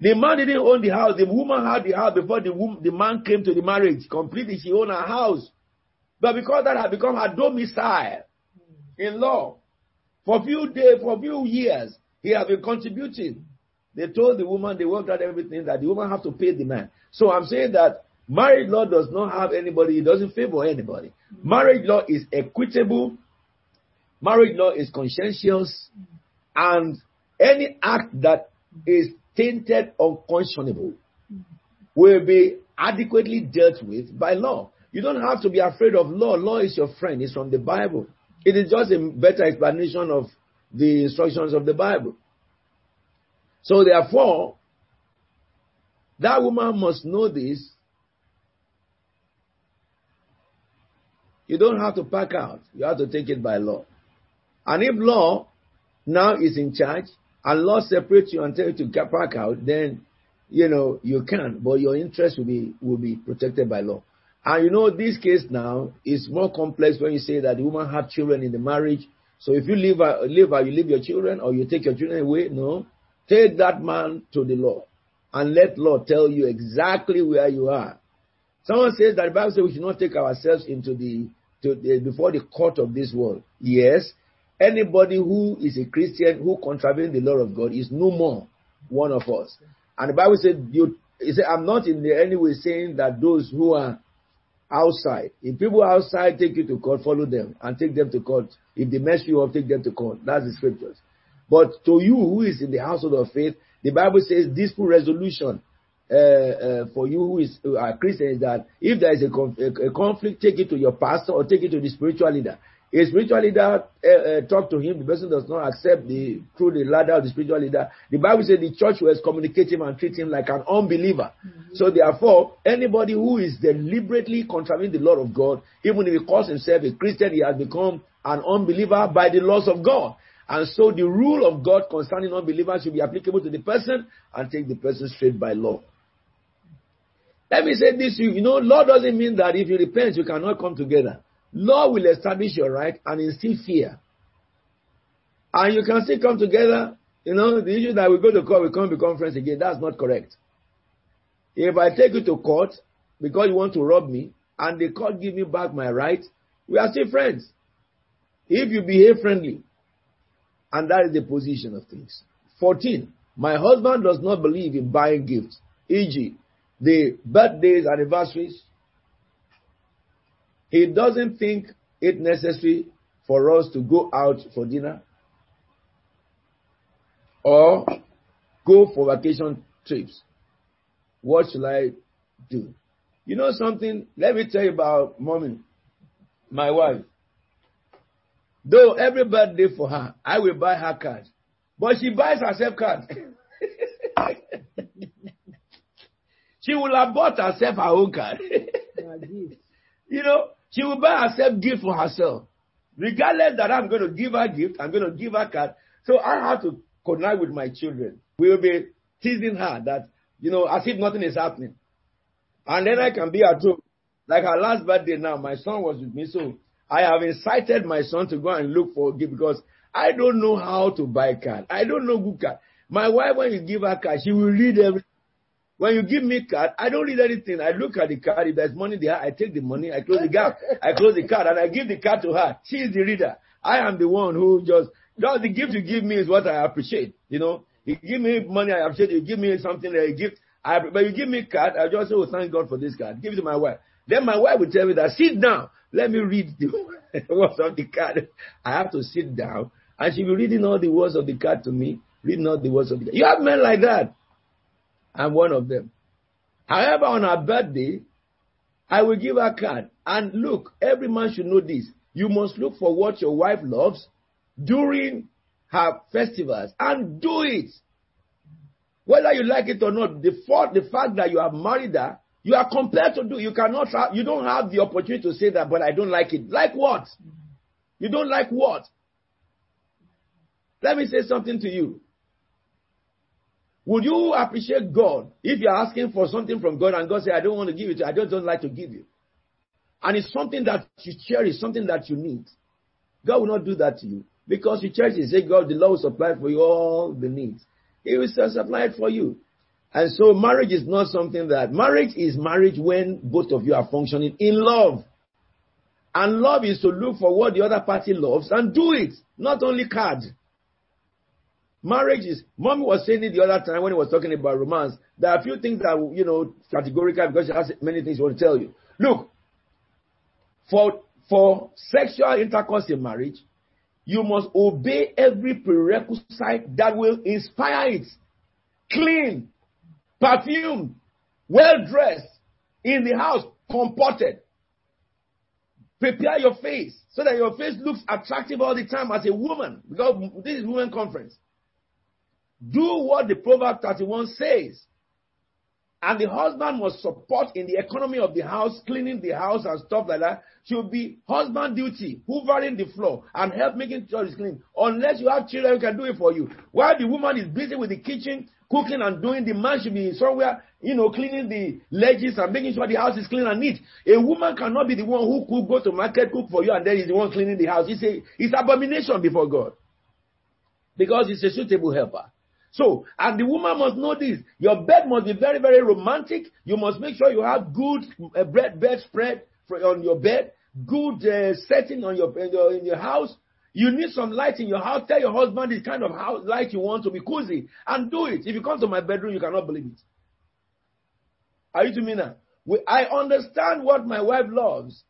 The man didn't own the house. The woman had the house before the, woman, the man came to the marriage. Completely, she owned her house. But because that had become her domicile in law, for a few days, for a few years, he had been contributing. They told the woman, they worked out everything, that the woman have to pay the man. So I'm saying that marriage law does not have anybody, it doesn't favor anybody. Marriage law is equitable, marriage law is conscientious, and any act that is tainted, unconscionable, will be adequately dealt with by law. You don't have to be afraid of law. Law is your friend. It's from the Bible. It is just a better explanation of the instructions of the Bible. So therefore, that woman must know this. You don't have to pack out. You have to take it by law. And if law now is in charge, and law separates you and tell you to back out, then you know you can, but your interest will be will be protected by law. And you know this case now is more complex when you say that the woman had children in the marriage. So if you leave her, leave her, you leave your children, or you take your children away. No, take that man to the law, and let law tell you exactly where you are. Someone says that the Bible says we should not take ourselves into the the, before the court of this world. Yes, Anybody who is a Christian who contravenes the law of God is no more one of us. And the Bible said, you, it said, I'm not in any way saying that those who are outside, if people outside take you to court, follow them and take them to court. If they mess you up, take them to court. That's the scriptures. But to you who is in the household of faith, the Bible says this full resolution uh, uh, for you who is a Christian is that if there is a, conf- a, conflict, take it to your pastor or take it to the spiritual leader. A spiritual leader uh, uh, talk to him, the person does not accept the through the ladder of the spiritual leader. The Bible says the church will excommunicate him and treat him like an unbeliever. Mm-hmm. So therefore, anybody who is deliberately contravening the law of God, even if he calls himself a Christian, he has become an unbeliever by the laws of God. And so the rule of God concerning unbelievers should be applicable to the person and take the person straight by law. Let me say this, you know, law doesn't mean that if you repent, you cannot come together. Law will establish your right and instill fear. And you can still come together. You know, the issue that we go to court, we come to conference again, that's not correct. If I take you to court because you want to rob me and the court give me back my right, we are still friends. If you behave friendly, and that is the position of things. 14. My husband does not believe in buying gifts, e.g., the birthdays, anniversaries, he doesn't think it necessary for us to go out for dinner or go for vacation trips. What should I do? You know something? Let me tell you about mommy, my wife. Though every birthday for her, I will buy her card. But she buys herself card. she will have bought herself her own card. you know, she will buy herself gift for herself. Regardless that I'm going to give her gift, I'm going to give her card. So I have to connect with my children. We will be teasing her that, you know, as if nothing is happening. And then I can be at home. Like her last birthday now, my son was with me. So I have incited my son to go and look for gift because I don't know how to buy card. I don't know good card. My wife, when you give her card, she will read everything. When you give me card, I don't read anything. I look at the card. If there's money there, I take the money. I close the gap. I close the card and I give the card to her. She is the reader. I am the one who just, just the gift you give me is what I appreciate. You know, you give me money, I appreciate. You give me something, a gift. I, but you give me card, I just say, oh, thank God for this card. Give it to my wife. Then my wife will tell me that, sit down. Let me read the words of the card. I have to sit down. And she'll be reading all the words of the card to me. Reading all the words of the card. You have men like that. I'm one of them. However, on her birthday, I will give her a card. And look, every man should know this. You must look for what your wife loves during her festivals and do it. Whether you like it or not, the fact, the fact that you have married her, you are compelled to do. You cannot. Have, you don't have the opportunity to say that, but I don't like it. Like what? You don't like what? Let me say something to you. Would you appreciate God if you're asking for something from God and God say, I don't want to give it to you, I just don't like to give you? And it's something that you cherish, something that you need. God will not do that to you because you cherish it. Say, God, the Lord will supply for you all the needs. He will supply it for you. And so marriage is not something that marriage is marriage when both of you are functioning in love. And love is to look for what the other party loves and do it, not only card. Marriage is, mommy was saying it the other time when he was talking about romance. There are a few things that, you know, categorical because she has many things she want to tell you. Look, for, for sexual intercourse in marriage, you must obey every prerequisite that will inspire it. Clean, perfumed, well dressed, in the house, comported. Prepare your face so that your face looks attractive all the time as a woman. Because this is women conference. Do what the Proverb 31 says. And the husband must support in the economy of the house, cleaning the house and stuff like that. Should be husband duty, hoovering the floor and help making sure it's clean. Unless you have children who can do it for you. While the woman is busy with the kitchen, cooking and doing, the man should be somewhere, you know, cleaning the ledges and making sure the house is clean and neat. A woman cannot be the one who could go to market, cook for you, and then is the one cleaning the house. It's a, it's abomination before God. Because it's a suitable helper. So, and the woman must know this. Your bed must be very, very romantic. You must make sure you have good uh, bed, bed spread for, on your bed, good uh, setting on your, in your, in your house. You need some light in your house. Tell your husband this kind of house light you want to be cozy and do it. If you come to my bedroom, you cannot believe it. Are you to me now? We, I understand what my wife loves,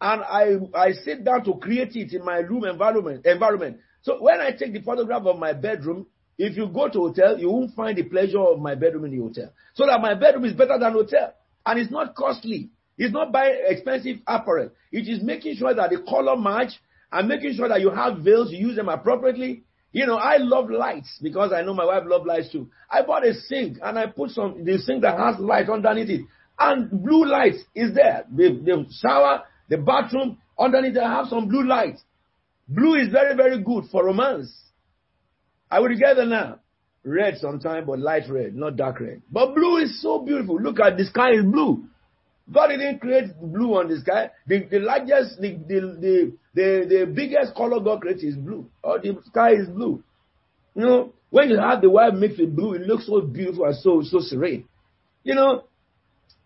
and I I sit down to create it in my room environment environment. So when I take the photograph of my bedroom, if you go to hotel, you won't find the pleasure of my bedroom in the hotel. So that my bedroom is better than hotel. And it's not costly. It's not buying expensive apparel. It is making sure that the color match and making sure that you have veils, you use them appropriately. You know, I love lights because I know my wife loves lights too. I bought a sink and I put some the sink that has light underneath it. And blue light is there. The, the shower, the bathroom, underneath I have some blue light. Blue is very, very good for romance. Are we together now? Red sometimes, but light red, not dark red. But blue is so beautiful. Look at the sky is blue. God didn't create blue on the sky. The, the largest, the, the, the, the, biggest color God created is blue. Or the sky is blue. You know, when you have the white mixed with blue, it looks so beautiful and so, so serene. You know,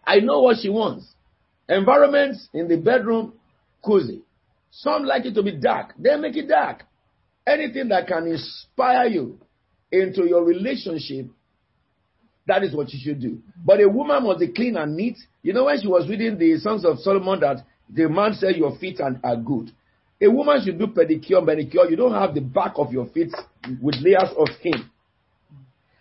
I know what she wants. Environments in the bedroom, cozy. Some like it to be dark. They make it dark. Anything that can inspire you into your relationship, that is what you should do. But a woman must be clean and neat. You know, when she was reading the Songs of Solomon, that the man said your feet are good. A woman should do pedicure, manicure. You don't have the back of your feet with layers of skin.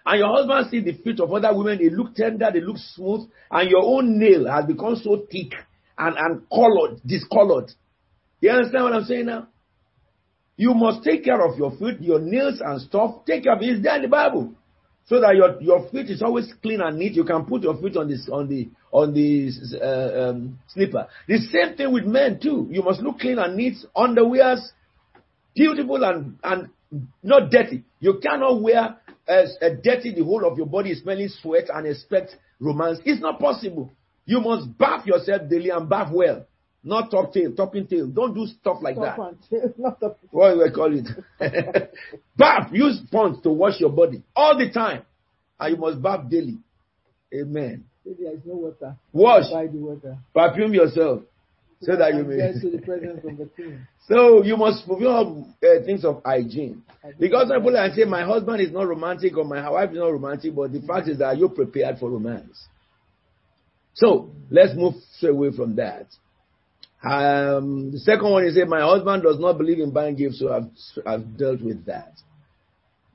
And your husband sees the feet of other women, they look tender, they look smooth, and your own nail has become so thick and, and colored, discolored. You understand what I'm saying now? You must take care of your feet, your nails and stuff. Take care of it. It's there in the Bible. So that your, your feet is always clean and neat. You can put your feet on this on the on the uh, um, slipper. The same thing with men too. You must look clean and neat. Underwears, beautiful and and not dirty. You cannot wear a, a dirty the whole of your body smelling sweat and expect romance. It's not possible. You must bath yourself daily and bath well. Not top tail, topping tail. Don't do stuff like Top that. and tail, not top- What do I call it? bath. Use ponds to wash your body all the time. And you must bath daily. Amen. If there is no water, Wash, buy the water. perfume yourself, so that you may. To the presence of the king. So you must fulfill uh, things of hygiene. Because some people are say my husband is not romantic or my wife is not romantic, but the fact is that you're prepared for romance. So let's move away from that. Um, the second one is say my husband does not believe in buying gifts, so I've, I've dealt with that.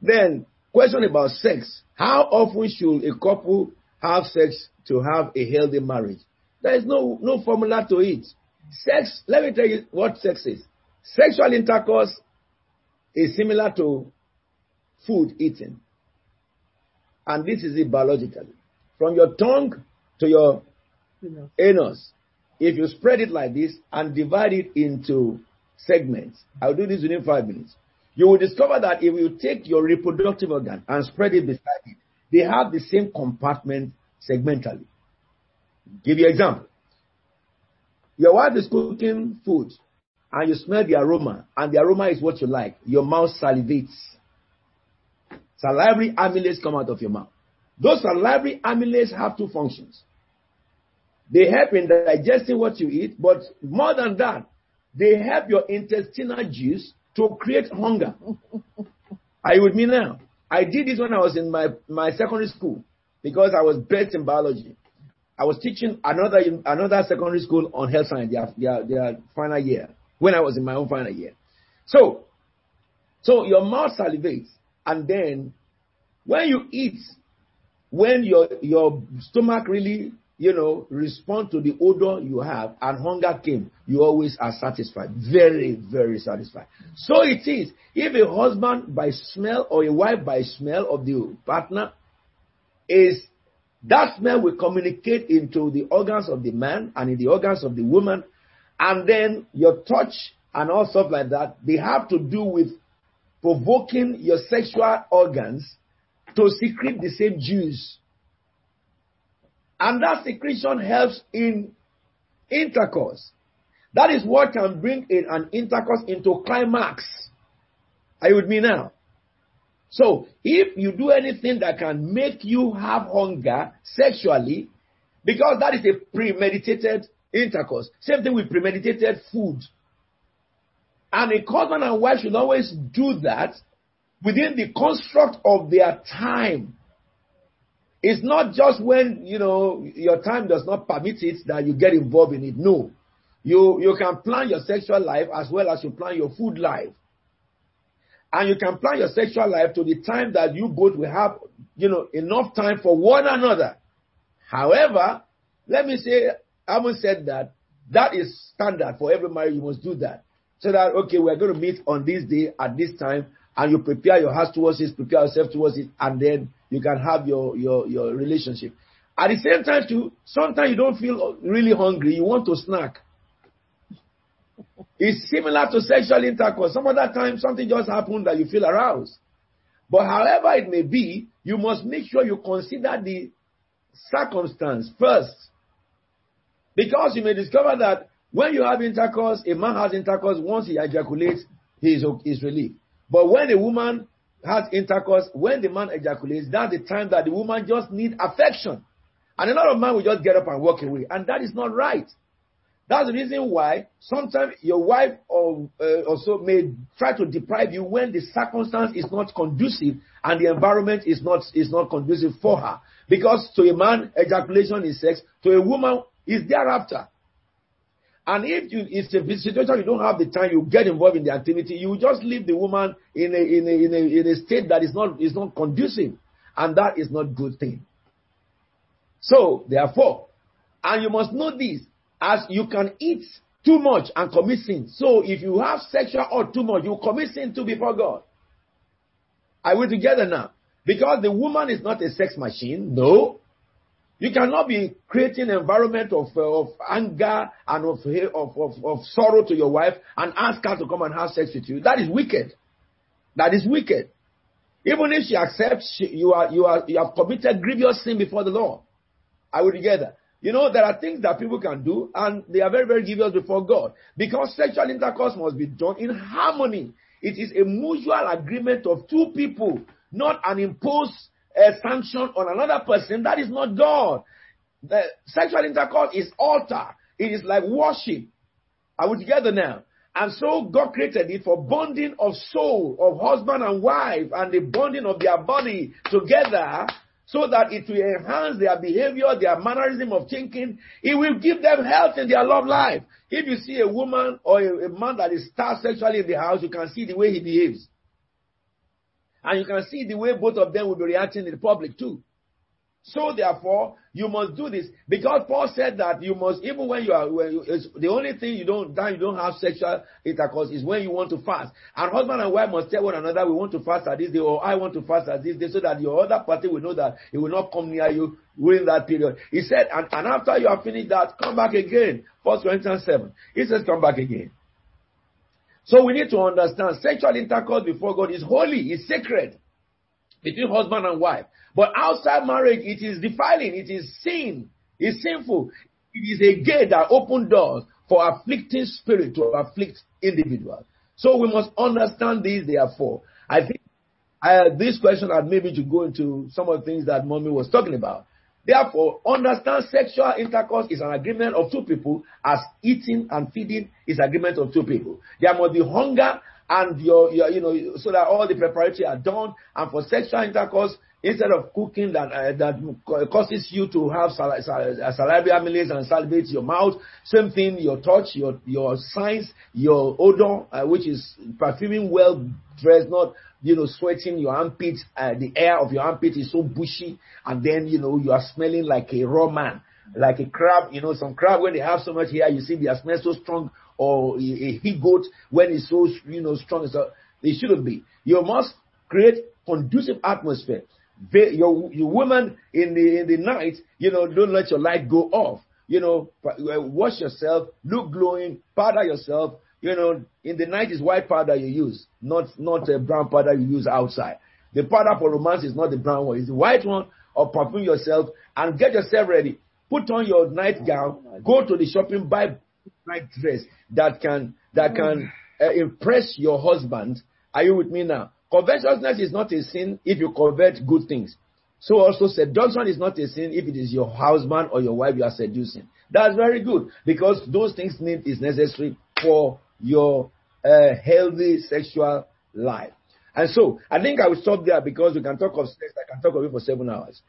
Then question about sex. How often should a couple have sex to have a healthy marriage? There is no no formula to it. Sex. Let me tell you what sex is. Sexual intercourse is similar to food eating. And this is it biologically. From your tongue to your You know, anus, if you spread it like this and divide it into segments, I'll do this within five minutes. You will discover that if you take your reproductive organ and spread it beside it, they have the same compartment segmentally. Give you an example. Your wife is cooking food and you smell the aroma, and the aroma is what you like. Your mouth salivates. Salivary amylase come out of your mouth. Those salivary amylase have two functions. They help in digesting what you eat, but more than that, they help your intestinal juice to create hunger. Are you with me now? I did this when I was in my, my secondary school because I was best in biology. I was teaching another another secondary school on health science, their, their, their final year, when I was in my own final year. So, so your mouth salivates, and then when you eat, when your your stomach really, you know, respond to the odor you have and hunger came, you always are satisfied. Very, very satisfied. So it is. If a husband by smell or a wife by smell of the partner is that smell will communicate into the organs of the man and in the organs of the woman, and then your touch and all stuff like that, they have to do with provoking your sexual organs to secrete the same juice. And that secretion helps in intercourse. That is what can bring in an intercourse into climax. Are you with me now? So, if you do anything that can make you have hunger sexually, because that is a premeditated intercourse, same thing with premeditated food. And a husband and wife should always do that within the construct of their time. It's not just when, you know, your time does not permit it that you get involved in it. No. You, you can plan your sexual life as well as you plan your food life. And you can plan your sexual life to the time that you both will have, you know, enough time for one another. However, let me say, having said that, that is standard for every marriage. You must do that. So that, okay, we're going to meet on this day at this time, and you prepare your heart towards it, prepare yourself towards it, and then you can have your, your, your relationship. At the same time, too, sometimes you don't feel really hungry. You want to snack. It's similar to sexual intercourse. Some other time, something just happened that you feel aroused. But however it may be, you must make sure you consider the circumstance first. Because you may discover that when you have intercourse, a man has intercourse, once he ejaculates, he is, is relieved. But when a woman has intercourse, when the man ejaculates, that's the time that the woman just needs affection. And a lot of men will just get up and walk away. And that is not right. That's the reason why sometimes your wife or uh, also may try to deprive you when the circumstance is not conducive and the environment is not is not conducive for her. Because to a man, ejaculation is sex. To a woman, is thereafter. And if you, it's a situation you don't have the time, you get involved in the activity, you just leave the woman in a, in a, in a, in a state that is not, is not conducive. And that is not good thing. So, therefore, and you must know this, as you can eat too much and commit sin. So, if you have sexual or too much, you commit sin too before God. Are we together now? Because the woman is not a sex machine. No. You cannot be creating an environment of, uh, of anger and of, of, of, of sorrow to your wife and ask her to come and have sex with you. That is wicked. That is wicked. Even if she accepts, she, you are you are you have committed grievous sin before the Lord. Are we together? You know, there are things that people can do, and they are very, very grievous before God. Because sexual intercourse must be done in harmony. It is a mutual agreement of two people, not an imposed a sanction on another person, that is not God. The sexual intercourse is altar. It is like worship. Are we together now? And so God created it for bonding of soul, of husband and wife, and the bonding of their body together so that it will enhance their behavior, their mannerism of thinking. It will give them health in their love life. If you see a woman or a, a man that is star sexually in the house, you can see the way he behaves. And you can see the way both of them will be reacting in the public too. So therefore, you must do this because Paul said that you must even when you are when you, the only thing you don't that you don't have sexual intercourse is when you want to fast. And husband and wife must tell one another we want to fast at this day or I want to fast at this day so that your other party will know that it will not come near you during that period. He said, and, and after you have finished that, come back again. First Corinthians 7. He says, come back again. So we need to understand sexual intercourse before God is holy, is sacred between husband and wife. But outside marriage, it is defiling, it is sin, it's sinful. It is a gate that opens doors for afflicting spirit to afflict individuals. So we must understand this, therefore. I think uh, this question had maybe to go into some of the things that mommy was talking about. Therefore, understand sexual intercourse is an agreement of two people, as eating and feeding is agreement of two people. There must be hunger and your, your you know, so that all the preparatory are done. And for sexual intercourse, instead of cooking that uh, that causes you to have sal- sal- salivary amylase and salivate your mouth, same thing, your touch, your your signs, your odor, uh, which is perfuming well dressed, not you know sweating your armpits. Uh, the air of your armpit is so bushy, and then you know you are smelling like a raw man, like a crab. You know some crab when they have so much hair, you see their smell so strong or a, a he goat when it's so you know strong. So it shouldn't be. You must create conducive atmosphere. Your, your woman in the in the night, you know, don't let your light go off. You know, uh, wash yourself, look glowing, powder yourself. You know, in the night is white powder you use, not not a brown powder you use outside. The powder for romance is not the brown one; it's the white one. Or perfume yourself and get yourself ready. Put on your nightgown. Go to the shopping, buy night dress that can that can uh, impress your husband. Are you with me now? Covetousness is not a sin if you covet good things. So also seduction is not a sin if it is your husband or your wife you are seducing. That's very good because those things need is necessary for your uh, healthy sexual life. And so I think I will stop there because we can talk of sex. I can talk of it for seven hours.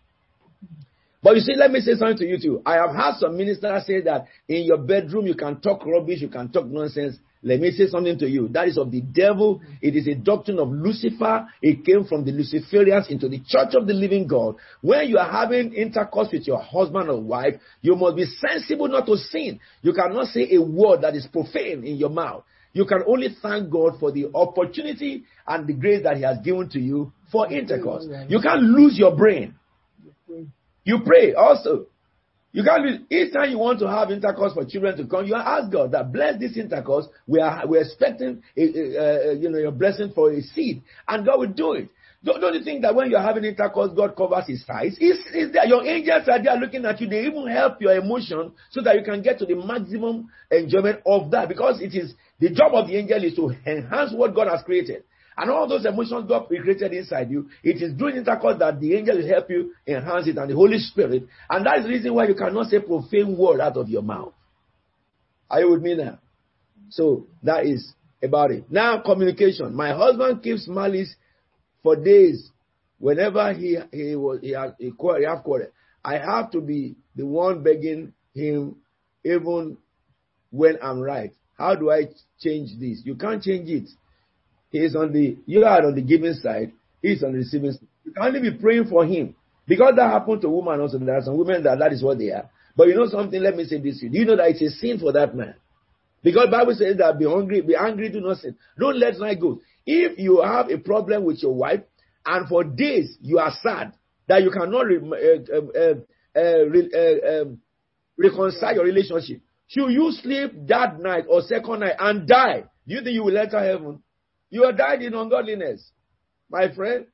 But you see, let me say something to you too. I have had some ministers say that in your bedroom you can talk rubbish, you can talk nonsense. Let me say something to you. That is of the devil. It is a doctrine of Lucifer. It came from the Luciferians into the church of the living God. When you are having intercourse with your husband or wife, you must be sensible not to sin. You cannot say a word that is profane in your mouth. You can only thank God for the opportunity and the grace that He has given to you for intercourse. You can't lose your brain. You pray also. You can't be, each time you want to have intercourse for children to come, you ask God that bless this intercourse. We are we're expecting a, a, a, you know your blessing for a seed, and God will do it. Don't, don't you think that when you're having intercourse, God covers His eyes? Is is there? Your angels are there looking at you. They even help your emotion so that you can get to the maximum enjoyment of that. Because it is the job of the angel is to enhance what God has created. And all those emotions God created inside you, it is during intercourse that the angel will help you enhance it and the Holy Spirit. And that is the reason why you cannot say profane word out of your mouth. Are you with me now? So that is about it. Now communication. My husband keeps malice for days. Whenever he he was he has he, he have quarrel, I have to be the one begging him, even when I'm right. How do I change this? You can't change it. He is on the, you are on the giving side, he is on the receiving side. You can only be praying for him. Because that happened to women also. There are some women that that is what they are. But you know something, let me say this to you. Do you know that it's a sin for that man? Because Bible says that be hungry, be angry, do not sin. Don't let night go. If you have a problem with your wife, and for days you are sad that you cannot re- uh, uh, uh, re- um, reconcile your relationship, should you sleep that night or second night and die? Do you think you will enter heaven? You are died in ungodliness, my friend.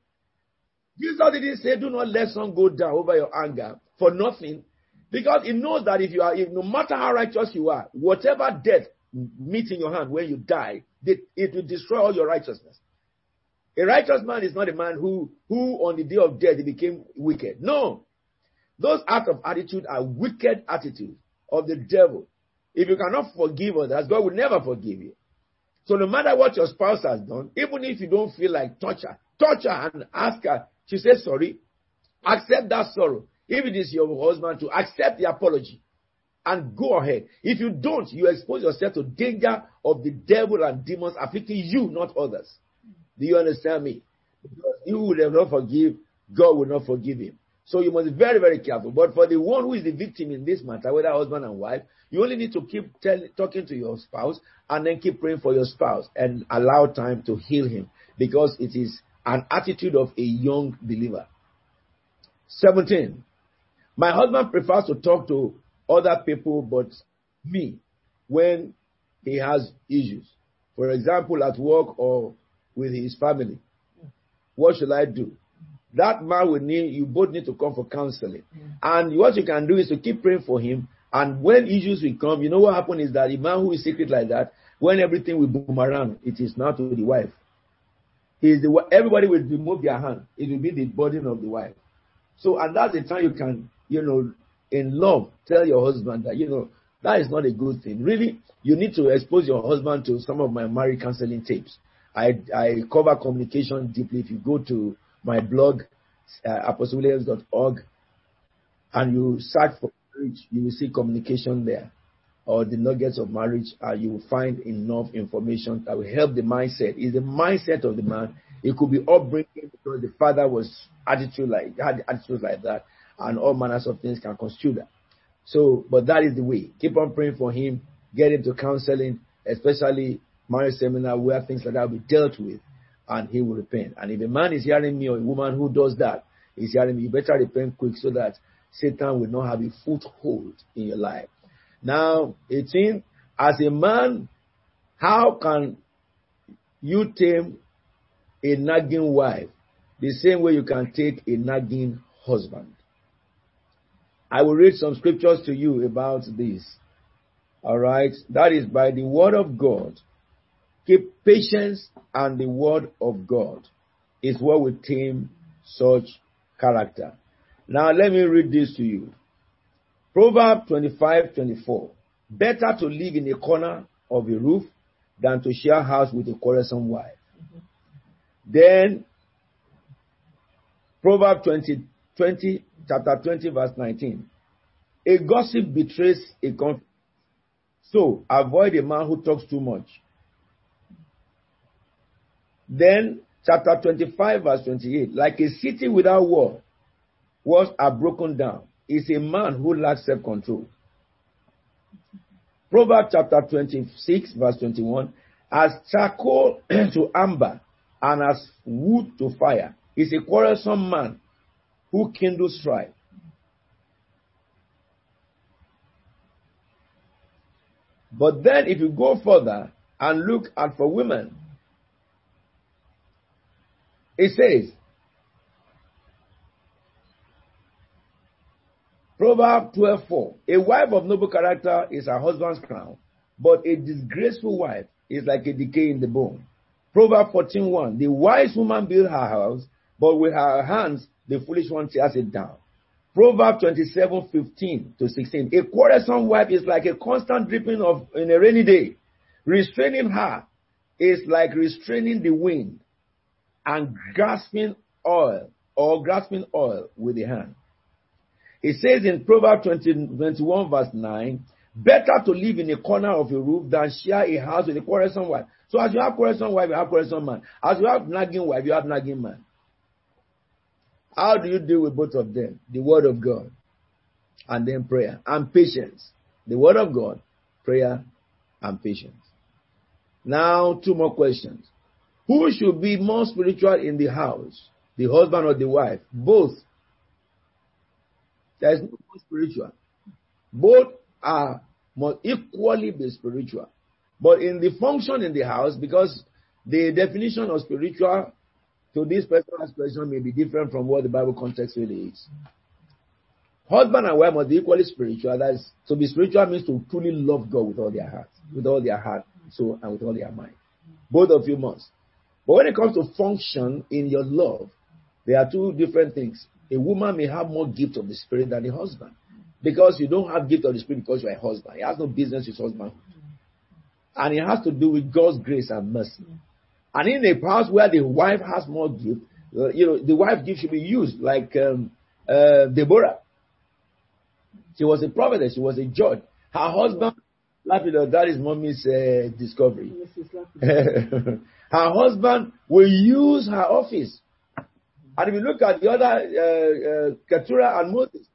Jesus didn't say, do not let sun go down over your anger for nothing. Because he knows that if you are, if, no matter how righteous you are, whatever death meets in your hand when you die, it will destroy all your righteousness. A righteous man is not a man who, who on the day of death he became wicked. No. Those acts of attitude are wicked attitudes of the devil. If you cannot forgive others, God will never forgive you. So no matter what your spouse has done, even if you don't feel like torture, torture and ask her, she says sorry, accept that sorrow. If it is your husband to accept the apology and go ahead. If you don't, you expose yourself to danger of the devil and demons afflicting you, not others. Do you understand me? Because you will not forgive, God will not forgive him. So you must be very, very careful. But for the one who is the victim in this matter, whether husband and wife, you only need to keep tell, talking to your spouse and then keep praying for your spouse and allow time to heal him because it is an attitude of a young believer. 17. My husband prefers to talk to other people but me when he has issues. For example, at work or with his family. What should I do? That man will need, you both need to come for counseling. Mm. And what you can do is to keep praying for him. And when issues will come, you know what happens is that the man who is secret like that, when everything will boom around, it is not to the wife. Is the everybody will remove their hand. It will be the burden of the wife. So, and that's the time you can, you know, in love, tell your husband that, you know, that is not a good thing. Really, you need to expose your husband to some of my marriage counseling tapes. I, I cover communication deeply. If you go to my blog, uh, apostlewilliams.org, and you search for marriage, you will see communication there, or the nuggets of marriage, uh, you will find enough information that will help the mindset. Is the mindset of the man. It could be upbringing because the father was attitude like had attitude like that, and all manners of things can constitute that. So, but that is the way. Keep on praying for him. Get him to counseling, especially marriage seminar where things like that will be dealt with and he will repent. And if a man is hearing me or a woman who does that is hearing me, you better repent quick so that Satan will not have a foothold in your life. Now, 18, as a man, how can you tame a nagging wife the same way you can take a nagging husband? I will read some scriptures to you about this. All right. That is by the word of God. Keep patience and the word of God is what will tame such character. Now let me read this to you. Proverb 25, 24. Better to live in a corner of a roof than to share house with a quarrelsome wife. Then Proverb 20, 20, chapter 20, verse 19. A gossip betrays a confidence. So avoid a man who talks too much. Then, chapter 25, verse 28. Like a city without wall, walls are broken down, is a man who lacks self control. Proverbs chapter 26, verse 21. As charcoal to amber and as wood to fire is a quarrelsome man who kindles strife. But then, if you go further and look at for women, it says, Proverbs 12:4. A wife of noble character is her husband's crown, but a disgraceful wife is like a decay in the bone. Proverbs 14:1. The wise woman builds her house, but with her hands the foolish one tears it down. Proverbs 27:15 to 16. A quarrelsome wife is like a constant dripping of in a rainy day. Restraining her is like restraining the wind and grasping oil or grasping oil with the hand. It says in Proverbs 20, 21 verse 9, better to live in a corner of a roof than share a house with a quarrelsome wife. So as you have quarrelsome wife, you have quarrelsome man. As you have nagging wife, you have nagging man. How do you deal with both of them? The word of God and then prayer and patience. The word of God, prayer and patience. Now, two more questions. Who should be more spiritual in the house? The husband or the wife? Both. There is no more spiritual. Both are must equally be spiritual. But in the function in the house, because the definition of spiritual to this personal expression may be different from what the Bible context really is. Husband and wife must be equally spiritual. That is, to be spiritual means to truly love God with all their heart, with all their heart, soul, and with all their mind. Both of you must. But when it comes to function in your love, there are two different things. A woman may have more gift of the spirit than a husband. Because you don't have gift of the spirit because you're a husband. He has no business with husband. And it has to do with God's grace and mercy. And in a house where the wife has more gift, uh, you know, the wife gift should be used like um, uh, Deborah. She was a prophetess. She was a judge. Her husband, Lapido, that is mommy's uh, discovery. her husband will use her office. And if you look at the other, uh, uh, Keturah and Moses,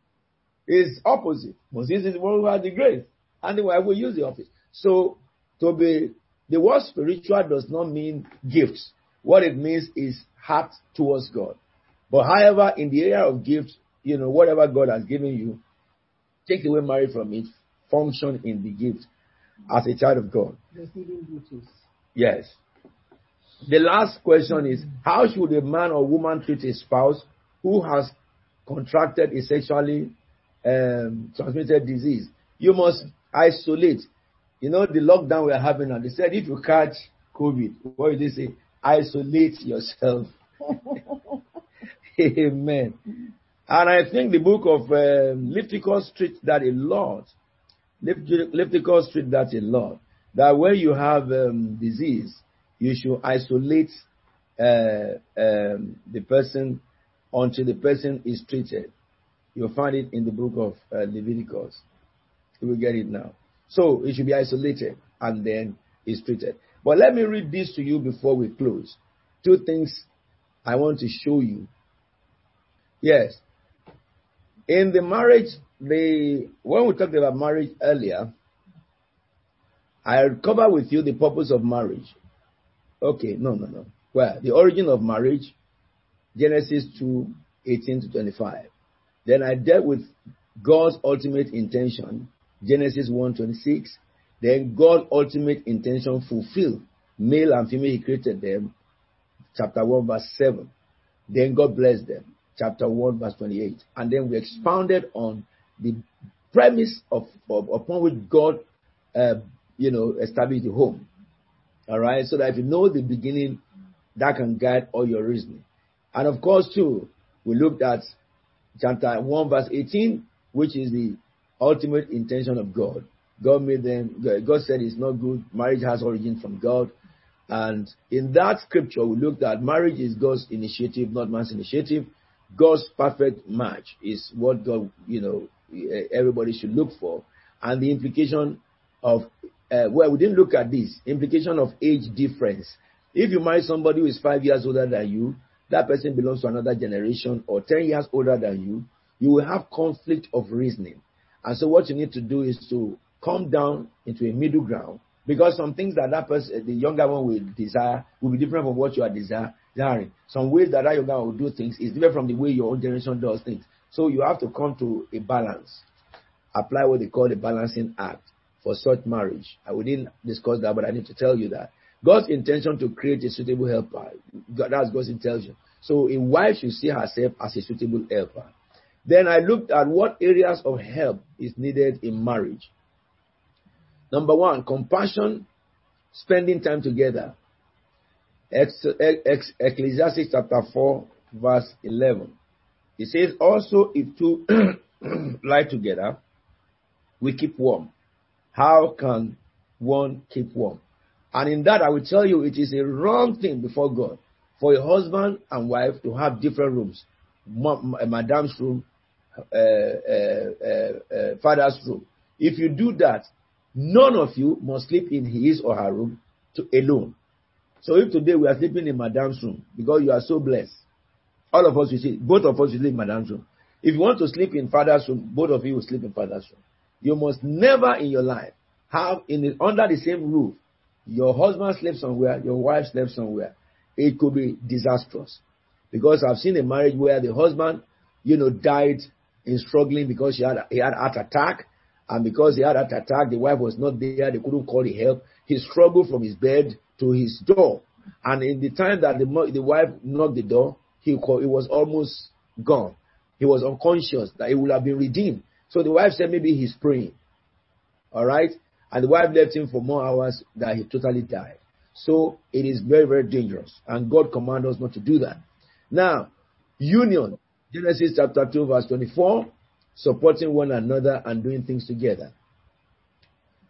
is opposite. Moses is the one who had the grace. And the wife will use the office. So, to be, the word spiritual does not mean gifts. What it means is heart towards God. But however, in the area of gifts, you know, whatever God has given you, take away marriage from it, function in the gift as a child of God. Yes. The last question is how should a man or woman treat a spouse who has contracted a sexually um, transmitted disease? You must isolate. You know, the lockdown we're having now, they said if you catch COVID, what did they say? Isolate yourself. Amen. And I think the book of um, Leviticus treats that a lot. Leviticus treats that a lot. That when you have um, disease, you should isolate uh, um, the person until the person is treated. You'll find it in the book of uh, Leviticus. You will get it now. So it should be isolated and then is treated. But let me read this to you before we close. Two things I want to show you. Yes. In the marriage, the when we talked about marriage earlier, I covered with you the purpose of marriage. Okay, no, no, no. Well, the origin of marriage, Genesis 2, 18 to 25. Then I dealt with God's ultimate intention, Genesis 1, 26. Then God's ultimate intention fulfilled. Male and female, He created them. Chapter 1, verse 7. Then God blessed them. Chapter 1, verse 28. And then we expounded on the premise of, of upon which God, uh, you know, established the home. All right. So that if you know the beginning, that can guide all your reasoning. And of course, too, we looked at chapter 1, verse 18, which is the ultimate intention of God. God made them, God said it's not good. Marriage has origin from God. And in that scripture, we looked at marriage is God's initiative, not man's initiative. God's perfect match is what God, you know, everybody should look for. And the implication of, uh, well, we didn't look at this, implication of age difference. If you marry somebody who is five years older than you, that person belongs to another generation or 10 years older than you, you will have conflict of reasoning. And so what you need to do is to come down into a middle ground because some things that that person, the younger one will desire will be different from what you are desiring. Some ways that that younger one will do things is different from the way your own generation does things. So you have to come to a balance. Apply what they call a balancing act for such marriage. I didn't discuss that, but I need to tell you that. God's intention to create a suitable helper. That's God's intention. So a wife should see herself as a suitable helper. Then I looked at what areas of help is needed in marriage. Number one, compassion, spending time together. Ecclesiastes chapter 4, verse 11. It says, Also, if two lie together, we keep warm. How can one keep warm? And in that, I will tell you, it is a wrong thing before God for a husband and wife to have different rooms. Madam's room, uh, uh, uh, father's room. If you do that, none of you must sleep in his or her room to, alone. So if today we are sleeping in madam's room because you are so blessed, all of us will see, both of us will sleep in madam's room. If you want to sleep in father's room, both of you will sleep in father's room. You must never in your life have in the, under the same roof your husband slept somewhere, your wife slept somewhere. It could be disastrous. Because I've seen a marriage where the husband, you know, died in struggling because he had, he had heart attack. And because he had heart attack, the wife was not there. They couldn't call the help. He struggled from his bed to his door. And in the time that the, the wife knocked the door, he, he was almost gone. He was unconscious that he would have been redeemed. So the wife said maybe he's praying. All right. And the wife left him for more hours that he totally died. So it is very, very dangerous. And God commands us not to do that. Now, union, Genesis chapter 2, verse 24, supporting one another and doing things together.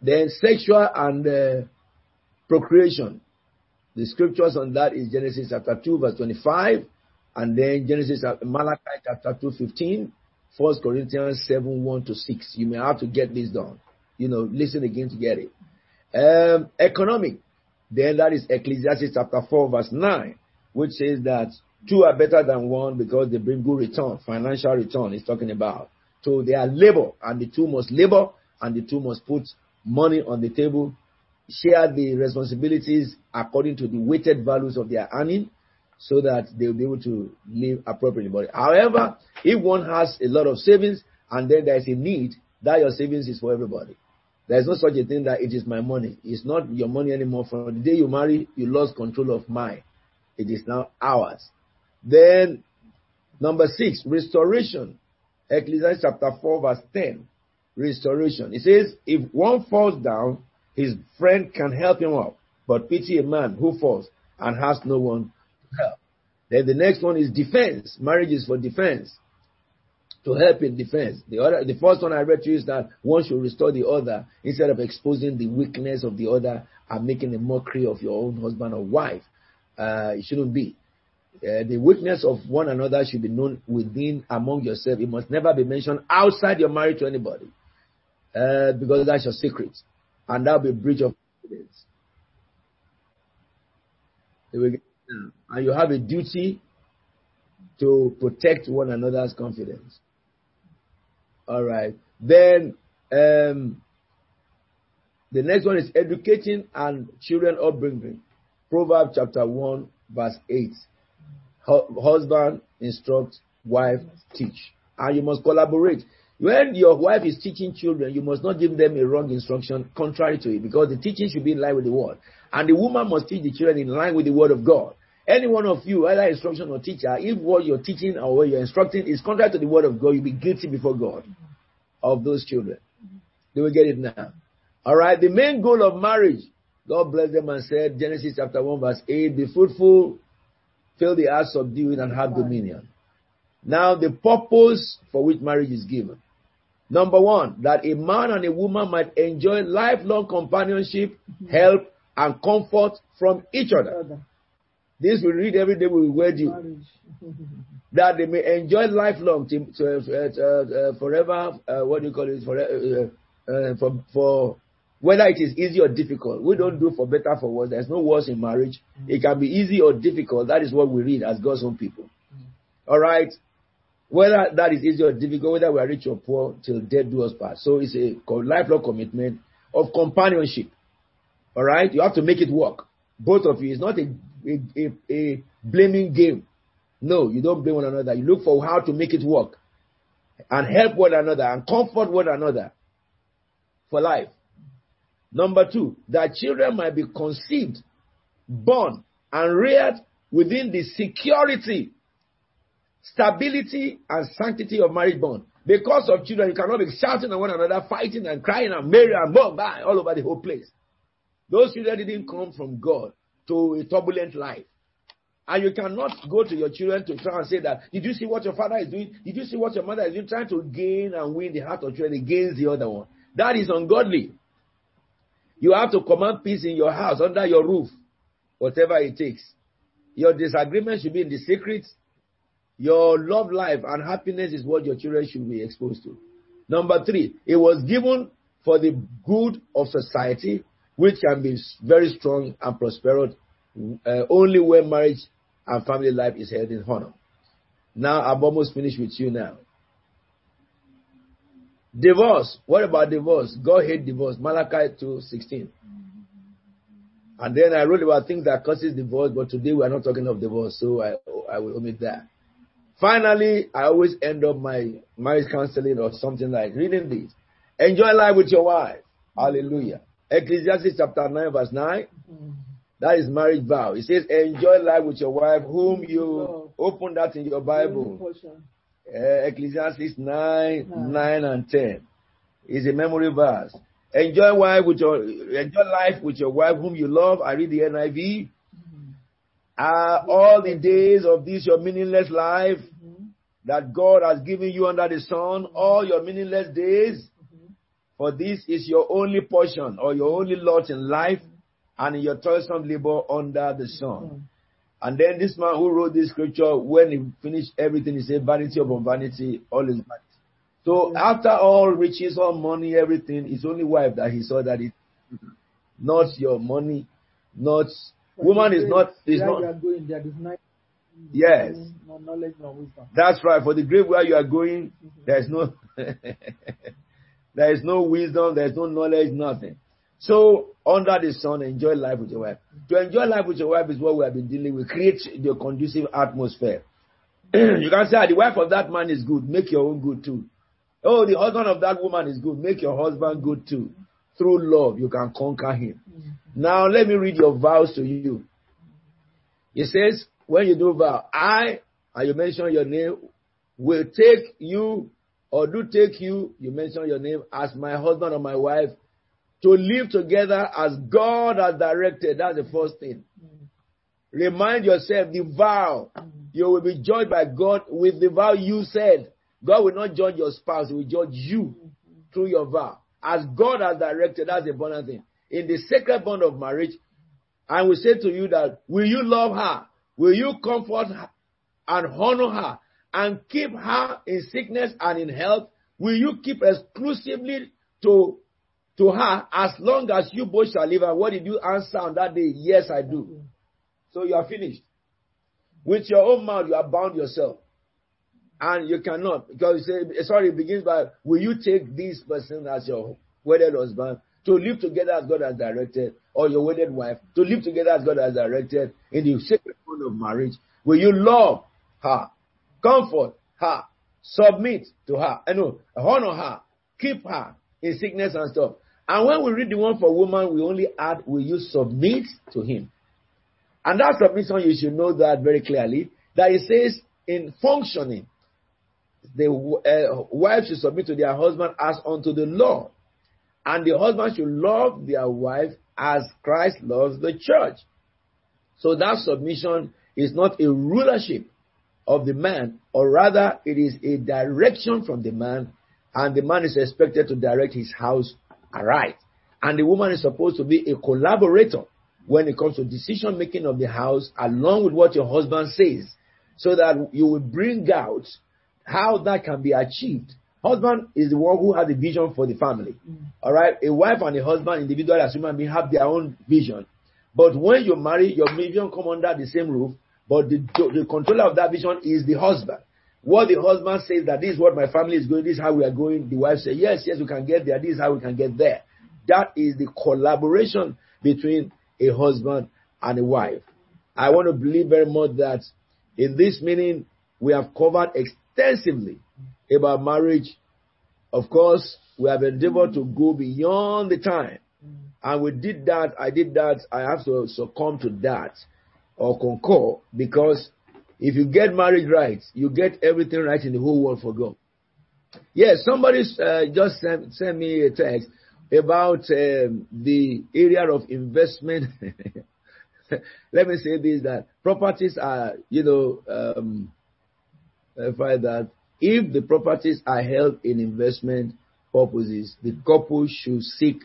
Then sexual and uh, procreation. The scriptures on that is Genesis chapter 2, verse 25, and then Genesis Malachi chapter 2, 15, 1 Corinthians 7, 1 to 6. You may have to get this done. You know, listen again to get it. Um, economic. Then that is Ecclesiastes chapter 4, verse 9, which says that two are better than one because they bring good return, financial return, it's talking about. So they are labor, and the two must labor, and the two must put money on the table, share the responsibilities according to the weighted values of their earning, so that they'll be able to live appropriately. But however, if one has a lot of savings and then there's a need, that your savings is for everybody. There's no such a thing that it is my money. It's not your money anymore. From the day you marry, you lost control of mine. It is now ours. Then, number six, restoration. Ecclesiastes chapter 4, verse 10. Restoration. It says, if one falls down, his friend can help him up. But pity a man who falls and has no one help. Then the next one is defense. Marriage is for defense to help in defense. The other, the first one I read to you is that one should restore the other instead of exposing the weakness of the other and making a mockery of your own husband or wife. Uh, it shouldn't be. Uh, the weakness of one another should be known within among yourself. It must never be mentioned outside your marriage to anybody, uh, because that's your secret, and that will be a breach of confidence. And you have a duty to protect one another's confidence. All right. Then um, the next one is educating and children upbringing. Proverbs chapter 1, verse 8. Husband instruct, wife teach. And you must collaborate. When your wife is teaching children, you must not give them a wrong instruction contrary to it because the teaching should be in line with the word. And the woman must teach the children in line with the word of God. Any one of you, either instruction or teacher, if what you're teaching or what you're instructing is contrary to the word of God, you'll be guilty before God of those children. They will get it now. All right. The main goal of marriage, God bless them and said, Genesis chapter 1, verse 8, be fruitful, fill the earth, subdue it, and have dominion. Now, the purpose for which marriage is given. Number one, that a man and a woman might enjoy lifelong companionship, help, and comfort from each other. This we read every day we wed you. that they may enjoy lifelong to, to, uh, uh, forever, uh, what do you call it, for, uh, uh, for, for whether it is easy or difficult. We don't do for better for worse. There's no worse in marriage. It can be easy or difficult. That is what we read as God's own people. All right. Whether that is easy or difficult, whether we are rich or poor, till death do us part. So it's a lifelong commitment of companionship. All right. You have to make it work. Both of you. It's not a a, a, a blaming game. No, you don't blame one another. You look for how to make it work and help one another and comfort one another for life. Number two, that children might be conceived, born, and reared within the security, stability, and sanctity of marriage bond. Because of children, you cannot be shouting at one another, fighting and crying and marrying and boom, all over the whole place. Those children didn't come from God to a turbulent life. And you cannot go to your children to try and say that, did you see what your father is doing? Did you see what your mother is doing? Trying to gain and win the heart of children against the other one. That is ungodly. You have to command peace in your house, under your roof, whatever it takes. Your disagreement should be in the secret. Your love life and happiness is what your children should be exposed to. Number three, it was given for the good of society which can be very strong and prosperous uh, only when marriage and family life is held in honor. Now, I'm almost finished with you now. Divorce. What about divorce? God hate divorce. Malachi 2:16. And then I wrote about things that causes divorce, but today we are not talking of divorce, so I, I will omit that. Finally, I always end up my marriage counseling or something like reading this. Enjoy life with your wife. Hallelujah. Ecclesiastes chapter 9, verse 9. Mm-hmm. That is marriage vow. It says, enjoy life with your wife, whom mm-hmm. you open that in your Bible. Uh, Ecclesiastes 9, 9, and 10 is a memory verse. Enjoy wife with your enjoy life with your wife whom you love. I read the NIV. All the days of this your meaningless life that God has given you under the sun, all your meaningless days, for this is your only portion or your only lot in life and in your toilsome labor under the sun. Mm. And then this man who wrote this scripture, when he finished everything, he said, vanity upon vanity, all is vanity. So mm. after all riches, all money, everything, his only wife that he saw that it, not your money, not, woman is not, is not, you going, there is not yes. no knowledge, no wisdom. That's right. For the grave where you are going, mm-hmm. there is no, there is no wisdom, there is no knowledge, nothing. So under the sun, enjoy life with your wife. To enjoy life with your wife is what we have been dealing with. Create the conducive atmosphere. you can say, "Ah, the wife of that man is good. Make your own good too. Oh, the husband of that woman is good. Make your husband good too. Through love, you can conquer him. Now, let me read your vows to you. It says, when you do vow, I, and you mention your name, will take you or do take you, you mention your name as my husband or my wife to live together as God has directed. That's the first thing. Mm. Remind yourself the vow. Mm. You will be judged by God with the vow you said. God will not judge your spouse, He will judge you mm-hmm. through your vow. As God has directed, that's the important thing. In the sacred bond of marriage, I will say to you that will you love her? Will you comfort her and honor her and keep her in sickness and in health? Will you keep exclusively to, to her as long as you both shall live? And what did you answer on that day? Yes, I do. So you are finished. With your own mouth, you have bound yourself. And you cannot, because you say, eh, sorry, it begins by, will you take this person as your wedded husband to live together as God has directed, or your wedded wife to live together as God has directed in the sacred bond of marriage? Will you love her, comfort her, submit to her, I know, honor her, keep her in sickness and stuff? And when we read the one for woman, we only add, will you submit to him? And that submission, you should know that very clearly, that it says in functioning, the uh, wife should submit to their husband as unto the Lord. And the husband should love their wife as Christ loves the church. So that submission is not a rulership of the man, or rather, it is a direction from the man, and the man is expected to direct his house aright. And the woman is supposed to be a collaborator when it comes to decision making of the house, along with what your husband says, so that you will bring out how that can be achieved. Husband is the one who has the vision for the family. Mm. All right, a wife and a husband, individual as human beings, have their own vision. But when you marry, your vision come under the same roof. But the, the controller of that vision is the husband. What the husband says that this is what my family is going, this is how we are going. The wife says, yes, yes, we can get there. This is how we can get there. That is the collaboration between a husband and a wife. I want to believe very much that in this meeting we have covered extensively about marriage. Of course, we have endeavored to go beyond the time. And we did that, I did that, I have to succumb to that or concur because if you get married right, you get everything right in the whole world for God. Yes, somebody uh, just sent, sent me a text about um, the area of investment. Let me say this: that properties are, you know, um, verify that if the properties are held in investment purposes, the couple should seek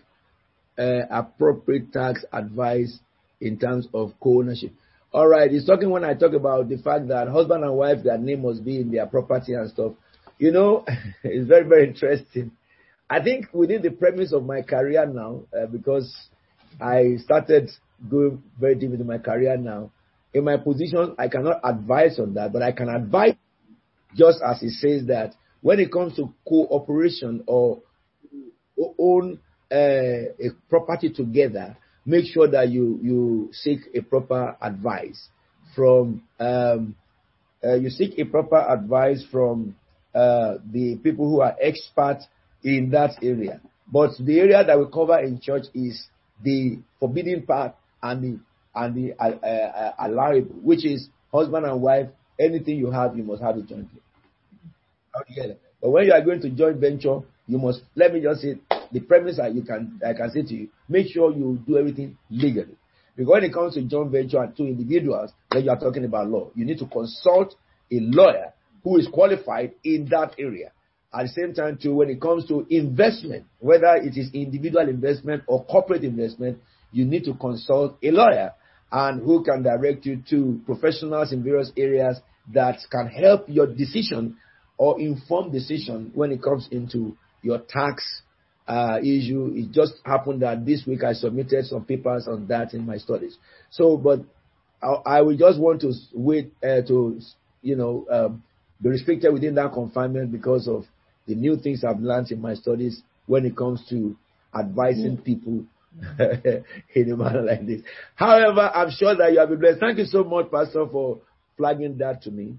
uh, appropriate tax advice in terms of co-ownership. All right, he's talking when I talk about the fact that husband and wife, their name must be in their property and stuff. You know, it's very, very interesting. I think within the premise of my career now, uh, because I started going very deep into my career now, in my position, I cannot advise on that, but I can advise just as it says that when it comes to cooperation or own uh, a property together, make sure that you you seek a proper advice from um, uh, you seek a proper advice from uh, the people who are experts in that area. But the area that we cover in church is the forbidden part and the and the uh, uh, allowable, which is husband and wife. Anything you have, you must have it jointly. But when you are going to joint venture, you must let me just say the premise that you can I can say to you, make sure you do everything legally. Because when it comes to joint venture and two individuals, then you are talking about law. You need to consult a lawyer who is qualified in that area. At the same time, too, when it comes to investment, whether it is individual investment or corporate investment, you need to consult a lawyer and who can direct you to professionals in various areas that can help your decision or inform decision when it comes into your tax uh, issue. It just happened that this week I submitted some papers on that in my studies. So, but I, I will just want to wait uh, to, you know, um, be restricted within that confinement because of the new things I've learned in my studies when it comes to advising mm. people in a manner like this. However, I'm sure that you have been blessed. Thank you so much, Pastor, for flagging that to me.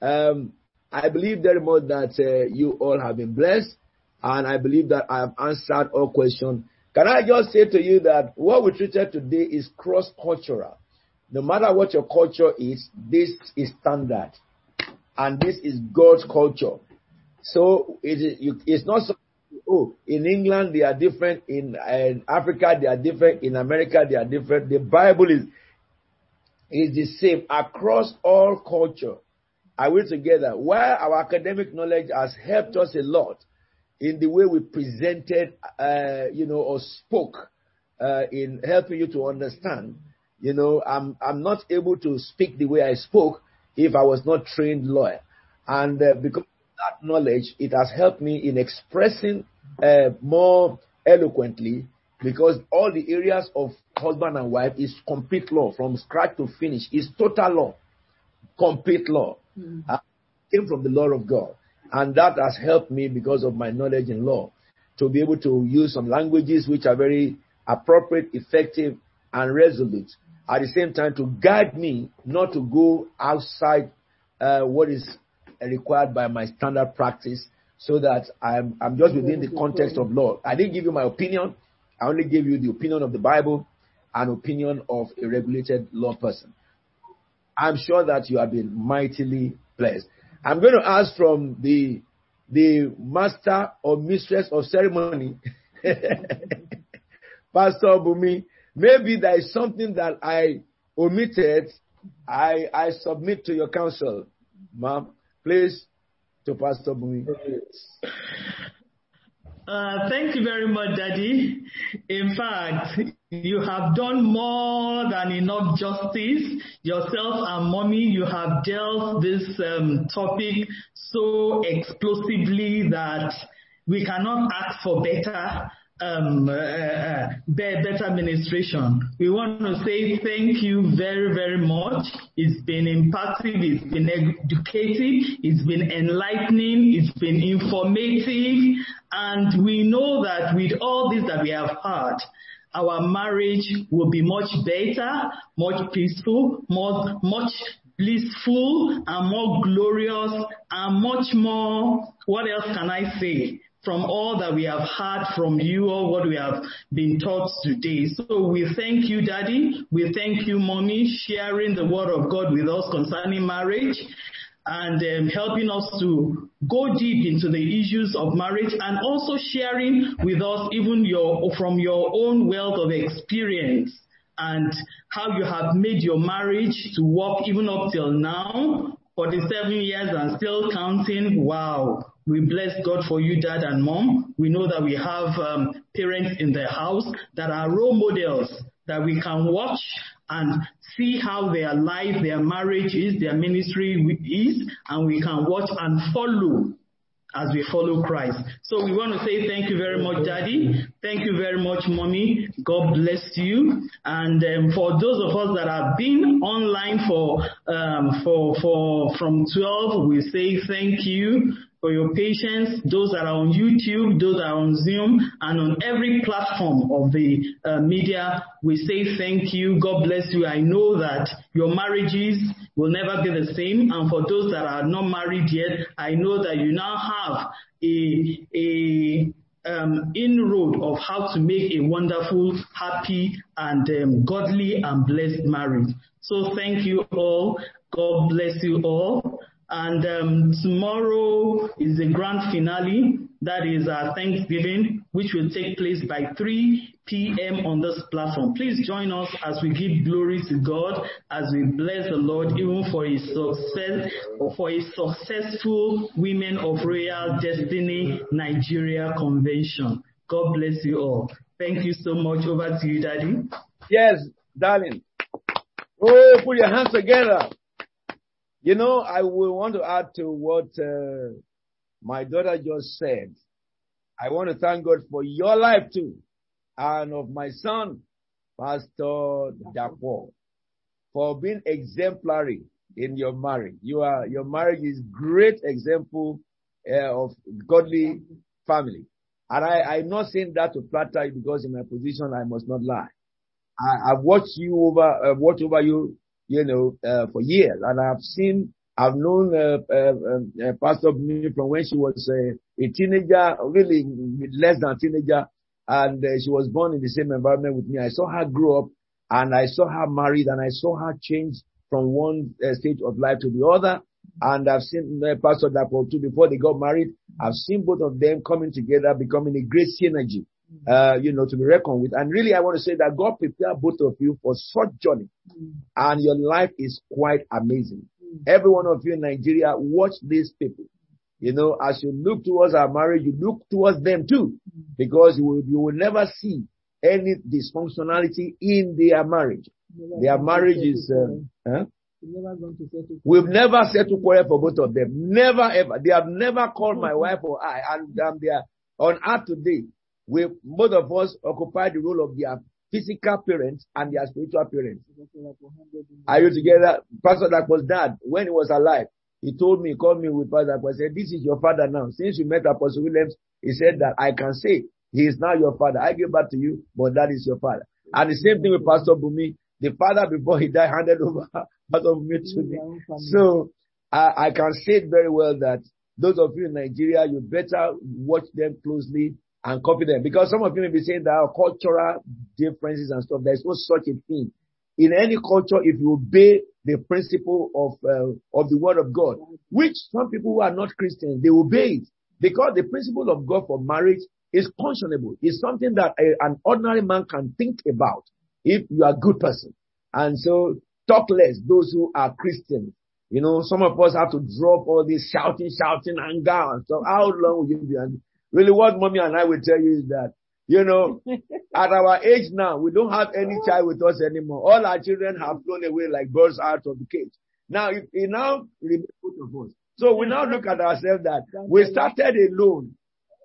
Um, I believe very much that uh, you all have been blessed, and I believe that I have answered all questions. Can I just say to you that what we treated today is cross-cultural. No matter what your culture is, this is standard, and this is God's culture. So it is, it's not so, oh, in England they are different, in, in Africa they are different, in America they are different. The Bible is is the same across all culture. Are we together? While our academic knowledge has helped us a lot in the way we presented, uh, you know, or spoke uh, in helping you to understand, you know, I'm I'm not able to speak the way I spoke if I was not trained lawyer, and uh, because that knowledge, it has helped me in expressing uh, more eloquently because all the areas of husband and wife is complete law from scratch to finish. Is total law, complete law. Mm. Uh, came from the law of God, and that has helped me because of my knowledge in law to be able to use some languages which are very appropriate, effective, and resolute. At the same time, to guide me not to go outside uh, what is required by my standard practice, so that I'm I'm just within the context of law. I didn't give you my opinion. I only gave you the opinion of the Bible and opinion of a regulated law person. I'm sure that you have been mightily blessed. I'm going to ask from the the master or mistress of ceremony, Pastor Bumi. Maybe there is something that I omitted. I I submit to your counsel, ma'am. Please, to Pastor Bumi. Uh, thank you very much, Daddy. In fact, you have done more than enough justice. Yourself and mommy, you have dealt this um, topic so explosively that we cannot ask for better um, uh, uh better administration. We want to say thank you very, very much. It's been impactful, it's been educative, it's been enlightening, it's been informative, and we know that with all this that we have heard, our marriage will be much better, much peaceful, more, much blissful, and more glorious, and much more, what else can I say? from all that we have heard from you or what we have been taught today. So we thank you, Daddy. We thank you, Mommy, sharing the word of God with us concerning marriage and um, helping us to go deep into the issues of marriage and also sharing with us even your from your own wealth of experience and how you have made your marriage to work even up till now 47 years and still counting wow we bless God for you, dad and mom. We know that we have um, parents in the house that are role models that we can watch and see how their life, their marriage is, their ministry is, and we can watch and follow as we follow Christ. So we want to say thank you very much, Daddy. Thank you very much, Mommy. God bless you. And um, for those of us that have been online for um, for for from 12, we say thank you for your patience, those that are on YouTube, those that are on Zoom, and on every platform of the uh, media. We say thank you. God bless you. I know that your marriages will never be the same. And for those that are not married yet, I know that you now have a, a um, inroad of how to make a wonderful, happy, and um, godly and blessed marriage. So thank you all. God bless you all. And um, tomorrow is the grand finale. That is our Thanksgiving, which will take place by 3 p.m. on this platform. Please join us as we give glory to God, as we bless the Lord, even for His success, for His successful Women of Royal Destiny Nigeria Convention. God bless you all. Thank you so much. Over to you, Daddy. Yes, darling. Oh, put your hands together. You know, I will want to add to what uh, my daughter just said. I want to thank God for your life too, and of my son, Pastor Dapo, for being exemplary in your marriage. You are your marriage is great example uh, of godly family, and I I'm not saying that to flatter you because in my position I must not lie. I, I've watched you over, uh, watched over you, you know, uh, for years, and I've seen, I've known uh, uh, uh, Pastor Bumi from when she was a teenager, really less than teenager, and uh, she was born in the same environment with me. I saw her grow up, and I saw her married, and I saw her change from one uh, stage of life to the other. And I've seen Pastor Dapo too before they got married. I've seen both of them coming together, becoming a great synergy uh, you know, to be reckoned with. And really, I want to say that God prepared both of you for such journey. Mm. And your life is quite amazing. Mm. Every one of you in Nigeria, watch these people. You know, as you look towards our marriage, you look towards them too, mm. because you will, you will never see any dysfunctionality in their marriage. Never their marriage is, uh, huh? We've never settled quarrel for both of them. Never ever. They have never called my wife or I, and um, they are on earth today we both of us occupy the role of their physical parents and their spiritual parents. Are you together? Pastor that was dad when he was alive. He told me, called me with Pastor He said, this is your father now. Since you met Apostle Williams, he said that I can say he is now your father. I give back to you, but that is your father. And the same thing with Pastor Bumi. The father before he died handed over Pastor Bumi to me. So I, I can say it very well that those of you in Nigeria, you better watch them closely and copy them. Because some of you may be saying there are cultural differences and stuff. There's no such a thing. In any culture, if you obey the principle of uh, of the word of God, which some people who are not Christians, they obey it. Because the principle of God for marriage is conscionable. It's something that a, an ordinary man can think about if you are a good person. And so talk less those who are Christians. You know, some of us have to drop all this shouting, shouting, anger and stuff. How long will you be? Really, what mommy and I will tell you is that, you know, at our age now, we don't have any child with us anymore. All our children have flown away like birds out of the cage. Now, it, it now remains both of us. So we now look at ourselves that we started alone.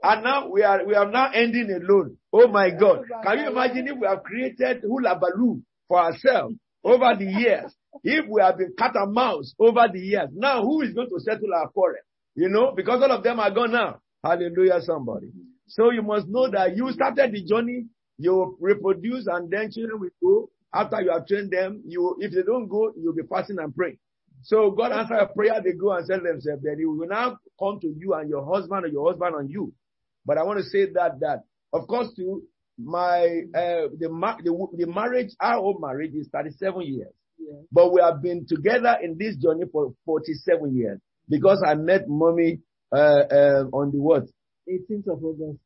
And now we are, we are now ending alone. Oh my God. Can you imagine if we have created hula baloo for ourselves over the years? If we have been cat and mouse over the years, now who is going to settle our quarrel? You know, because all of them are gone now. Hallelujah, somebody. So you must know that you started the journey, you reproduce and then children will go. After you have trained them, you, if they don't go, you'll be fasting and praying. So God answer a prayer, they go and sell themselves. Then he will now come to you and your husband or your husband on you. But I want to say that, that, of course, too, my, uh, the, the, the marriage, our own marriage is 37 years. Yeah. But we have been together in this journey for 47 years because I met mommy uh, uh, on the what? 18th of August.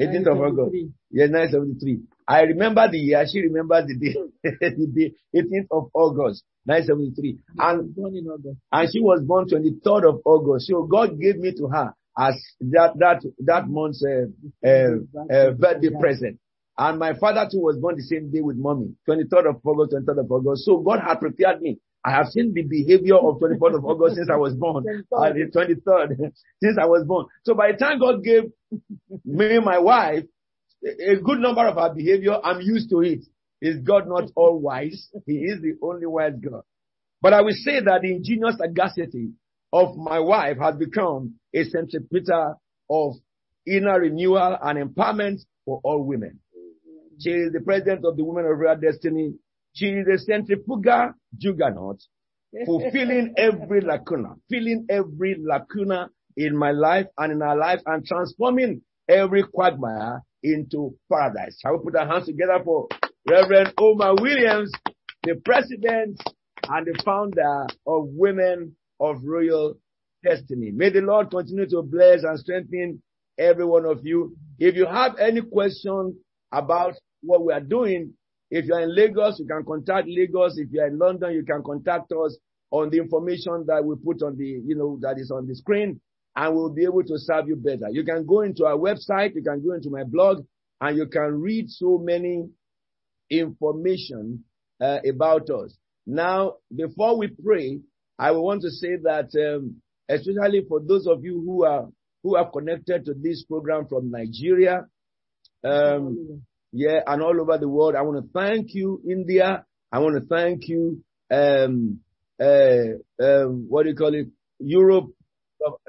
18th of August. Yeah, 1973. I remember the year. She remembers the day. the day, 18th of August, 1973. And, born in August. and she was born 23rd of August. So God gave me to her as that, that, that month's, uh, uh, uh, birthday present. And my father too was born the same day with mommy, 23rd of August, 23rd of August. So God had prepared me I have seen the behavior of 24th of August since I was born. and the 23rd since I was born. So by the time God gave me my wife, a good number of our behavior, I'm used to it. Is God not all wise? He is the only wise God. But I will say that the ingenious sagacity of my wife has become a centripetal of inner renewal and empowerment for all women. She is the president of the Women of Royal Destiny she is a centrifugal juggernaut, fulfilling every lacuna, filling every lacuna in my life and in our life and transforming every quagmire into paradise. Shall we put our hands together for Reverend Omar Williams, the president and the founder of Women of royal destiny. May the Lord continue to bless and strengthen every one of you. If you have any question about what we are doing, if you are in Lagos, you can contact Lagos. If you are in London, you can contact us on the information that we put on the, you know, that is on the screen and we'll be able to serve you better. You can go into our website, you can go into my blog and you can read so many information uh, about us. Now, before we pray, I want to say that, um, especially for those of you who are who are connected to this program from Nigeria, um, yeah, and all over the world, I want to thank you, India. I want to thank you, um, uh, um, what do you call it, Europe,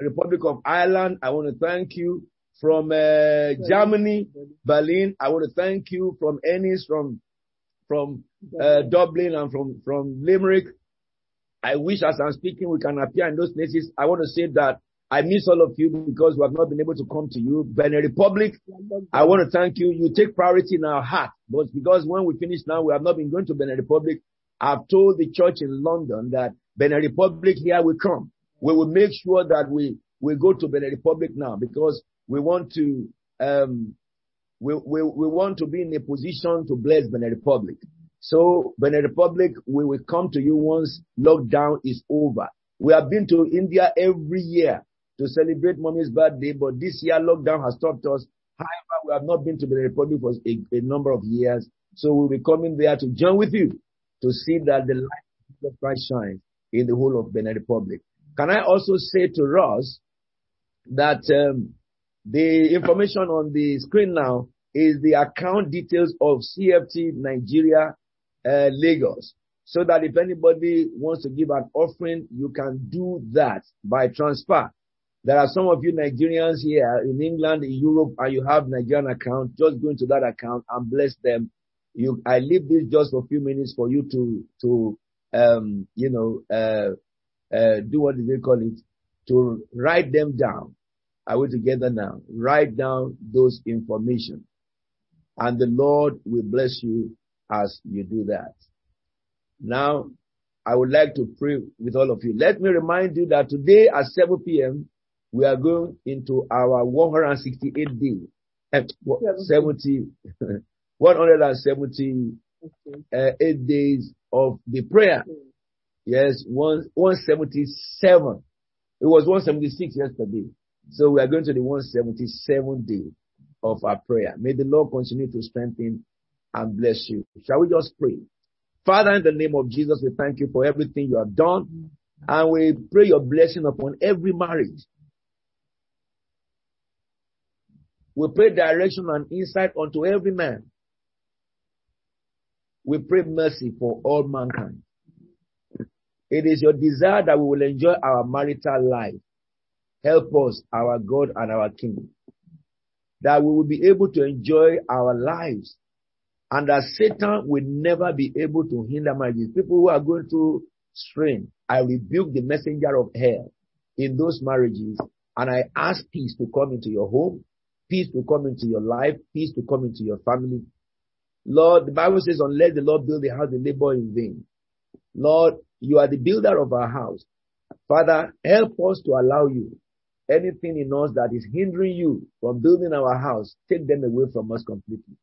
Republic of Ireland. I want to thank you from uh, Germany, Berlin. I want to thank you from Ennis, from from uh, Dublin, and from from Limerick. I wish, as I'm speaking, we can appear in those places. I want to say that I miss all of you because we have not been able to come to you. Benin Republic, I want to thank you. You take priority in our heart, but because when we finish now, we have not been going to Benin Republic. I've told the church in London that Benin Republic here we come. We will make sure that we we go to Benin Republic now because we want to um, we, we, we want to be in a position to bless Benin Republic. So Benin Republic, we will come to you once lockdown is over. We have been to India every year to celebrate mommy's birthday, but this year lockdown has stopped us. However, we have not been to Benin Republic for a, a number of years. So we'll be coming there to join with you to see that the light of Christ shines in the whole of Benin Republic. Can I also say to Ross that um, the information on the screen now is the account details of CFT Nigeria uh, Lagos. So that if anybody wants to give an offering, you can do that by transfer. There are some of you Nigerians here in England, in Europe, and you have Nigerian account. Just go into that account and bless them. You, I leave this just for a few minutes for you to, to, um, you know, uh, uh, do what do they call it? To write them down. Are we together now? Write down those information. And the Lord will bless you as you do that. Now, I would like to pray with all of you. Let me remind you that today at 7 p.m., we are going into our 168 day, uh, 70, 178 uh, days of the prayer. Yes, one, 177. It was 176 yesterday. So we are going to the 177 day of our prayer. May the Lord continue to strengthen and bless you. Shall we just pray? Father, in the name of Jesus, we thank you for everything you have done. And we pray your blessing upon every marriage. We pray direction and insight unto every man. We pray mercy for all mankind. It is your desire that we will enjoy our marital life. Help us, our God and our King, that we will be able to enjoy our lives and that Satan will never be able to hinder marriages. People who are going through strain, I rebuke the messenger of hell in those marriages and I ask peace to come into your home, peace to come into your life, peace to come into your family. Lord, the Bible says, unless the Lord build the house, they labor in vain. Lord, you are the builder of our house. Father, help us to allow you anything in us that is hindering you from building our house, take them away from us completely.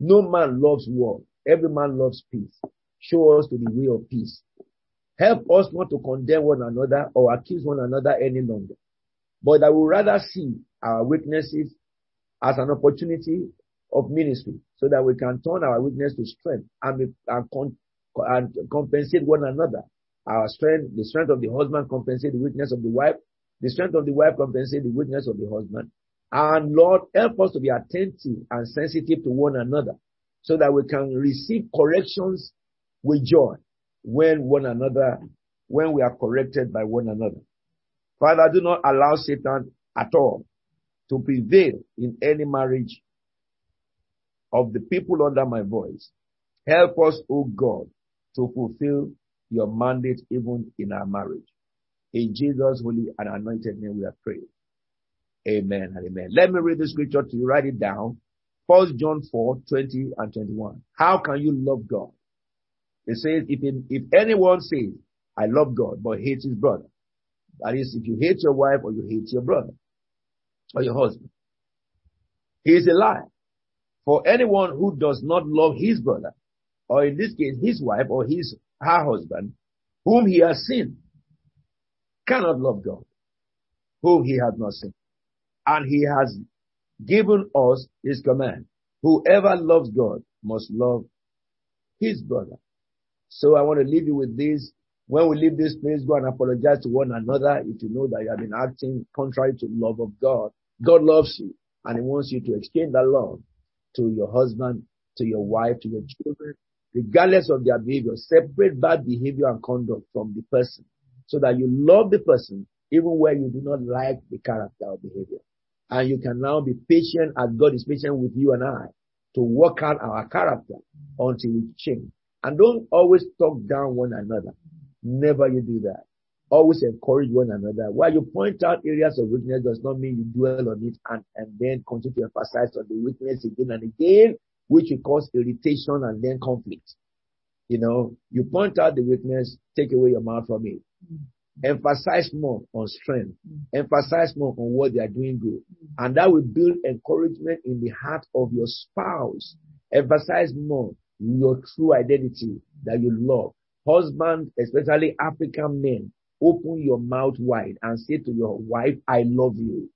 No man loves war. Every man loves peace. Show us to the way of peace. Help us not to condemn one another or accuse one another any longer, but I would rather see our weaknesses as an opportunity of ministry so that we can turn our weakness to strength and, and, and compensate one another. Our strength, the strength of the husband compensate the weakness of the wife. The strength of the wife compensate the weakness of the husband. And Lord, help us to be attentive and sensitive to one another so that we can receive corrections with joy when one another, when we are corrected by one another. Father, do not allow Satan at all to prevail in any marriage of the people under my voice. Help us, O God, to fulfill your mandate even in our marriage. In Jesus' holy and anointed name we are praying. Amen and amen. Let me read the scripture to you. Write it down. First John 4, 20 and 21. How can you love God? It says, if, in, if anyone says, I love God, but hates his brother, That is, if you hate your wife or you hate your brother or your husband. He is a liar. For anyone who does not love his brother, or in this case, his wife or his, her husband, whom he has seen, cannot love God, whom he has not seen. And he has given us his command. Whoever loves God must love his brother. So I want to leave you with this. When we leave this place, go and apologize to one another if you know that you have been acting contrary to the love of God. God loves you and he wants you to extend that love to your husband, to your wife, to your children, regardless of their behavior. Separate bad behavior and conduct from the person so that you love the person even where you do not like the character or behavior. And you can now be patient as God is patient with you and I to work out our character until we change. And don't always talk down one another. Never you do that. Always encourage one another. While you point out areas of weakness does not mean you dwell on it and, and then continue to emphasize on the weakness again and again, which will cause irritation and then conflict. You know, you point out the weakness, take away your mouth from it. Mm. Emphasize more on strength. Mm. Emphasize more on what they are doing good. Mm. And that will build encouragement in the heart of your spouse. Emphasize more your true identity that you love. Husband, especially African men, open your mouth wide and say to your wife, I love you.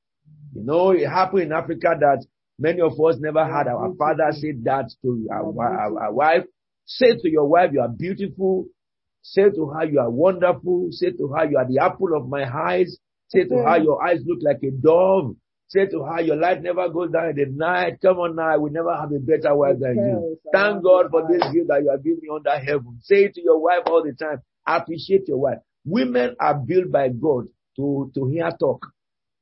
You know, it happened in Africa that many of us never had our father say that to our, our, our wife. Say to your wife, you are beautiful. Say to her, you are wonderful. Say to her, you are the apple of my eyes. Say to her, your eyes look like a dove. Say to her, your light never goes down in the night. Come on now, we never have a better wife than you. Thank God for this gift that you have given me under heaven. Say it to your wife all the time. Appreciate your wife. Women are built by God to, to hear talk.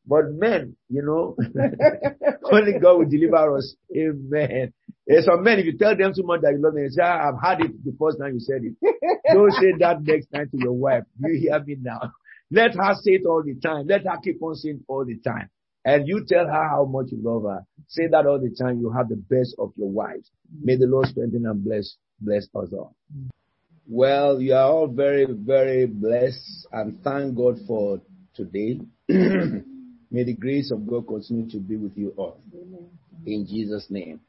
But men, you know, only God will deliver us. Amen. There's some men, if you tell them too much that you love them, they say, ah, I've had it the first time you said it. Don't say that next time to your wife. You hear me now. Let her say it all the time. Let her keep on saying it all the time. And you tell her how much you love her. Say that all the time. You have the best of your wives. May the Lord strengthen and bless, bless us all. Well, you are all very, very blessed and thank God for today. May the grace of God continue to be with you all. In Jesus' name.